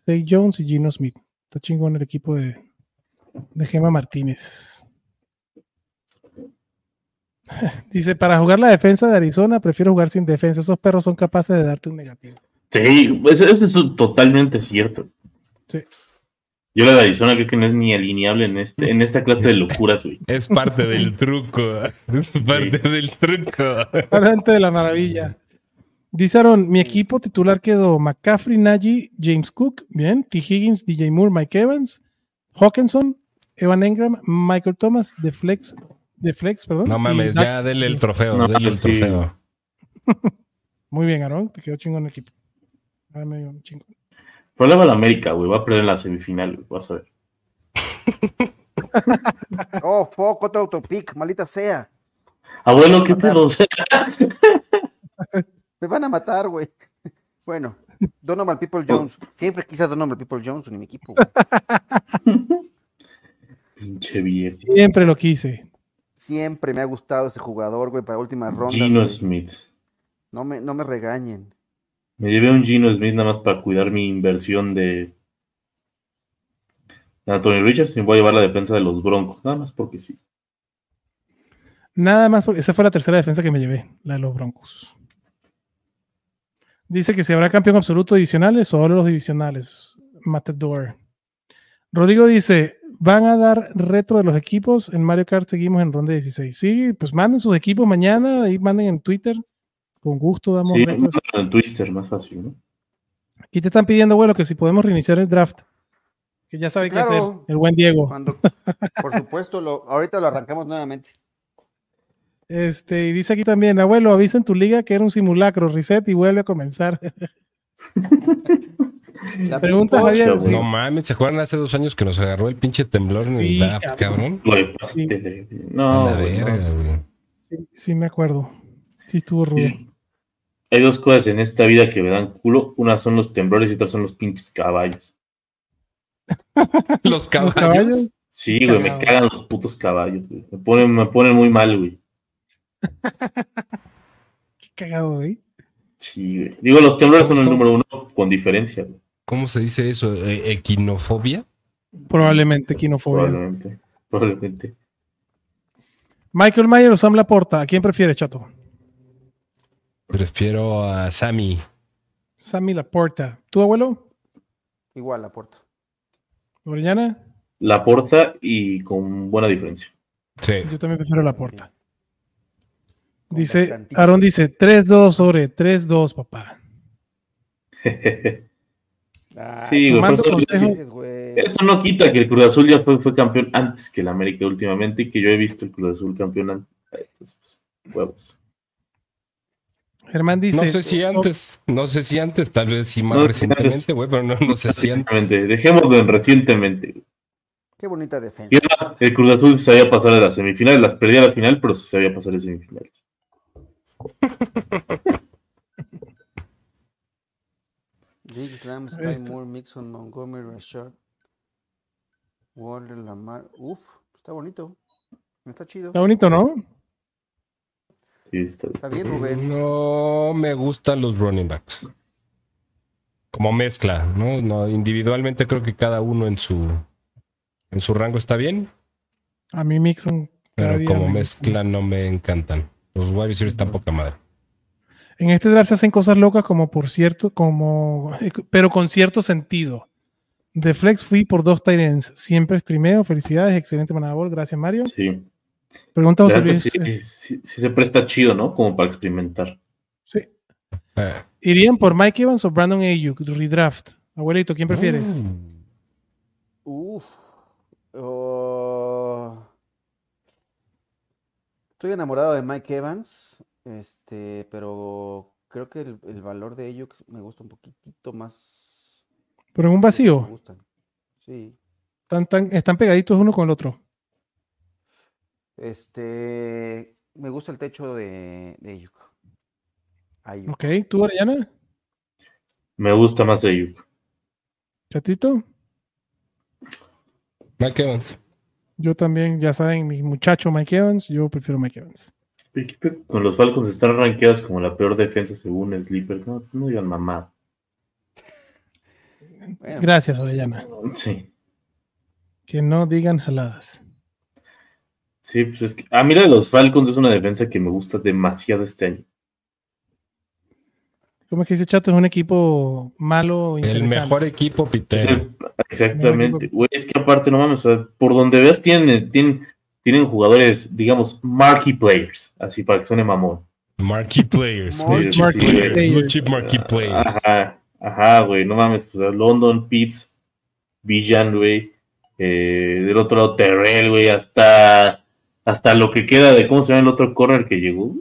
Zay Jones y Gino Smith. Está chingón el equipo de, de Gema Martínez. Dice, para jugar la defensa de Arizona, prefiero jugar sin defensa. Esos perros son capaces de darte un negativo.
Sí, eso, es totalmente cierto.
Sí.
Yo la de Arizona creo que no es ni alineable en este, en esta clase de locuras, güey.
Es parte del truco. Es parte del truco.
Parte de la maravilla. Dice mi equipo titular quedó McCaffrey, Nagy, James Cook, bien, T. Higgins, DJ Moore, Mike Evans, Hawkinson, Evan Engram, Michael Thomas, de Flex, de Flex, perdón.
No mames, ya denle el trofeo, denle el trofeo.
Muy bien, Aaron, te quedó chingón el equipo. Ah, chingón.
Problema de América, güey. Va a perder en la semifinal, güey. Vas a ver.
oh, fuck, otro autopic, maldita sea.
Abuelo, ¿qué pedo?
Me van a matar, güey. Bueno, Donovan People Jones. Siempre quise a Donovan People Jones en mi equipo.
Pinche viejo.
Siempre lo quise.
Siempre me ha gustado ese jugador, güey, para última ronda.
Gino Smith.
No me, no me regañen.
Me llevé un Gino Smith nada más para cuidar mi inversión de Anthony Richards y voy a llevar la defensa de los Broncos, nada más porque sí.
Nada más porque esa fue la tercera defensa que me llevé, la de los Broncos. Dice que si habrá campeón absoluto divisionales, solo los divisionales. Matador. Rodrigo dice: van a dar retro de los equipos. En Mario Kart seguimos en ronda 16. Sí, pues manden sus equipos mañana, ahí manden en Twitter. Con gusto damos
sí, en Twitter, más fácil, ¿no?
Aquí te están pidiendo, bueno, que si podemos reiniciar el draft. Que ya sabe qué hacer, el buen Diego.
por supuesto, lo, ahorita lo arrancamos nuevamente.
Este, y dice aquí también, abuelo, avisa en tu liga que era un simulacro, reset y vuelve a comenzar.
La pregunta Javier. No mames, ¿se acuerdan hace dos años que nos agarró el pinche temblor en el draft, cabrón?
No,
la verga, güey.
Sí, sí, me acuerdo. Sí, estuvo rudo.
Hay dos cosas en esta vida que me dan culo. Una son los temblores y otra son los pinches caballos.
¿Los caballos?
Sí, güey, me cagan los putos caballos, güey. Me ponen, me ponen muy mal, güey.
Qué cagado, güey.
Sí, güey. Digo, los temblores son el número uno con diferencia, güey.
¿Cómo se dice eso? ¿E-, ¿Equinofobia?
Probablemente equinofobia.
Probablemente, probablemente.
Michael Mayer o Sam Laporta, ¿a quién prefiere, chato?
Prefiero a Sammy.
Sammy Laporta. ¿Tu abuelo?
Igual, Laporta.
¿Orellana?
Laporta y con buena diferencia.
Sí.
Yo también prefiero Laporta. Dice, Aaron dice, 3-2 sobre 3-2, papá.
sí, eso, no quita que el Cruz Azul ya fue, campeón antes que el América últimamente y que yo he visto el Cruz Azul campeón antes. Pues, huevos.
Germán dice.
No sé si antes, no sé si antes, tal vez sí más recientemente, güey, pero no, no sé si antes.
Dejémoslo en recientemente.
Qué bonita defensa.
Y además, el Cruz Azul se sabía pasar de las semifinales, las perdía a la final, pero se sabía pasar de semifinales.
Jake Slam, Sky Moore, Mixon, Montgomery, Rashad, Waller, Lamar. Uf, está bonito. Está chido.
Está bonito, ¿no?
Sí, está,
Está bien, Rubén.
No me gustan los running backs. Como mezcla, ¿no? no individualmente creo que cada uno en su en su rango está bien,
A mí Mixon.
pero como
me-
mezcla no me encantan. Los wide receivers están poca madre.
En este draft se hacen cosas locas como por cierto, como, pero con cierto sentido. De Flex fui por dos Tyrants. Siempre streameo. Felicidades. Excelente manabol. Gracias, Mario.
sí.
Pregunta José Luis.
sí,
eh,
sí- sí se presta chido, ¿no? Como para experimentar.
sí.
Eh,
¿Irían por Mike Evans o Brandon Ayuk? Redraft. Abuelito, ¿quién prefieres?
mm,
Uf. Oh. Estoy enamorado de Mike Evans, este, pero creo que el, el valor de ellos me gusta un poquitito más.
Pero en un
Me
vacío.
gustan. Sí.
Están, tan- están pegaditos uno con el otro.
Este, me gusta el techo de, de Ayuk. Ayuk.
Ok. ¿Tú, Ariana?
Me gusta más Ayuk.
¿Chatito?
Mike Evans.
Yo también, ya saben, mi muchacho Mike Evans. Yo prefiero Mike Evans.
El equipo Con los Falcons están rankeados como la peor defensa según Sleeper. No, no digan mamá.
Bueno,
Gracias, Orellana.
Sí.
Que no digan jaladas.
Sí, pues es que. Ah, mira, los Falcons es una defensa que me gusta demasiado este año.
¿Cómo es que dice Chato? Es un equipo malo.
El
interesante.
mejor equipo,
Es
Peter.
el- exactamente. Güey, es que aparte, no mames, o sea, por donde veas tienen, tienen, tienen jugadores, digamos, marquee players, así para que suene mamón.
Marquee players.
Marquee
Blue chip
Marquee
players.
players.
Blue chip marquee players.
Ajá, ajá, güey, no mames, sea, London, Pitts, Villan, güey, eh, del otro lado Terrell, güey, hasta, hasta lo que queda de, ¿cómo se llama el otro corner que llegó?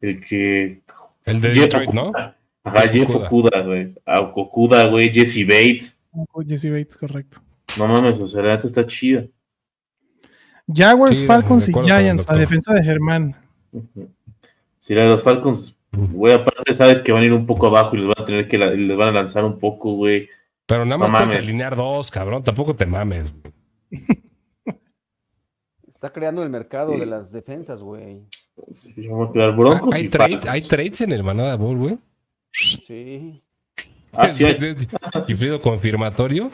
El que...
El de
Jeff
Detroit, ¿no?
Okuda. Ajá,
Jeff Okuda.
Okuda, güey. Ah, Okuda, güey, Jesse Bates.
Jesse Bates, correcto.
No mames, o sea, la neta está chida.
Jaguars,
Sí,
Falcons y Giants. La defensa de Germán.
Si la de los Falcons, güey, aparte sabes que van a ir un poco abajo y les van a tener que la- les van a lanzar un poco, güey.
Pero nada más
No
puedes
mames.
alinear dos, cabrón. Tampoco te mames.
está creando el mercado
Sí.
de las defensas, güey.
Sí, Vamos a quedar Broncos
hay,
y
trade-
Falcons.
hay trades en el Manada Bowl, güey.
Sí.
Ah, sí, hay-
Cifrido confirmatorio.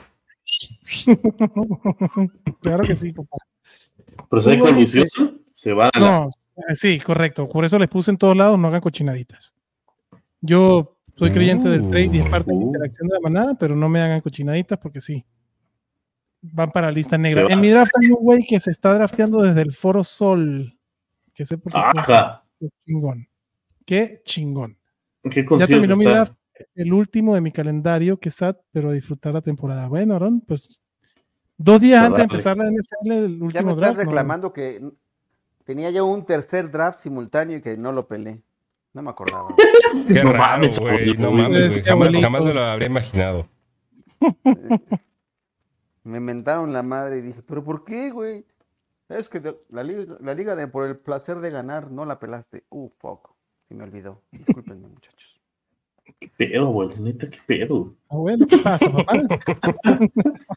claro que sí, papá. dice-
colusión, se van a la...
No, eh, sí, correcto. Por eso les puse en todos lados, no hagan cochinaditas. Yo soy creyente del trade y es parte de la
Uh.
interacción de la manada, pero no me hagan cochinaditas porque sí. Van para la lista negra.
va.
En mi draft hay un güey que se está drafteando desde el Foro Sol. Que sé por qué. Qué chingón. Qué chingón.
¿Qué
Ya terminó mi draft, el último de mi calendario, que sad, pero a disfrutar la temporada. Bueno, Aaron, pues dos días antes de empezar la NFL, el
Ya me
último
estás
draft. ¿no?
reclamando que tenía yo un tercer draft simultáneo y que no lo pelé. No me acordaba.
Qué
No
raro,
mames,
güey. No mames,
Es
güey.
que
Jamás, me lo habría imaginado.
Me mentaron la madre y dije, ¿pero por qué, güey? Es que de- la liga, la liga de por el placer de ganar no la pelaste. Uh, fuck. Se me olvidó. Discúlpenme, muchachos.
¿Qué pedo, güey? Neta, qué pedo.
Ah, bueno, ¿qué pasa, papá?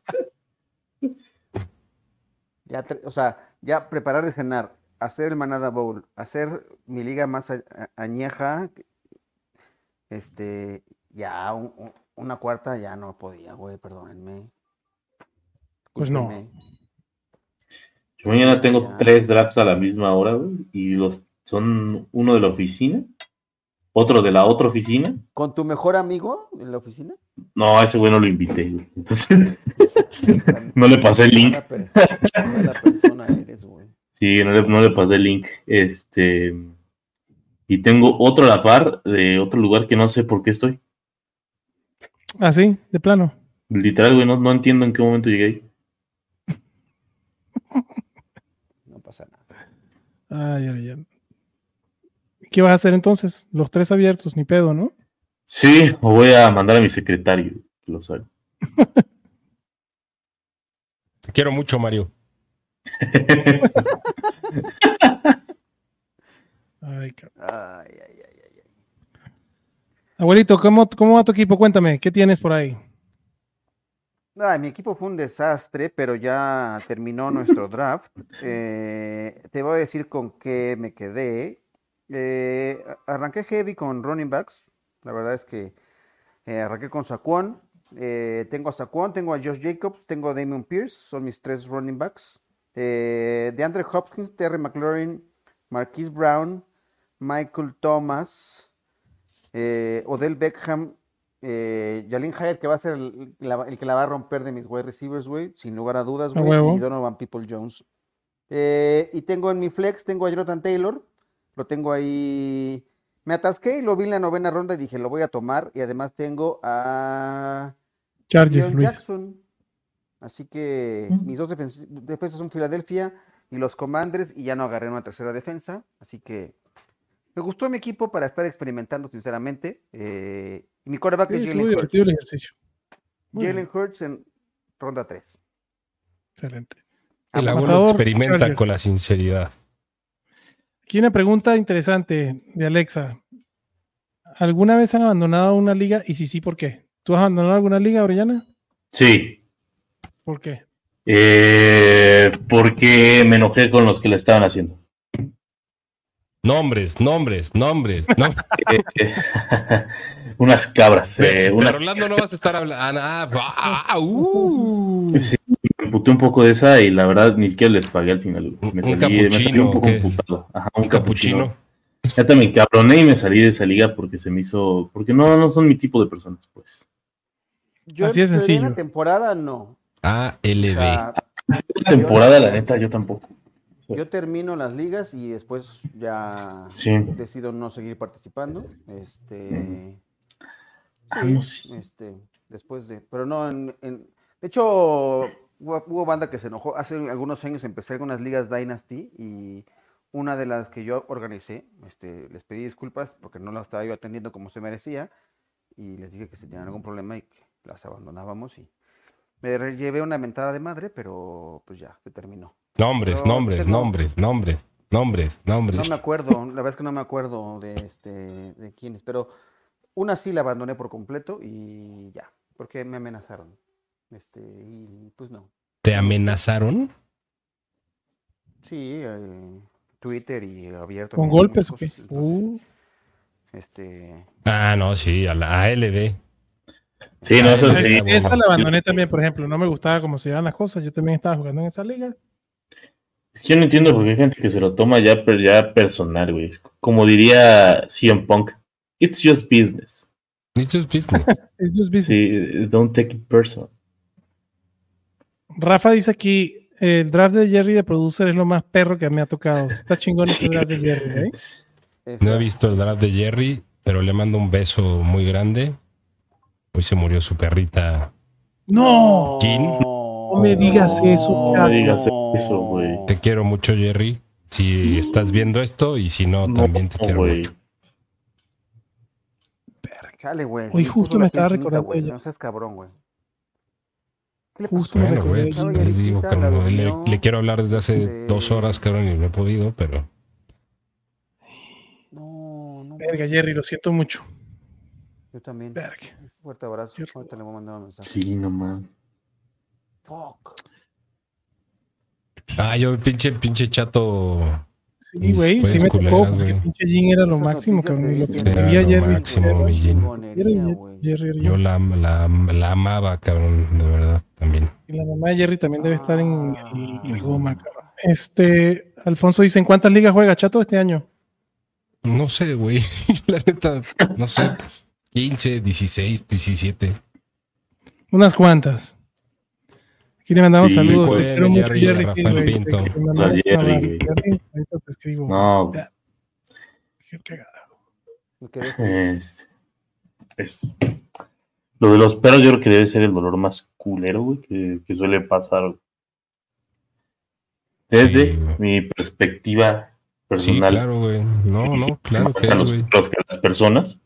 Ya, o sea, ya preparar de cenar, hacer el Manada Bowl, hacer mi liga más a- a- añeja, este, ya un- un- una cuarta ya no podía, güey, perdónenme.
Pues no.
Yo mañana tengo
Ya.
tres drafts a la misma hora, güey, y los son uno de la oficina, otro de la otra oficina.
¿Con tu mejor amigo en la oficina?
No, a ese güey no lo invité, güey. Entonces, no le pasé el link.
Mala per- mala persona eres, güey.
Sí, no le, no le pasé el link. Este. Y tengo otro a la par de otro lugar que no sé por qué estoy.
Así, de plano.
Literal, güey, no, no entiendo en qué momento llegué ahí.
No pasa nada.
Ay, ay, ay. ¿Qué vas a hacer entonces? Los tres abiertos, ni pedo, ¿no?
Sí, o voy a mandar a mi secretario que lo sabe.
Te quiero mucho, Mario.
ay, ay, ay, ay, Abuelito, ¿cómo, ¿cómo va tu equipo? Cuéntame, ¿qué tienes por ahí?
mi equipo fue un desastre, pero ya terminó nuestro draft. Eh, te voy a decir con qué me quedé. Eh, arranqué heavy con running backs. La verdad es que eh, arranqué con Saquon. tengo a Saquon, tengo a Josh Jacobs, tengo a Damon Pierce. Son mis tres running backs. de Andre Hopkins, Terry McLaurin, Marquise Brown, Michael Thomas, Odell Beckham eh, Jalin Hyatt, que va a ser el, que la va a romper de mis wide receivers, güey, sin lugar a dudas, güey, y Donovan People Jones. Eh, y tengo en mi flex, tengo a Jonathan Taylor, lo tengo ahí. Me atasqué y lo vi en la novena ronda y dije, lo voy a tomar. Y además tengo a
Charles
Jackson. Así que mis dos defensas son Filadelfia y los Commanders, y ya no agarré una tercera defensa. Así que me gustó mi equipo para estar experimentando, sinceramente. Eh, mi coreback es Jalen Hurts. el ejercicio. Jalen Hurts en ronda 3.
Excelente.
El abuelo experimenta con la sinceridad.
Aquí una pregunta interesante de Alexa. ¿Alguna vez han abandonado una liga? Y si sí, ¿por qué? ¿Tú has abandonado alguna liga, Orellana?
Sí.
¿Por qué?
Eh, porque me enojé con los que le estaban haciendo.
Nombres, nombres, nombres. No.
unas cabras. Eh, unas...
Orlando no vas a estar hablando. Ah, ah, ah,
uh. Sí, me puté un poco de esa y la verdad ni siquiera les pagué al final. Me,
un salí, me salí un poco
emputado. Ajá, un, capuchino. Ya también cabroné y me salí de esa liga porque se me hizo. Porque no, no son mi tipo de personas, pues.
Yo Así es sencillo. En la temporada no.
ALB.
O temporada, la neta, yo tampoco.
Yo termino las ligas y después ya decido no seguir participando. Este. Sí, este, después de. Pero no, en, de hecho, hubo, banda que se enojó. Hace algunos años empecé algunas ligas Dynasty y una de las que yo organicé, este, les pedí disculpas porque no las estaba yo atendiendo como se merecía y les dije que si tenían algún problema y que las abandonábamos y me llevé una mentada de madre, pero pues ya, se terminó.
Nombres, nombres, nombres, nombres, nombres, nombres.
No me acuerdo, la verdad es que no me acuerdo de este, de quiénes, pero una sí la abandoné por completo y ya, porque me amenazaron. Este, y pues no.
¿Te amenazaron?
Sí, Twitter y abierto.
¿Con golpes o qué? Uh.
Este.
Ah, no, sí, a la ALB.
Sí, no, eso sí.
Esa la abandoné también, por ejemplo. No me gustaba cómo se iban las cosas. Yo también estaba jugando en esa liga.
Es que yo no entiendo por qué hay gente que se lo toma ya, ya personal, güey. Como diría CM Punk, it's just business.
It's just business.
it's just business.
Sí, don't take it personal.
Rafa dice aquí, el draft de Jerry de producer es lo más perro que me ha tocado. Está chingón el draft de Jerry, ¿eh?
No he visto el draft de Jerry, pero le mando un beso muy grande. Hoy se murió su perrita.
¡No! No me digas eso,
No me digas eso, güey.
Te quiero mucho, Jerry. Si estás viendo esto y si no, también te quiero mucho.
Chale, güey.
Hoy justo me estaba recordando ella.
No seas cabrón, güey.
Justo me
güey, les digo, le, le, quiero hablar desde hace dos horas, cabrón, y no he podido, pero.
No, no. Verga, Jerry, lo siento mucho.
Yo también. Verga. Fuerte abrazo. Ahorita le voy a mandar un mensaje.
Sí, no
Fuck.
Ah, yo pinche, pinche chato.
Sí, güey, sí me tocó, pues que pinche Jin era lo máximo, cabrón. Lo que
era Jerry. Jerry, Yo la, la, la, amaba, cabrón, de verdad, también.
Y la mamá de Jerry también debe estar en el, el goma, cabrón. Este, Alfonso dice, ¿en cuántas ligas juega Chato este año?
No sé, güey. la neta, no sé. 15, 16, 17.
Unas cuantas. Aquí le mandamos saludos. te quiero mucho, Jerry. Sí,
Ahorita te escribo. No. Qué cagada. Es, es, lo de los perros yo creo que debe ser el dolor más culero, güey, que, que suele pasar. Desde sí, mi perspectiva personal.
Sí, claro, güey. No, no, claro que es,
los, los, las personas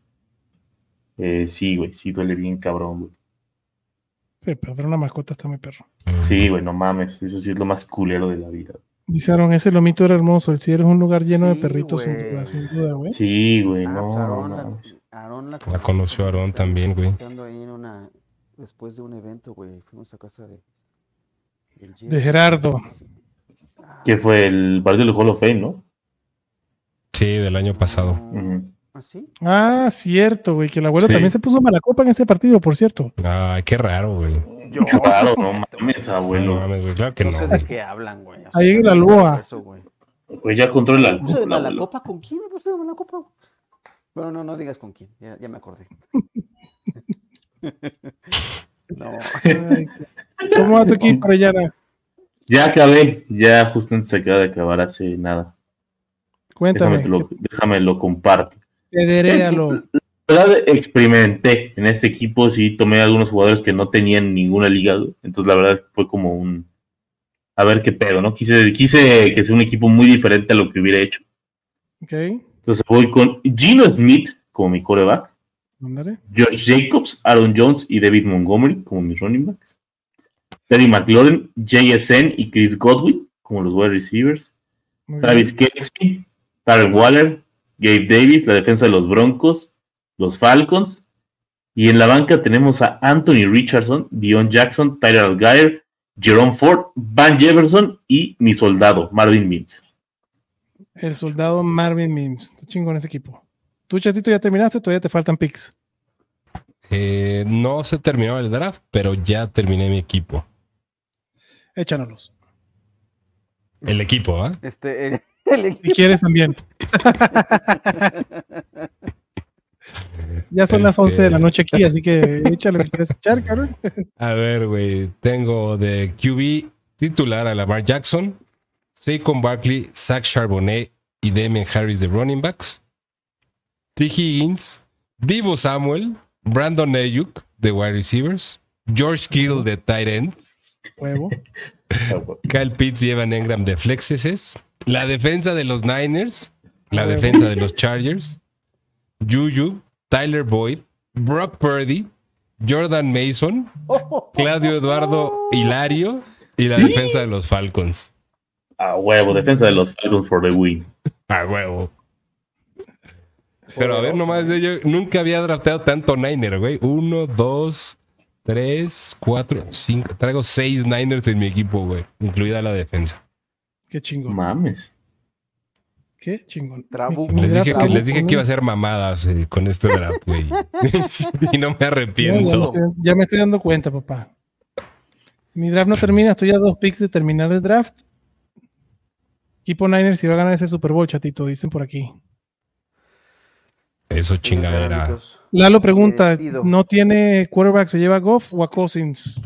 eh, sí, güey, sí duele bien cabrón, güey.
Sí, perder una mascota está muy perro.
Sí, güey, no mames. Eso sí es lo más culero de la vida.
Dice Aaron, ese lomito era hermoso. El cielo es un lugar lleno de perritos, sin duda, sin duda, güey.
Sí, güey,
Ah,
no.
pues Aarón la-. Aarón la,
La conoció Aarón también, güey.
Estando ahí en una, después de un evento, güey, fuimos a casa de,
De. Gerardo.
Que fue el partido del Hall of Fame, ¿no?
Sí, del año pasado.
Ujú.
¿Ah, sí?
Ah, cierto, güey, que el abuelo
Sí.
también se puso mala copa en ese partido, por cierto.
Ay, qué raro, güey.
Yo
Claro, no mames,
No
abuelo.
mames, güey. Claro que
no
no.
sé de qué hablan, güey. o
Ahí en la Loa.
eso, güey.
Pues ya controla el
¿Me puse de mala
abuelo.
copa con quién? ¿Me puse de mala copa? Bueno, no, no digas con quién, ya, ya me acordé. no,
Ay, ¿Cómo va tu equipo, Orellana?
Ya acabé, ya justo antes se acaba de acabar hace nada.
Cuéntame.
Déjame, lo, déjame lo comparto.
Federéalo.
La verdad, experimenté en este equipo, sí, tomé algunos jugadores que no tenían ninguna liga, entonces la verdad fue como un... A ver qué pedo, ¿no? Quise, quise que sea un equipo muy diferente a lo que hubiera hecho.
Ok,
Entonces voy con Gino Smith como mi coreback,
ándale.
George Jacobs, Aaron Jones y David Montgomery como mis running backs. Teddy McLaurin, JSN y Chris Godwin como los wide receivers.
Muy
Travis. Kelsey, Darren Waller, Gabe Davis, la defensa de los Broncos, los Falcons. Y en la banca tenemos a Anthony Richardson, Dion Jackson, Tyler Algier, Jerome Ford, Van Jefferson y mi soldado, Marvin Mims.
El soldado Marvin Mims. Está chingón ese equipo. Tú, chatito, ya terminaste, todavía te faltan picks.
Eh, no se terminó el draft, pero ya terminé mi equipo.
Échanos.
El equipo, ¿ah?
este, el, el
Si quieres también. ya son las
Este-
11 de la noche aquí, así que échale lo que quieras echar, cabrón.
A ver, güey. Tengo de QB titular a Lamar Jackson, Saquon Barkley, Zach Charbonnet y Damien Harris de running backs. T. Higgins, Divo Samuel, Brandon Ayuk de wide receivers, George Kittle de tight end,
Huevo.
Kyle Pitts y Evan Engram de flexes, la defensa de los Niners, la defensa de los Chargers, Juju, Tyler Boyd, Brock Purdy, Jordan Mason, Claudio Eduardo Hilario y la defensa de los Falcons.
A huevo, defensa de los Falcons for the win.
A huevo. Pero a ver, nomás, yo nunca había drafteado tanto Niner, güey. Uno, dos, tres, cuatro, cinco. Traigo seis Niners en mi equipo, güey. Incluida la defensa.
Qué chingón.
Mames.
Qué chingón.
Les dije, que, les dije que iba a ser mamadas eh, con este draft, güey. y no me
Ya, ya
arrepiento.
estoy- ya me estoy dando cuenta, papá. Mi draft no termina, estoy a dos picks de terminar el draft. Equipo Niners si va a ganar ese Super Bowl, chatito, dicen por aquí.
Eso chingadera.
Lalo pregunta. ¿no tiene quarterback? ¿Se lleva a Goff o a Cousins?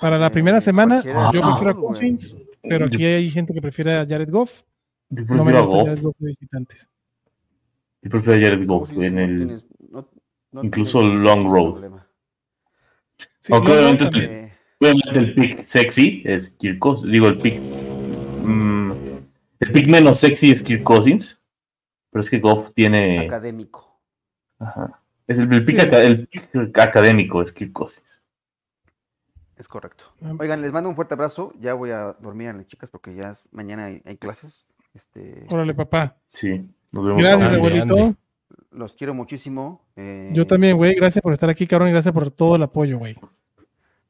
Para la
Eh,
primera semana, yo prefiero a. Cousins, pero aquí hay gente que prefiere a Jared Goff.
Yo
No me
prefiero a Goff.
Jared Goff de visitantes.
Yo prefiero a Jared Goff en el.
tienes- no- no
incluso long road.
Sí,
Aunque obviamente.
Eh,
Obviamente el pick sexy es Kirk Cousins. Digo, el pick. mm, el pick menos sexy es Kirk Cousins. Pero es que Goff tiene.
académico.
Ajá. Es el, el pick,
Sí.
aca- el pick académico es Kirk Cousins.
Es correcto. Oigan, les mando un fuerte abrazo. Ya voy a dormir a las chicas porque ya es- mañana hay, hay clases. Este,
Órale, papá.
Sí. Nos vemos.
Gracias, abuelito.
los quiero muchísimo. eh,
Yo también, güey. Gracias por estar aquí, cabrón, y gracias por todo el apoyo, güey.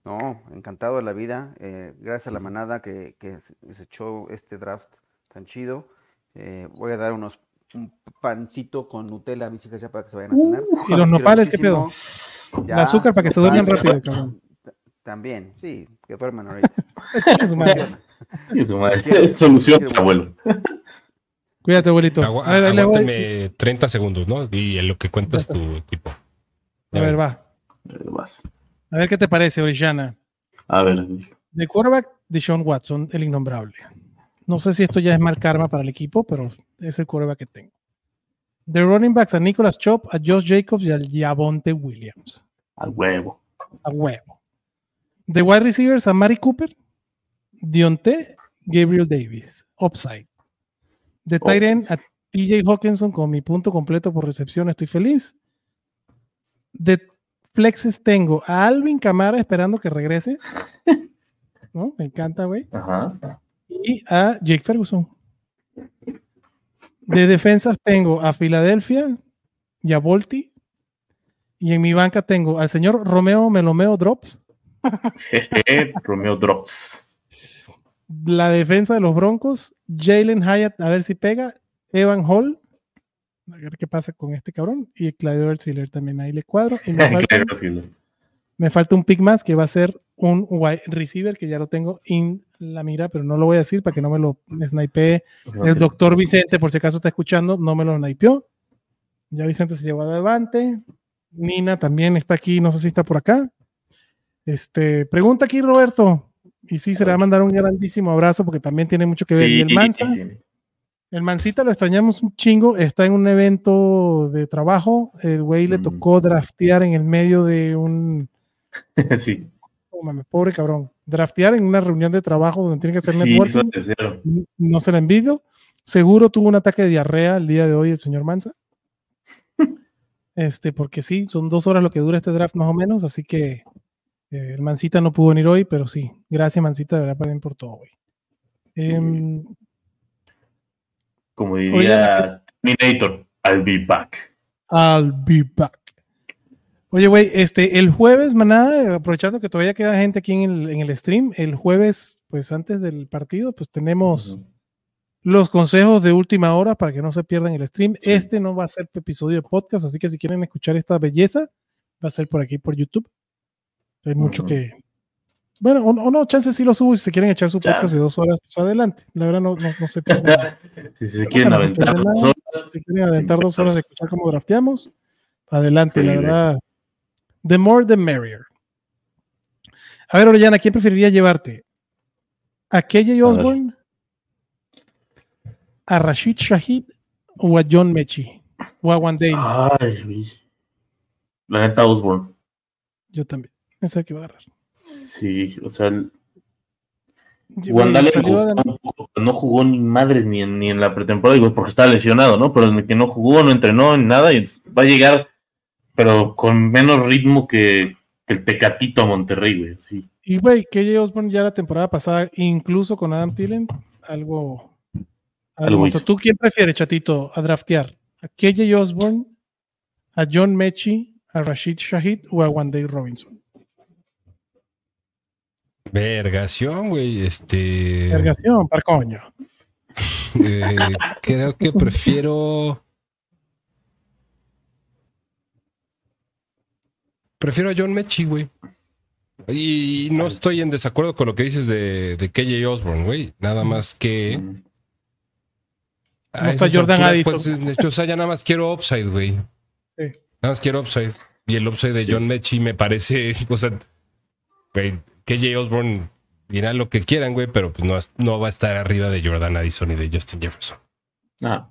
No, encantado de la vida. eh, gracias a la manada que, que se se echó este draft tan chido. Eh, voy a dar unos un pancito con Nutella mis hijas ya para que se vayan a cenar.
Uh, ¿y los nopales qué pedo? El azúcar para que se duerman rápido, cabrón.
También, sí, que duerman ahorita.
Su madre.
Sí, su madre.
Quiero-
abuelo.
Cuídate, abuelito.
Agua-
A ver,
aguántame 30 segundos, ¿no? Y en lo que cuentas tu equipo.
A ver, va. A ver qué te parece, Orellana.
A ver.
De quarterback, de Sean Watson, el innombrable. No sé si esto ya es mal karma para el equipo, pero es el quarterback que tengo. De running backs a Nicholas Chop, a Josh Jacobs y al Javonte Williams.
Al huevo.
A huevo. De wide receivers a Mari Cooper, Dionte, Gabriel Davis. Upside. De tight end a TJ Hawkinson con mi punto completo por recepción, estoy feliz. De flexes tengo a Alvin Camara esperando que regrese. ¿No? Me encanta, güey.
Ajá.
Y a Jake Ferguson. De defensas tengo a Filadelfia y a Volti. Y en mi banca tengo al señor Romeo Melomeo Drops.
Romeo Drops.
La defensa de los Broncos, Jalen Hyatt, a ver si pega. Evan Hall, a ver qué pasa con este cabrón. Y Claudio Erziller también ahí le cuadro. Y me, falta, me, falta, un pick más que va a ser un wide receiver que ya lo tengo en la mira, pero no lo voy a decir para que no me lo snipe el doctor Vicente, por si acaso está escuchando, no me lo snipeó. Ya Vicente se llevó adelante. Nina también está aquí, no sé si está por acá. Este, pregunta aquí Roberto. Y sí, se le va a mandar un grandísimo abrazo porque también tiene mucho que ver. y el Mansa, el Mancita lo extrañamos un chingo. Está en un evento de trabajo. El güey le tocó draftear en el medio de un.
sí.
pobre cabrón. Draftear en una reunión de trabajo donde tiene que hacer networking. No se la envidio. Seguro tuvo un ataque de diarrea el día de hoy el señor Mansa. Este, porque sí, son dos horas lo que dura este draft más o menos, así que eh, el Mancita no pudo venir hoy, pero sí, gracias Mancita, de verdad, por todo, güey. Em,
Como diría Terminator, I'll be back.
I'll be back. Oye, güey, este, el jueves, manada, aprovechando que todavía queda gente aquí en el, stream, el jueves, pues antes del partido, pues tenemos los consejos de última hora para que no se pierdan el stream. Este no va a ser episodio de podcast, así que si quieren escuchar esta belleza, va a ser por aquí por YouTube. Hay mucho que. Bueno, o, no, chances sí lo subo si se quieren echar su podcast de dos horas, pues adelante. La verdad no, no, no se
si se quieren aventar dos horas.
Si quieren aventar dos horas de escuchar cómo drafteamos, adelante, la verdad. The more the merrier. A ver, Orellana, ¿quién preferiría llevarte? ¿A KJ Osborne? ¿A, Rashid Shahid o a John Mechi? ¿O a Wandale?
Ay, la neta Osborne.
Yo también que va a agarrar.
Sí, o sea, Wandale no jugó ni madres ni en, ni en la pretemporada, digo, porque estaba lesionado, ¿no? Pero el que no jugó, no entrenó ni nada, y va a llegar, pero con menos ritmo que, el Tecatito a Monterrey, güey. Sí.
Y, güey, KJ Osborne ya la temporada pasada, incluso con Adam Thielen, algo. algo, ¿Tú quién prefieres, chatito, a draftear? ¿A KJ Osborne, a John Mechi, a Rashid Shahid o a Wandale Robinson?
Vergación, güey. Este.
Vergación, par coño.
Eh, creo que prefiero. Prefiero a John Mechi, güey. Y no estoy en desacuerdo con lo que dices de, de KJ Osborne, güey. Nada más que.
No está Jordan
Addison. Pues, de hecho, o sea, ya nada más quiero upside, güey. Sí. Nada más quiero upside. Y el upside de John Mechi me parece. O sea, güey, KJ Osborne dirá lo que quieran, güey, pero pues no, no va a estar arriba de Jordan Addison y de Justin Jefferson.
Ah.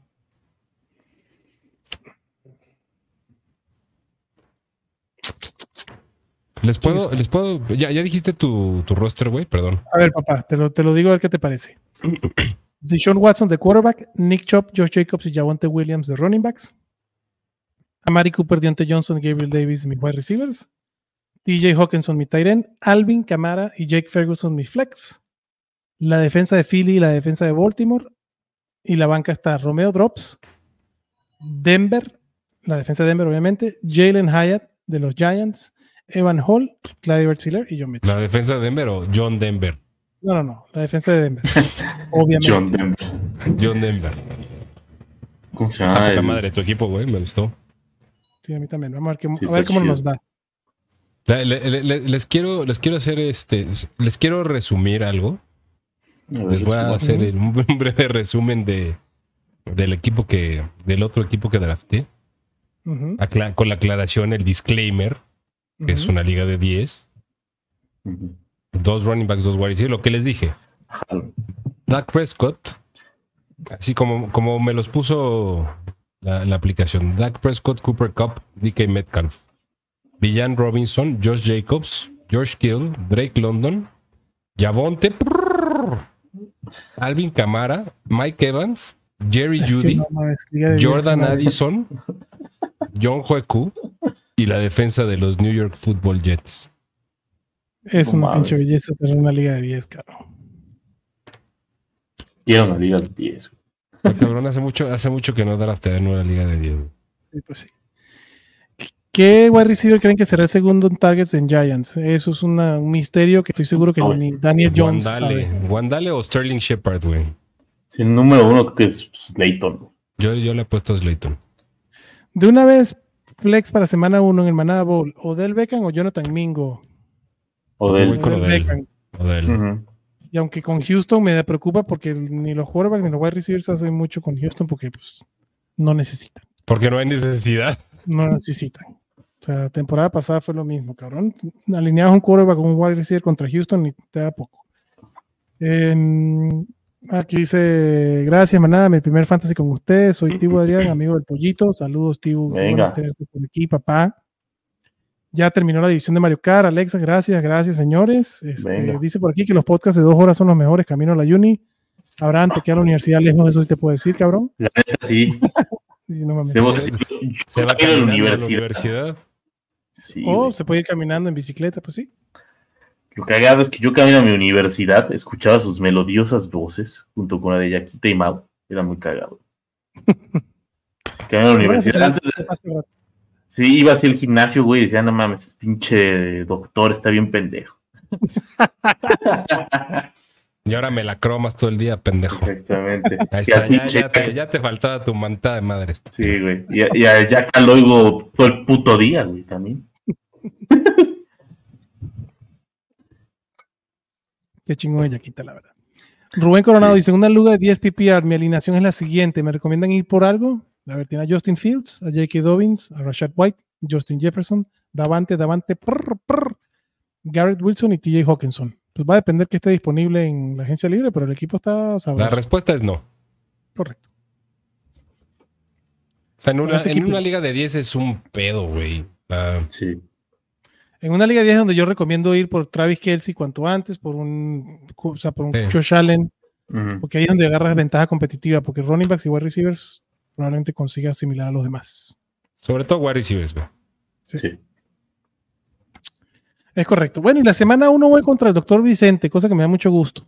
Les puedo, les puedo, ya, ya dijiste tu, tu roster, güey, perdón.
A ver, papá, te lo, te lo digo a ver qué te parece. Deshaun Watson de quarterback, Nick Chop, Josh Jacobs y Javonte Williams de running backs. Amari Cooper, Deontay Johnson, Gabriel Davis, mis wide receivers. DJ Hawkinson, mi Tyren, Alvin Camara y Jake Ferguson, mi flex. La defensa de Philly y la defensa de Baltimore. Y la banca está Romeo Drops, Denver, la defensa de Denver, obviamente, Jalen Hyatt de los Giants, Evan Hall, Clyde Bertiller y John Mitchell.
¿La defensa de Denver o John Denver?
No, no, no, la defensa de Denver. obviamente.
John Denver.
John Denver.
¿Cómo se llama?
La madre, tu equipo, güey, me gustó.
Sí, a mí también. Vamos a ver, a ver cómo nos va
les quiero, les quiero hacer este, les quiero resumir algo. les voy a hacer un breve resumen de del equipo que, del otro equipo que drafté. con la aclaración, el disclaimer, que es una liga de 10. Dos running backs, dos wide Lo que les dije. Doug Prescott, así como, como me los puso la, la aplicación. Doug Prescott, Cooper Cup, DK Metcalf. Villan Robinson, Josh Jacobs, George Kill, Drake London, Javonte, Alvin Camara, Mike Evans, Jerry Judy, Jordan Addison, John Hueku, Y la defensa de los New York Football Jets.
Es una pinche belleza tener una liga de 10, cabrón.
Quiero una liga de 10.
Pues, cabrón, hace mucho, hace mucho que no draftean una liga de 10.
Sí, pues sí. ¿Qué wide receiver creen que será el segundo en targets en Giants? Eso es un misterio que estoy seguro que ni Daniel Jones
Wandale,
sabe.
Wandale o Sterling Shepard, güey.
Sí, el número uno creo que es Slayton.
Yo, yo le he puesto a Slayton.
De una vez, flex para semana uno en el Manada Bowl. ¿Odell Beckham o Jonathan Mingo?
Odell.
Odell.
Beckham.
Odell.
Y aunque con Houston me preocupa porque ni los quarterbacks ni los wide receivers hacen mucho con Houston porque pues, no necesitan.
Porque no hay necesidad.
No necesitan. O sea, temporada pasada fue lo mismo, cabrón. Alineabas un quarterback con un wide receiver contra Houston y te da poco. En- aquí dice, gracias, manada, mi primer fantasy con ustedes. Soy Tibu Adrián, amigo del pollito. Saludos, Tibu.
Venga.
tenerte por aquí, papá. Ya terminó la división de Mario Kart. Alexa, gracias, gracias, señores. Este, dice por aquí que los podcasts de dos horas son los mejores. Camino a la uni. Abraham, te queda la universidad lejos, eso sí te puedo decir, cabrón.
La neta, sí.
Sí, no mames.
Debo decir,
Se va
a la
caminando a la
universidad.
universidad.
Sí,
O
güey.
se puede ir caminando en bicicleta, pues sí.
Lo cagado es que yo camino a mi universidad, escuchaba sus melodiosas voces junto con la de Yaquita y Mau. Era muy cagado. Sí, camino a la universidad. Antes de- sí, iba así al gimnasio, güey, y decía, no mames, pinche doctor está bien pendejo.
Y ahora me la cromas todo el día, pendejo.
Exactamente.
Ahí está, ya,
pinche
ya te, ya te faltaba tu manta de madre.
Sí, güey. Y, a- y a Yaka lo oigo todo el puto día, güey, también.
Qué chingón ella quita, la verdad. Rubén Coronado dice: Una luga de 10 PPR. Mi alineación es la siguiente. ¿Me recomiendan ir por algo? A ver, tiene a Justin Fields, a J.K. Dobbins, a Rashad White, Justin Jefferson, Davante, Davante, prr, prr, Garrett Wilson y TJ Hawkinson. Pues va a depender que esté disponible en la agencia libre, pero el equipo está
La
sabroso.
respuesta es no.
Correcto.
O sea, en una liga de 10 es un pedo, güey. Ah,
Sí.
En una liga 10 donde yo recomiendo ir por Travis Kelsey cuanto antes, por un, o sea, por un
Sí.
Josh Allen, porque ahí es donde agarras ventaja competitiva, porque running backs y wide receivers probablemente consigas similar a los demás.
sobre todo wide receivers, güey.
Sí.
Es correcto. Bueno, y la semana 1 voy contra el doctor Vicente, cosa que me da mucho gusto.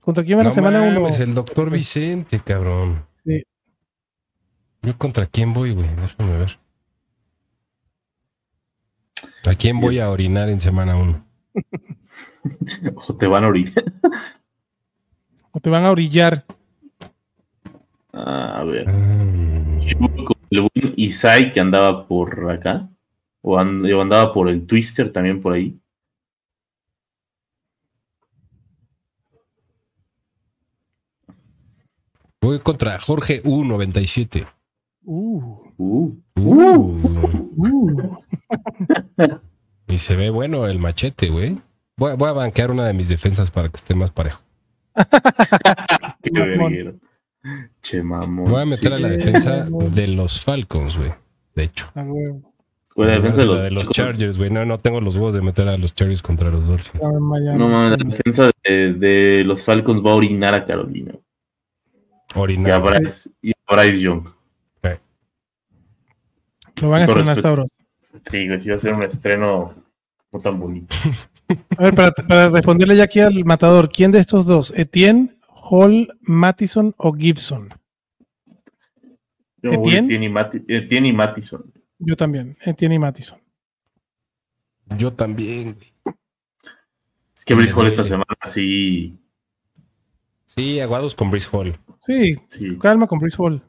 ¿Contra quién va la semana 1?
mames, el doctor Vicente, cabrón.
Sí.
¿Yo contra quién voy, güey? Déjame ver. ¿A quién voy a orinar en semana 1?
O te van a orillar.
O te van a orillar.
Ah, a ver.
Mm.
Yo voy con el buen Isai que andaba por acá. O, and- o andaba por el Twister también por ahí.
Voy contra Jorge U97.
Uh,
Uh,
Uh.
uh.
Y se ve bueno el machete, güey. Voy, a- voy a banquear una de mis defensas para que esté más parejo.
qué. Che, mamón.
Voy a meter
Sí,
a la
sí.
defensa de los Falcons, güey. De hecho.
La defensa de los,
de los
Falcons.
Chargers, güey. No, no tengo los huevos de meter a los Chargers contra los Dolphins.
No mames, la defensa de, de los Falcons va a orinar a Carolina. Y a
Orinar.
Bryce, y a Bryce Young.
Lo van a estrenar sabroso.
Sí, güey, sí va a ser un estreno no tan bonito.
A ver, para, para responderle ya aquí al matador, ¿quién de estos dos? ¿Etienne, Hall, Mattison o Gibson?
Yo
¿Etienne?
Etienne y, Mati- Etienne y Mattison.
Yo también, Etienne y Mattison.
Yo también.
Es que Brice Hall esta semana sí.
Sí, aguados con Brice Hall.
Sí,
sí.
calma con Brice Hall.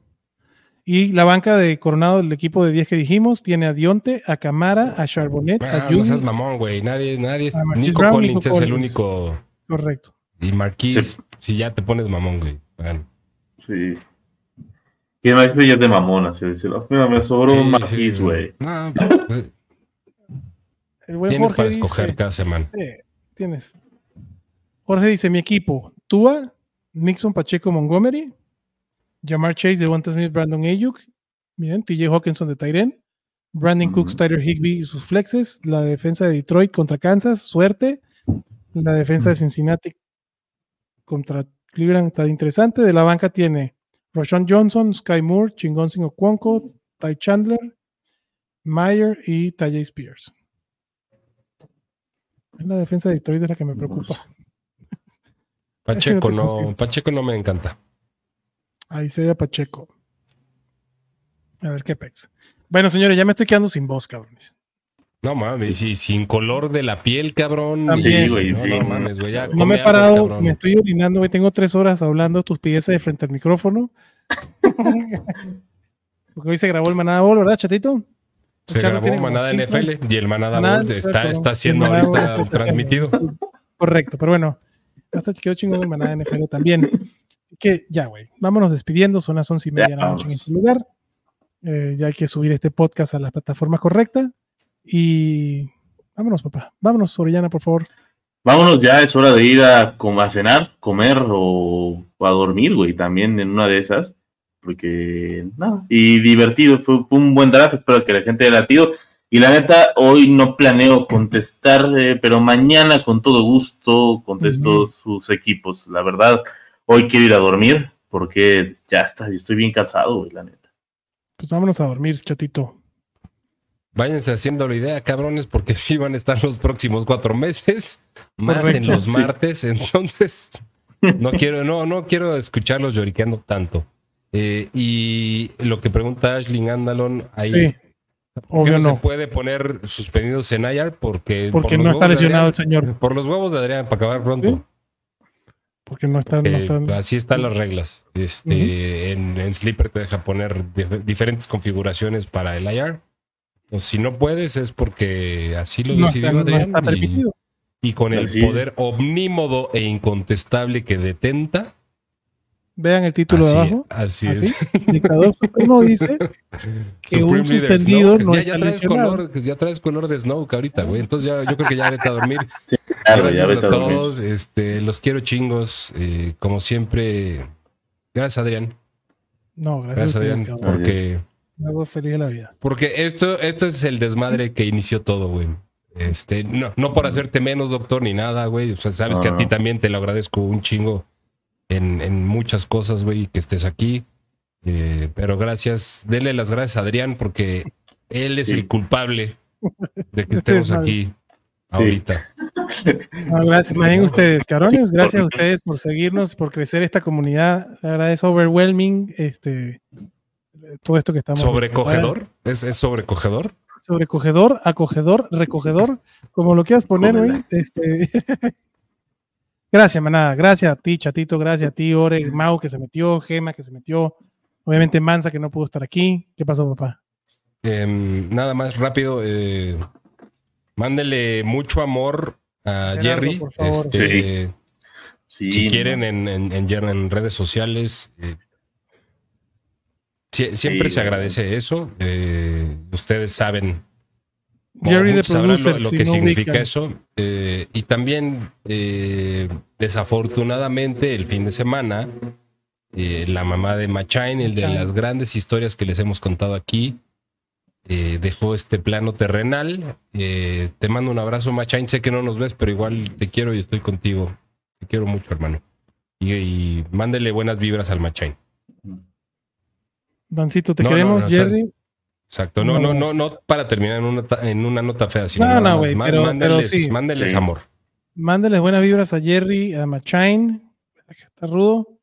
Y la banca de Coronado del equipo de 10 que dijimos tiene a Dionte, a Camara, a Charbonnet,
Ah,
a
no
Judy.
seas mamón, güey. Nadie, nadie.
A
Nico
Brown,
Collins
Nico
es el
Collins.
único.
Correcto.
Y Marquise,
Sí.
si ya te pones mamón, güey. Bueno.
Sí. Y además esto ya es de mamón, así decirlo. Mira, me sobró un
Sí,
Marquis,
sí.
güey.
No, pues,
El buen
tienes
Jorge
para
dice-
escoger cada semana.
Sí, tienes. Jorge dice: Mi equipo, Tua, Nixon Pacheco Montgomery, Jamar Chase, Devonta Smith, Brandon Ayuk, bien, TJ Hawkinson de Tyren, Brandon. Cooks, Tyler Higby y sus flexes, la defensa de Detroit contra Kansas, suerte, la defensa de Cincinnati contra Cleveland está interesante, de la banca tiene Roshan Johnson, Sky Moore, Chingonsin Okwonko, Ty Chandler, Mayer y Tajay Spears. La defensa de Detroit es la que me preocupa.
Pacheco no, Pacheco no me encanta.
Ahí se Pacheco. A ver qué pex. Bueno, señores, ya me estoy quedando sin voz, cabrones.
No mames, y sin color de la piel, cabrón.
Sí, güey, sí. No, mames, güey. no me he parado, me estoy orinando, güey. Tengo tres horas hablando tus piezas de frente al micrófono. Porque hoy se grabó el Manada Ball, ¿verdad, chatito?
Se grabó Manada NFL y el Manada, Ball está, está siendo ahorita transmitido.
Correcto, pero bueno, hasta quedó chingón el Manada NFL también. Que ya, güey, vámonos despidiendo. Son las once y media de la noche en este lugar. Eh, ya hay que subir este podcast a la plataforma correcta. Y vámonos, papá. Vámonos, Orellana, por favor.
Vámonos, ya es hora de ir a, a cenar, comer o, a dormir, güey, también en una de esas. Porque, nada, y divertido, fue, un buen draft, espero que la gente haya latido. Y la neta, hoy no planeo contestar, eh, pero mañana con todo gusto contesto sus equipos. La verdad, hoy quiero ir a dormir porque ya está, estoy bien cansado, güey, la neta.
Pues vámonos a dormir, chatito.
Váyanse haciendo la idea, cabrones, porque sí van a estar los próximos cuatro meses, más en los martes. Entonces, no quiero, no, no quiero escucharlos lloriqueando tanto. Eh, y lo que pregunta Ashley Andalon, ahí no, se puede poner suspendidos en IR? Porque,
porque no está lesionado el señor.
Por los huevos de Adrián, para acabar pronto.
Porque no están,
eh, Así están las reglas. Este, en, en Sleeper te deja poner diferentes configuraciones para el IR si no puedes es porque así lo decidió Adrián. y, con el poder omnímodo e incontestable que detenta.
Vean el título
de
abajo.
Así, es.
Dictador Supremo dice que un suspendido no ya, ya traes
color, ya traes color de Snoke ahorita, güey. Entonces ya, yo creo que ya vete a dormir. Gracias a, todos. Este, los quiero chingos. Eh, como siempre. Gracias, Adrián.
No, gracias, a Adrián.
porque
hago feliz de la vida.
Porque esto, esto es el desmadre que inició todo, güey. Este, no, no por hacerte menos, doctor, ni nada, güey. O sea, sabes que a ti también te lo agradezco un chingo en, en muchas cosas, güey, que estés aquí. Eh, pero gracias, denle las gracias a Adrián porque él es el culpable de que estemos aquí ahorita.
gracias, más ustedes, cabrones. Gracias a ustedes por seguirnos, por crecer esta comunidad. La verdad es overwhelming. Este, todo esto que estamos.
¿Sobrecogedor? ¿Es, ¿Es, sobrecogedor?
Sobrecogedor, acogedor, recogedor, como lo quieras poner, güey. Este... gracias, manada. Gracias a ti, chatito. Gracias a ti, Ore, Mau, que se metió, Gema, que se metió. Obviamente, Mansa, que no pudo estar aquí. ¿Qué pasó, papá?
Em, nada más rápido. Eh, mándele mucho amor a Jerry. Este, si quieren, en, en, en, redes sociales. Eh, siempre se agradece eso. Eh, ustedes saben.
Jerry de producer,
lo, que significa eso. Eh, y también, eh, desafortunadamente, el fin de semana, la mamá de Machain, el de las grandes historias que les hemos contado aquí, dejó este plano terrenal. te mando un abrazo, Machain. Sé que no nos ves, pero igual te quiero y estoy contigo. Te quiero mucho, hermano. Y, y mándele buenas vibras al Machain.
Dancito, te queremos, Jerry.
Exacto, no, no, no, no para terminar en una, en una nota fea, sino no, no, pero, mándeles, mándeles amor.
Mándeles buenas vibras a Jerry, a Machain, que está rudo.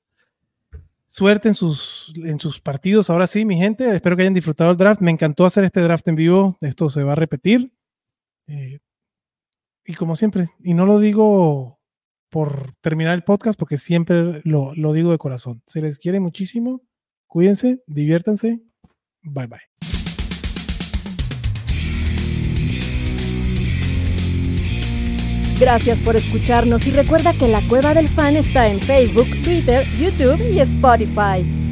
Suerte en sus, en sus partidos. Ahora sí, mi gente, espero que hayan disfrutado el draft. Me encantó hacer este draft en vivo. Esto se va a repetir. Eh, y como siempre, y no lo digo por terminar el podcast, porque siempre lo, lo digo de corazón. Se les quiere muchísimo Cuídense, diviértanse. Bye bye.
Gracias por escucharnos y recuerda que la Cueva del Fan está en Facebook, Twitter, YouTube y Spotify.